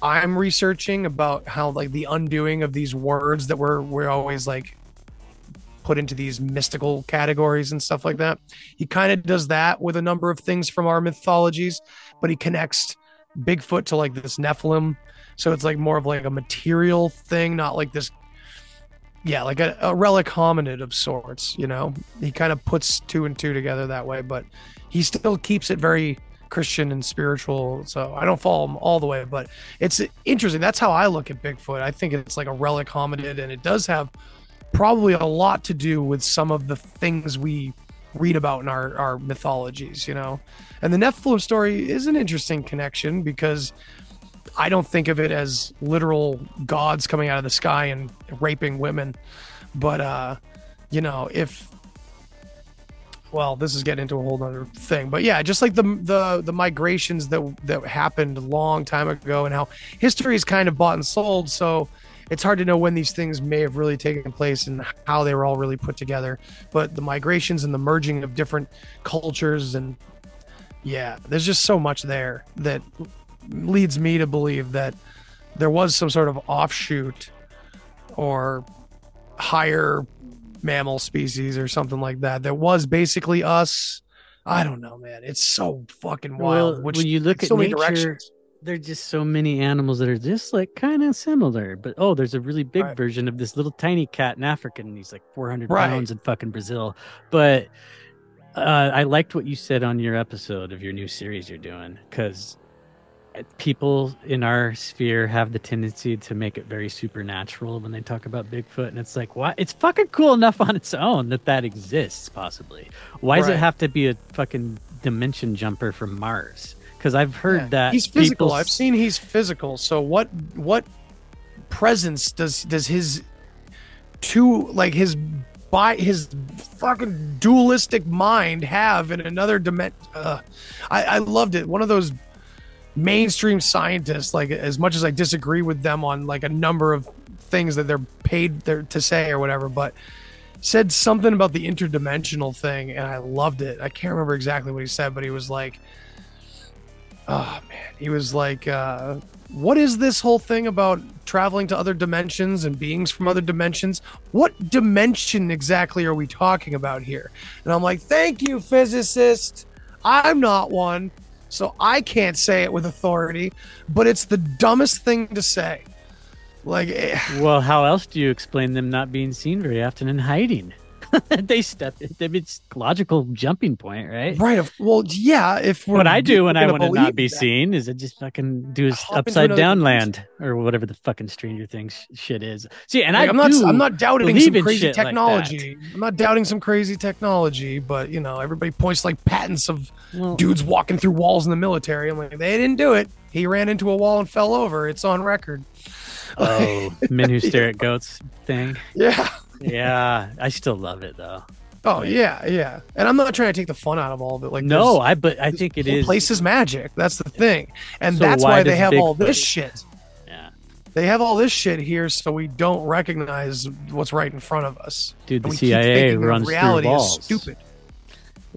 I'm researching about how like the undoing of these words that we're we're always like put into these mystical categories and stuff like that. He kind of does that with a number of things from our mythologies, but he connects Bigfoot to like this Nephilim. So it's like more of like a material thing, not like this, yeah, like a, a relic hominid of sorts, you know? He kind of puts two and two together that way, but he still keeps it very Christian and spiritual. So I don't follow him all the way, but it's interesting. That's how I look at Bigfoot. I think it's like a relic hominid, and it does have probably a lot to do with some of the things we read about in our, our mythologies, you know? And the Nephilim story is an interesting connection because I don't think of it as literal gods coming out of the sky and raping women. But, uh, you know, if, well, this is getting into a whole other thing, but yeah, just like the, the, the migrations that, that happened a long time ago and how history is kind of bought and sold. So it's hard to know when these things may have really taken place and how they were all really put together. But the migrations and the merging of different cultures and yeah, there's just so much there that leads me to believe that there was some sort of offshoot or higher mammal species or something like that that was basically us. I don't know, man. It's so fucking wild. Well, which when you look at so many nature, directions. There's just so many animals that are just like kind of similar. But oh, there's a really big Right. version of this little tiny cat in Africa, and he's like 400 Right. pounds in fucking Brazil. But uh, I liked what you said on your episode of your new series you're doing because people in our sphere have the tendency to make it very supernatural when they talk about Bigfoot, and it's like, what? It's fucking cool enough on its own that that exists, possibly. Why does it have to be a fucking dimension jumper from Mars? Because I've heard Yeah. that he's physical. people- I've seen he's physical. So what what presence does does his two like his by his fucking dualistic mind have in another dimension? Uh, I, I loved it. One of those mainstream scientists, like as much as I disagree with them on like a number of things that they're paid there to say or whatever, but said something about the interdimensional thing and I loved it. I can't remember exactly what he said, but he was like oh man. He was like uh what is this whole thing about traveling to other dimensions and beings from other dimensions? What dimension exactly are we talking about here? And i'm like thank you physicist. I'm not one so i can't say it with authority but it's the dumbest thing to say. Like eh, Well, how else do you explain them not being seen very often and hiding? they step. I mean, It's logical jumping point, right? right well yeah if we're What I do when I want to not be that- seen is I just fucking do s- upside down land or whatever the fucking Stranger Things shit is. See, and Like, I I'm not. I'm not doubting some crazy shit like technology. I'm not doubting some crazy technology, but you know, everybody points like patents of well, dudes walking through walls in the military. I'm like, they didn't do it. He ran into a wall and fell over. It's on record. oh, men who stare at goats thing. Yeah. Yeah, I still love it though. Oh yeah, yeah. And I'm not trying to take the fun out of all of it. Like, no, I but I think it whole. Place is magic. That's the thing, and So that's why why they have all this shit. Yeah, They have all this shit here, so we don't recognize what's right in front of us. dude, the And we keep CIA runs through reality walls. is stupid.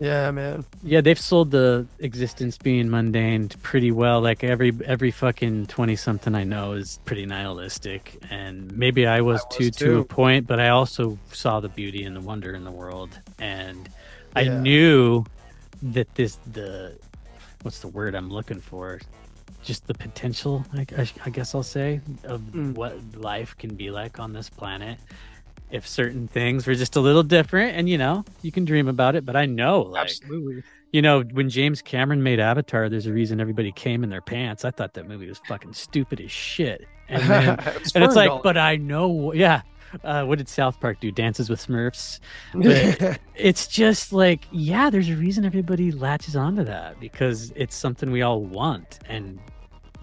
Yeah, man. Yeah, they've sold the existence being mundane pretty well. Like every every fucking twenty something I know is pretty nihilistic, and maybe I was, I was too, to a point, but I also saw the beauty and the wonder in the world, and I knew that this the what's the word I'm looking for, just the potential. I, I, I guess I'll say of Mm. what life can be like on this planet. If certain things were just a little different, and you know, you can dream about it, but I know, like, Absolutely. you know, when James Cameron made Avatar, there's a reason everybody came in their pants. I thought that movie was fucking stupid as shit. And, then, It's and it's like, but I know, yeah. Uh, what did South Park do? Dances with Smurfs. but- It's just like, yeah, there's a reason everybody latches onto that because it's something we all want, and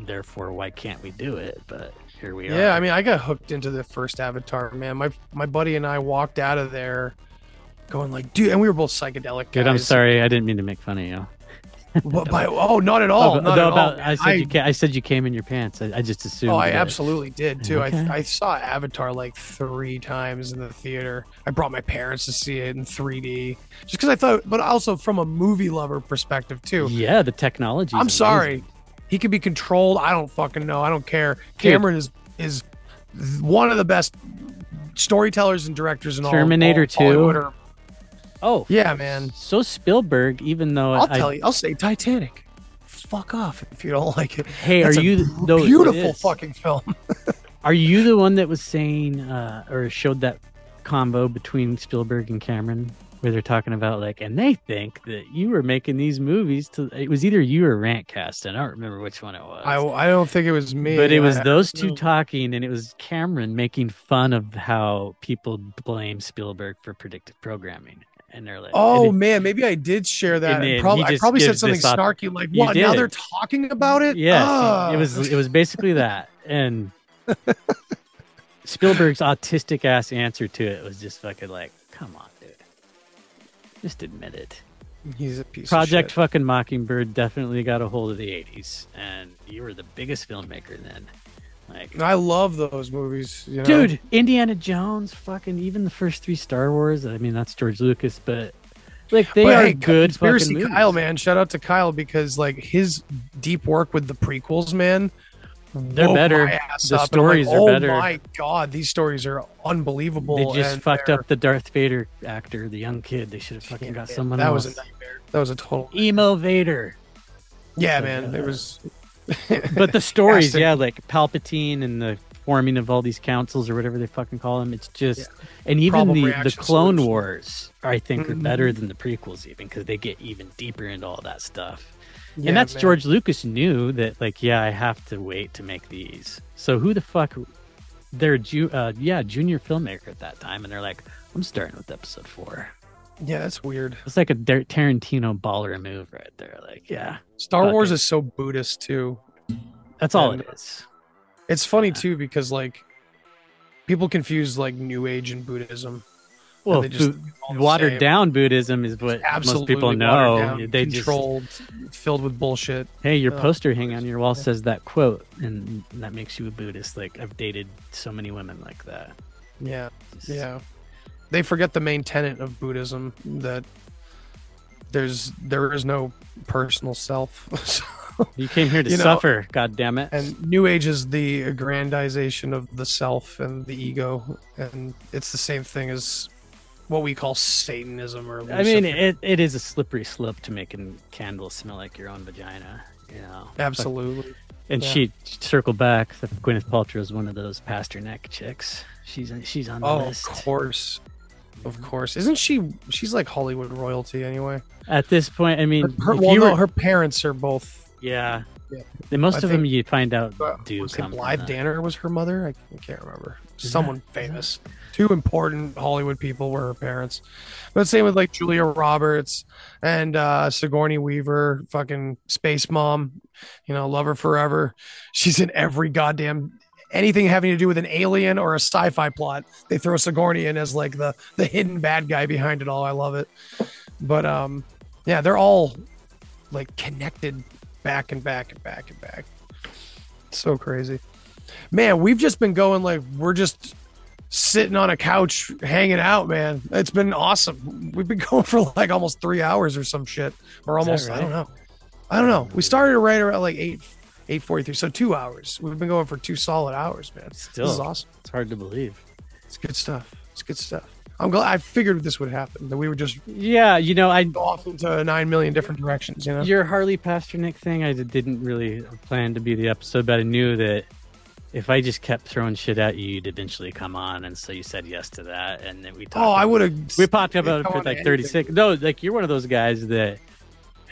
therefore, why can't we do it? But here we are. Yeah, I mean, I got hooked into the first Avatar, man. My my buddy and I walked out of there going like, dude, and we were both psychedelic Good. I'm sorry, I didn't mean to make fun of you. But by, oh, not at all. Oh, not no, at about, all. I man. said you ca- I said you came in your pants. I, I just assumed. Oh, I that- absolutely did too. Okay. I I saw Avatar like three times in the theater. I brought my parents to see it in 3D, just because I thought, but also from a movie lover perspective too. Yeah, the technology. I'm sorry, he could be controlled. I don't fucking know. I don't care. Cameron is is one of the best storytellers and directors in all Terminator all 2. Or- Oh, yeah, man. So Spielberg, even though I'll I, tell you. I'll say Titanic. Fuck off if you don't like it. hey, That's are a you no, beautiful fucking film? Are you the one that was saying uh, or showed that combo between Spielberg and Cameron, where they're talking about like, and they think that you were making these movies to. It was either you or Rantcast, and I don't remember which one it was. I, I don't think it was me. but it was I- those two talking, and it was Cameron making fun of how people blame Spielberg for predictive programming, and they're like, Oh it- man, maybe I did share that. And then Prob- I probably said something snarky like, "What? Now they're talking about it." Yes, Ah. it was it was basically that, and Spielberg's autistic ass answer to it was just fucking like, "Come on, just admit it." He's a piece Project of shit. fucking Mockingbird definitely got a hold of the '80s, and you were the biggest filmmaker then. Like, I love those movies, you know? dude, Indiana Jones, fucking even the first three Star Wars. I mean, that's George Lucas, but like they But, are hey, good Conspiracy fucking. Kyle, man. Shout out to Kyle because like his deep work with the prequels, man. They're better. The up, and like, stories are oh better. my god, these stories are unbelievable. They just and fucked they're- up the Darth Vader actor, the young kid. They should have fucking got Yeah, someone That else. was a nightmare. That was a total. emo Vader. Yeah, So, man. uh, It was. But the stories, yeah, like Palpatine and the forming of all these councils or whatever they fucking call them. It's just, and even Problem the the Clone solution. Wars, I think, are Mhm. better than the prequels, even because they get even deeper into all that stuff. Yeah, and that's man. George Lucas knew that, like, yeah, I have to wait to make these. So who the fuck? They're ju- uh, yeah, junior filmmaker at that time, and they're like, I'm starting with episode four. Yeah, that's weird. It's like a Tarantino baller move right there. Like, yeah, Star Wars it. is so Buddhist too. that's all And- it is. It's funny Yeah. too because like people confuse like New Age and Buddhism. Well, just- watered same. down Buddhism is what most people know. down, They just controlled, filled with bullshit. Hey, your Oh, poster hanging on your wall yeah. says that quote, and that makes you a Buddhist. Like I've dated so many women like that. Yeah, Just- yeah. They forget the main tenet of Buddhism that there's there is no personal self. So- You came here to You know, suffer. God damn it! and New Age is the aggrandization of the self and the ego, and it's the same thing as what we call Satanism or. I mean, it, it is a slippery slope to making candles smell like your own vagina. You know, absolutely. And yeah. she circled back. that Gwyneth Paltrow is one of those pastor neck chicks. She's she's on the Oh, of course, of mm-hmm. course. Isn't she? She's like Hollywood royalty anyway. At this point, I mean, Her, her- well, no, were- her parents are both. yeah, Yeah. Most I of them you find out do was come Blythe. Danner was her mother? I, I can't remember. Someone famous. Two important Hollywood people were her parents. But same with like Julia Roberts and uh Sigourney Weaver, fucking space mom, you know, love her forever. She's in every goddamn anything having to do with an alien or a sci-fi plot. They throw Sigourney in as like the the hidden bad guy behind it all. I love it. But um yeah, they're all like connected back and back and back and back. So crazy. Man, we've just been going like we're just sitting on a couch hanging out, man. It's been awesome. We've been going for like almost three hours or some shit. Or almost I don't know. I don't know. We started right around like eight eight forty three. So two hours. We've been going for two solid hours, man. This is Still, awesome. it's hard to believe. It's good stuff. It's good stuff. I'm glad I figured this would happen. That we would just Yeah, you know, I off into nine million different directions, you know? your Harley Pasternak thing, I didn't really plan to be the episode, but I knew that if I just kept throwing shit at you, you'd eventually come on, and so you said yes to that, and then we talked. Oh, I would have We about it for like thirty seconds. No, like you're one of those guys that,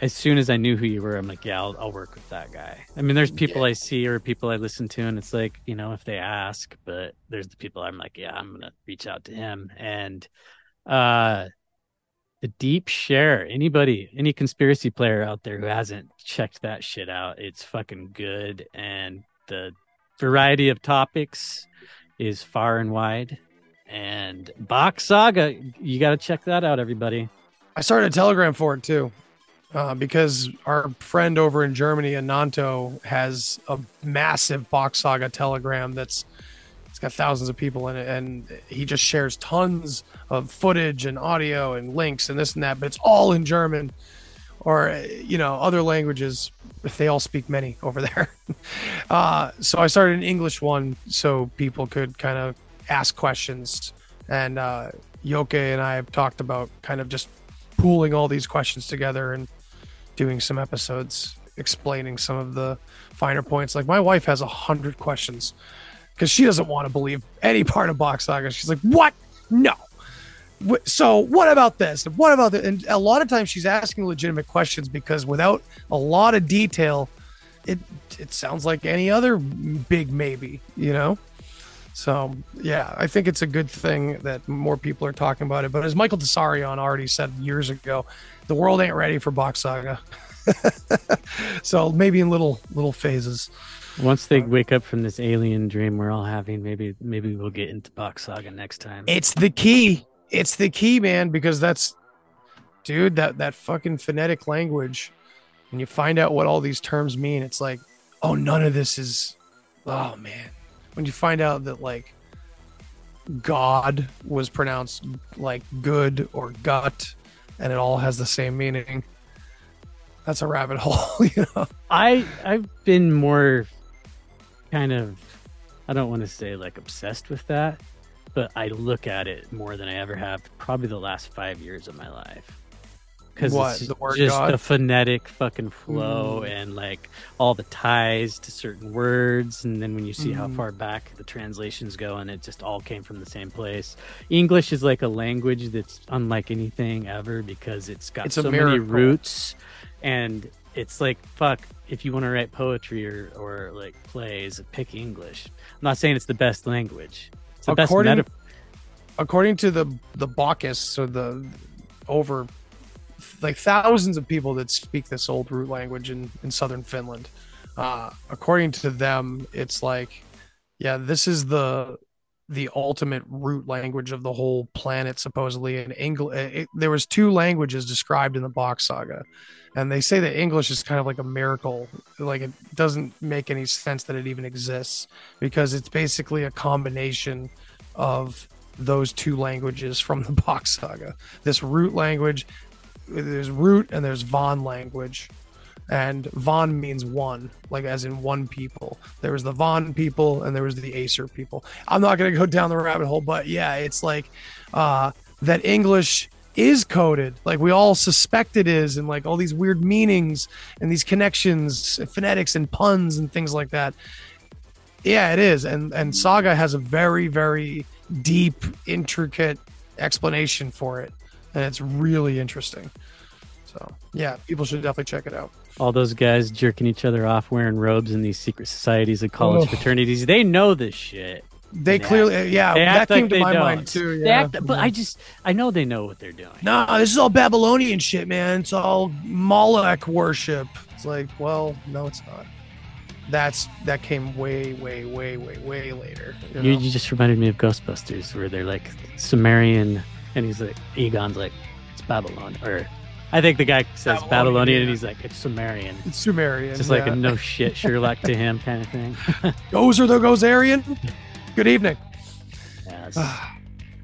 as soon as I knew who you were, I'm like, yeah, I'll, I'll work with that guy. I mean, there's people I see or people I listen to, and it's like, you know, if they ask, but there's the people I'm like, yeah, I'm gonna reach out to him, and uh the deep share anybody any conspiracy player out there who hasn't checked that shit out it's fucking good and the variety of topics is far and wide. And Bock Saga you got to check that out everybody. I started a telegram for it too, uh, because our friend over in Germany, Ananto, has a massive Bock Saga telegram that's it's got thousands of people in it, and he just shares tons of footage and audio and links and this and that, but it's all in German or you know other languages if they all speak many over there. uh, so I started an English one so people could kind of ask questions, and uh, Yoke and I have talked about kind of just pooling all these questions together and doing some episodes explaining some of the finer points. Like my wife has a hundred questions because she doesn't want to believe any part of Bock Saga. She's like, "What? No." So what about this? What about that? And a lot of times she's asking legitimate questions because without a lot of detail, it it sounds like any other big maybe, you know. So yeah, I think it's a good thing that more people are talking about it. But as Michael Desarion already said years ago, the world ain't ready for Bock Saga. so maybe in little little phases. once they uh, wake up from this alien dream we're all having maybe maybe we'll get into Bock Saga next time It's the key. It's the key, man, because that's dude, that that fucking phonetic language. When you find out what all these terms mean, it's like, oh, none of this is oh man. When you find out that like God was pronounced like good or gut and it all has the same meaning. That's a rabbit hole, you know. I I've been more kind of I don't want to say like obsessed with that, but I look at it more than I ever have probably the last five years of my life. Because it's the word just God? the phonetic fucking flow Mm. and like all the ties to certain words, and then when you see how Mm. far back the translations go, and it just all came from the same place. English is like a language that's unlike anything ever because it's got It's so many roots and it's like fuck if you want to write poetry or, or like plays pick english i'm not saying it's the best language it's the According- best meta- according to the the Bacchus, so the over like thousands of people that speak this old root language in in southern Finland. Uh, according to them, it's like, yeah, this is the the ultimate root language of the whole planet supposedly in english eh, there was two languages described in the Bock Saga and they say that english is kind of like a miracle like it doesn't make any sense that it even exists because it's basically a combination of those two languages from the box saga. This root language there's root and there's von language and von means one like as in one people. There was the von people and there was the Aesir people. I'm not going to go down the rabbit hole but yeah it's like uh that english is coded. Like we all suspect it is and like all these weird meanings and these connections phonetics and puns and things like that. Yeah it is. And and saga has a very very deep intricate explanation for it. And it's really interesting. So yeah people should definitely check it out all those guys jerking each other off wearing robes in these secret societies and college Oh. fraternities. They know this shit. They clearly yeah They that came like to my don't. mind too They yeah. act, but i just i know they know what they're doing. No this is all babylonian shit man. It's all moloch worship. It's like well no it's not. That's that came way way way way way later you You, you just reminded me of Ghostbusters, where they're like Sumerian, and he's like Egon's like it's Babylon, or I think the guy says Babylonian, Babylonian, and he's like it's Sumerian. it's sumerian It's just like a no shit Sherlock to him kind of thing. gozer the gozerian good evening Yes.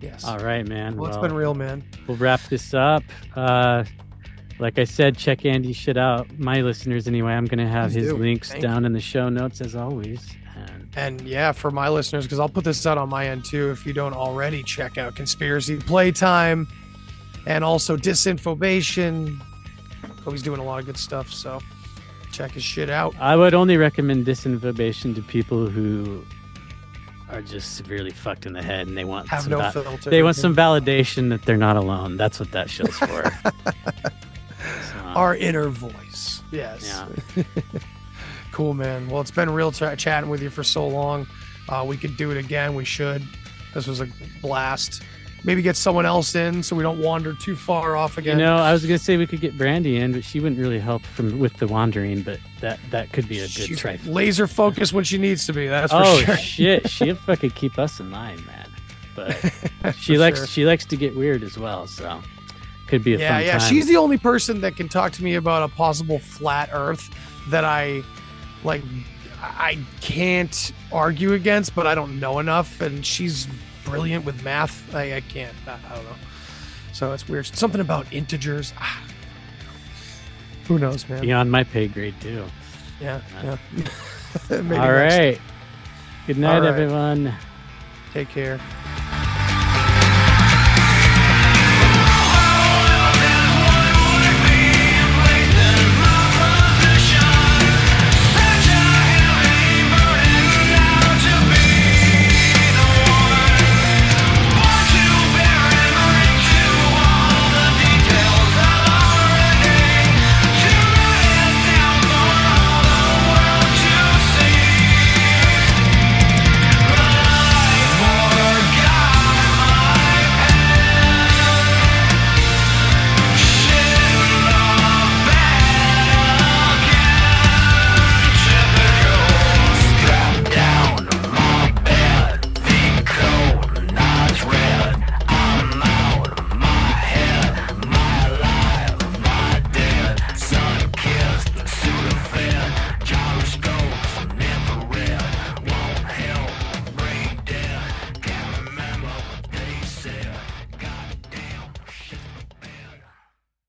yes All right, man. well, it's Well, been real man we'll wrap this up. Uh, like I said, check Andy's shit out. My listeners, anyway. I'm gonna have Please his do. links Thank down in the show notes as always. And And yeah, for my listeners, because I'll put this out on my end too. If you don't already check out Conspiracy Playtime and also Disinformation. he's doing a lot of good stuff. So check his shit out. I would only recommend disinformation to people who are just severely fucked in the head and they want Have some no va- they want some validation that they're not alone. That's what that show's for. So, our inner voice. Yes. yeah. Cool, man. Well, it's been real ch- chatting with you for so long. Uh, we could do it again. We should. This was a blast. Maybe get someone else in so we don't wander too far off again. You again. know, I was gonna say we could get Brandy in, but she wouldn't really help from with the wandering. But that that could be a good She's try. laser focused when she needs to be. That's for oh, sure. Oh shit, she'll fucking keep us in line, man. But she likes sure. she likes to get weird as well, so could be a yeah, yeah. time. She's the only person that can talk to me about a possible flat Earth that I like. I can't argue against, but I don't know enough, and she's brilliant with math. I, I can't. I, I don't know. So it's weird. Something about integers. Ah, who knows, man? beyond my pay grade too. Yeah, All right. Good night, right. everyone. Take care.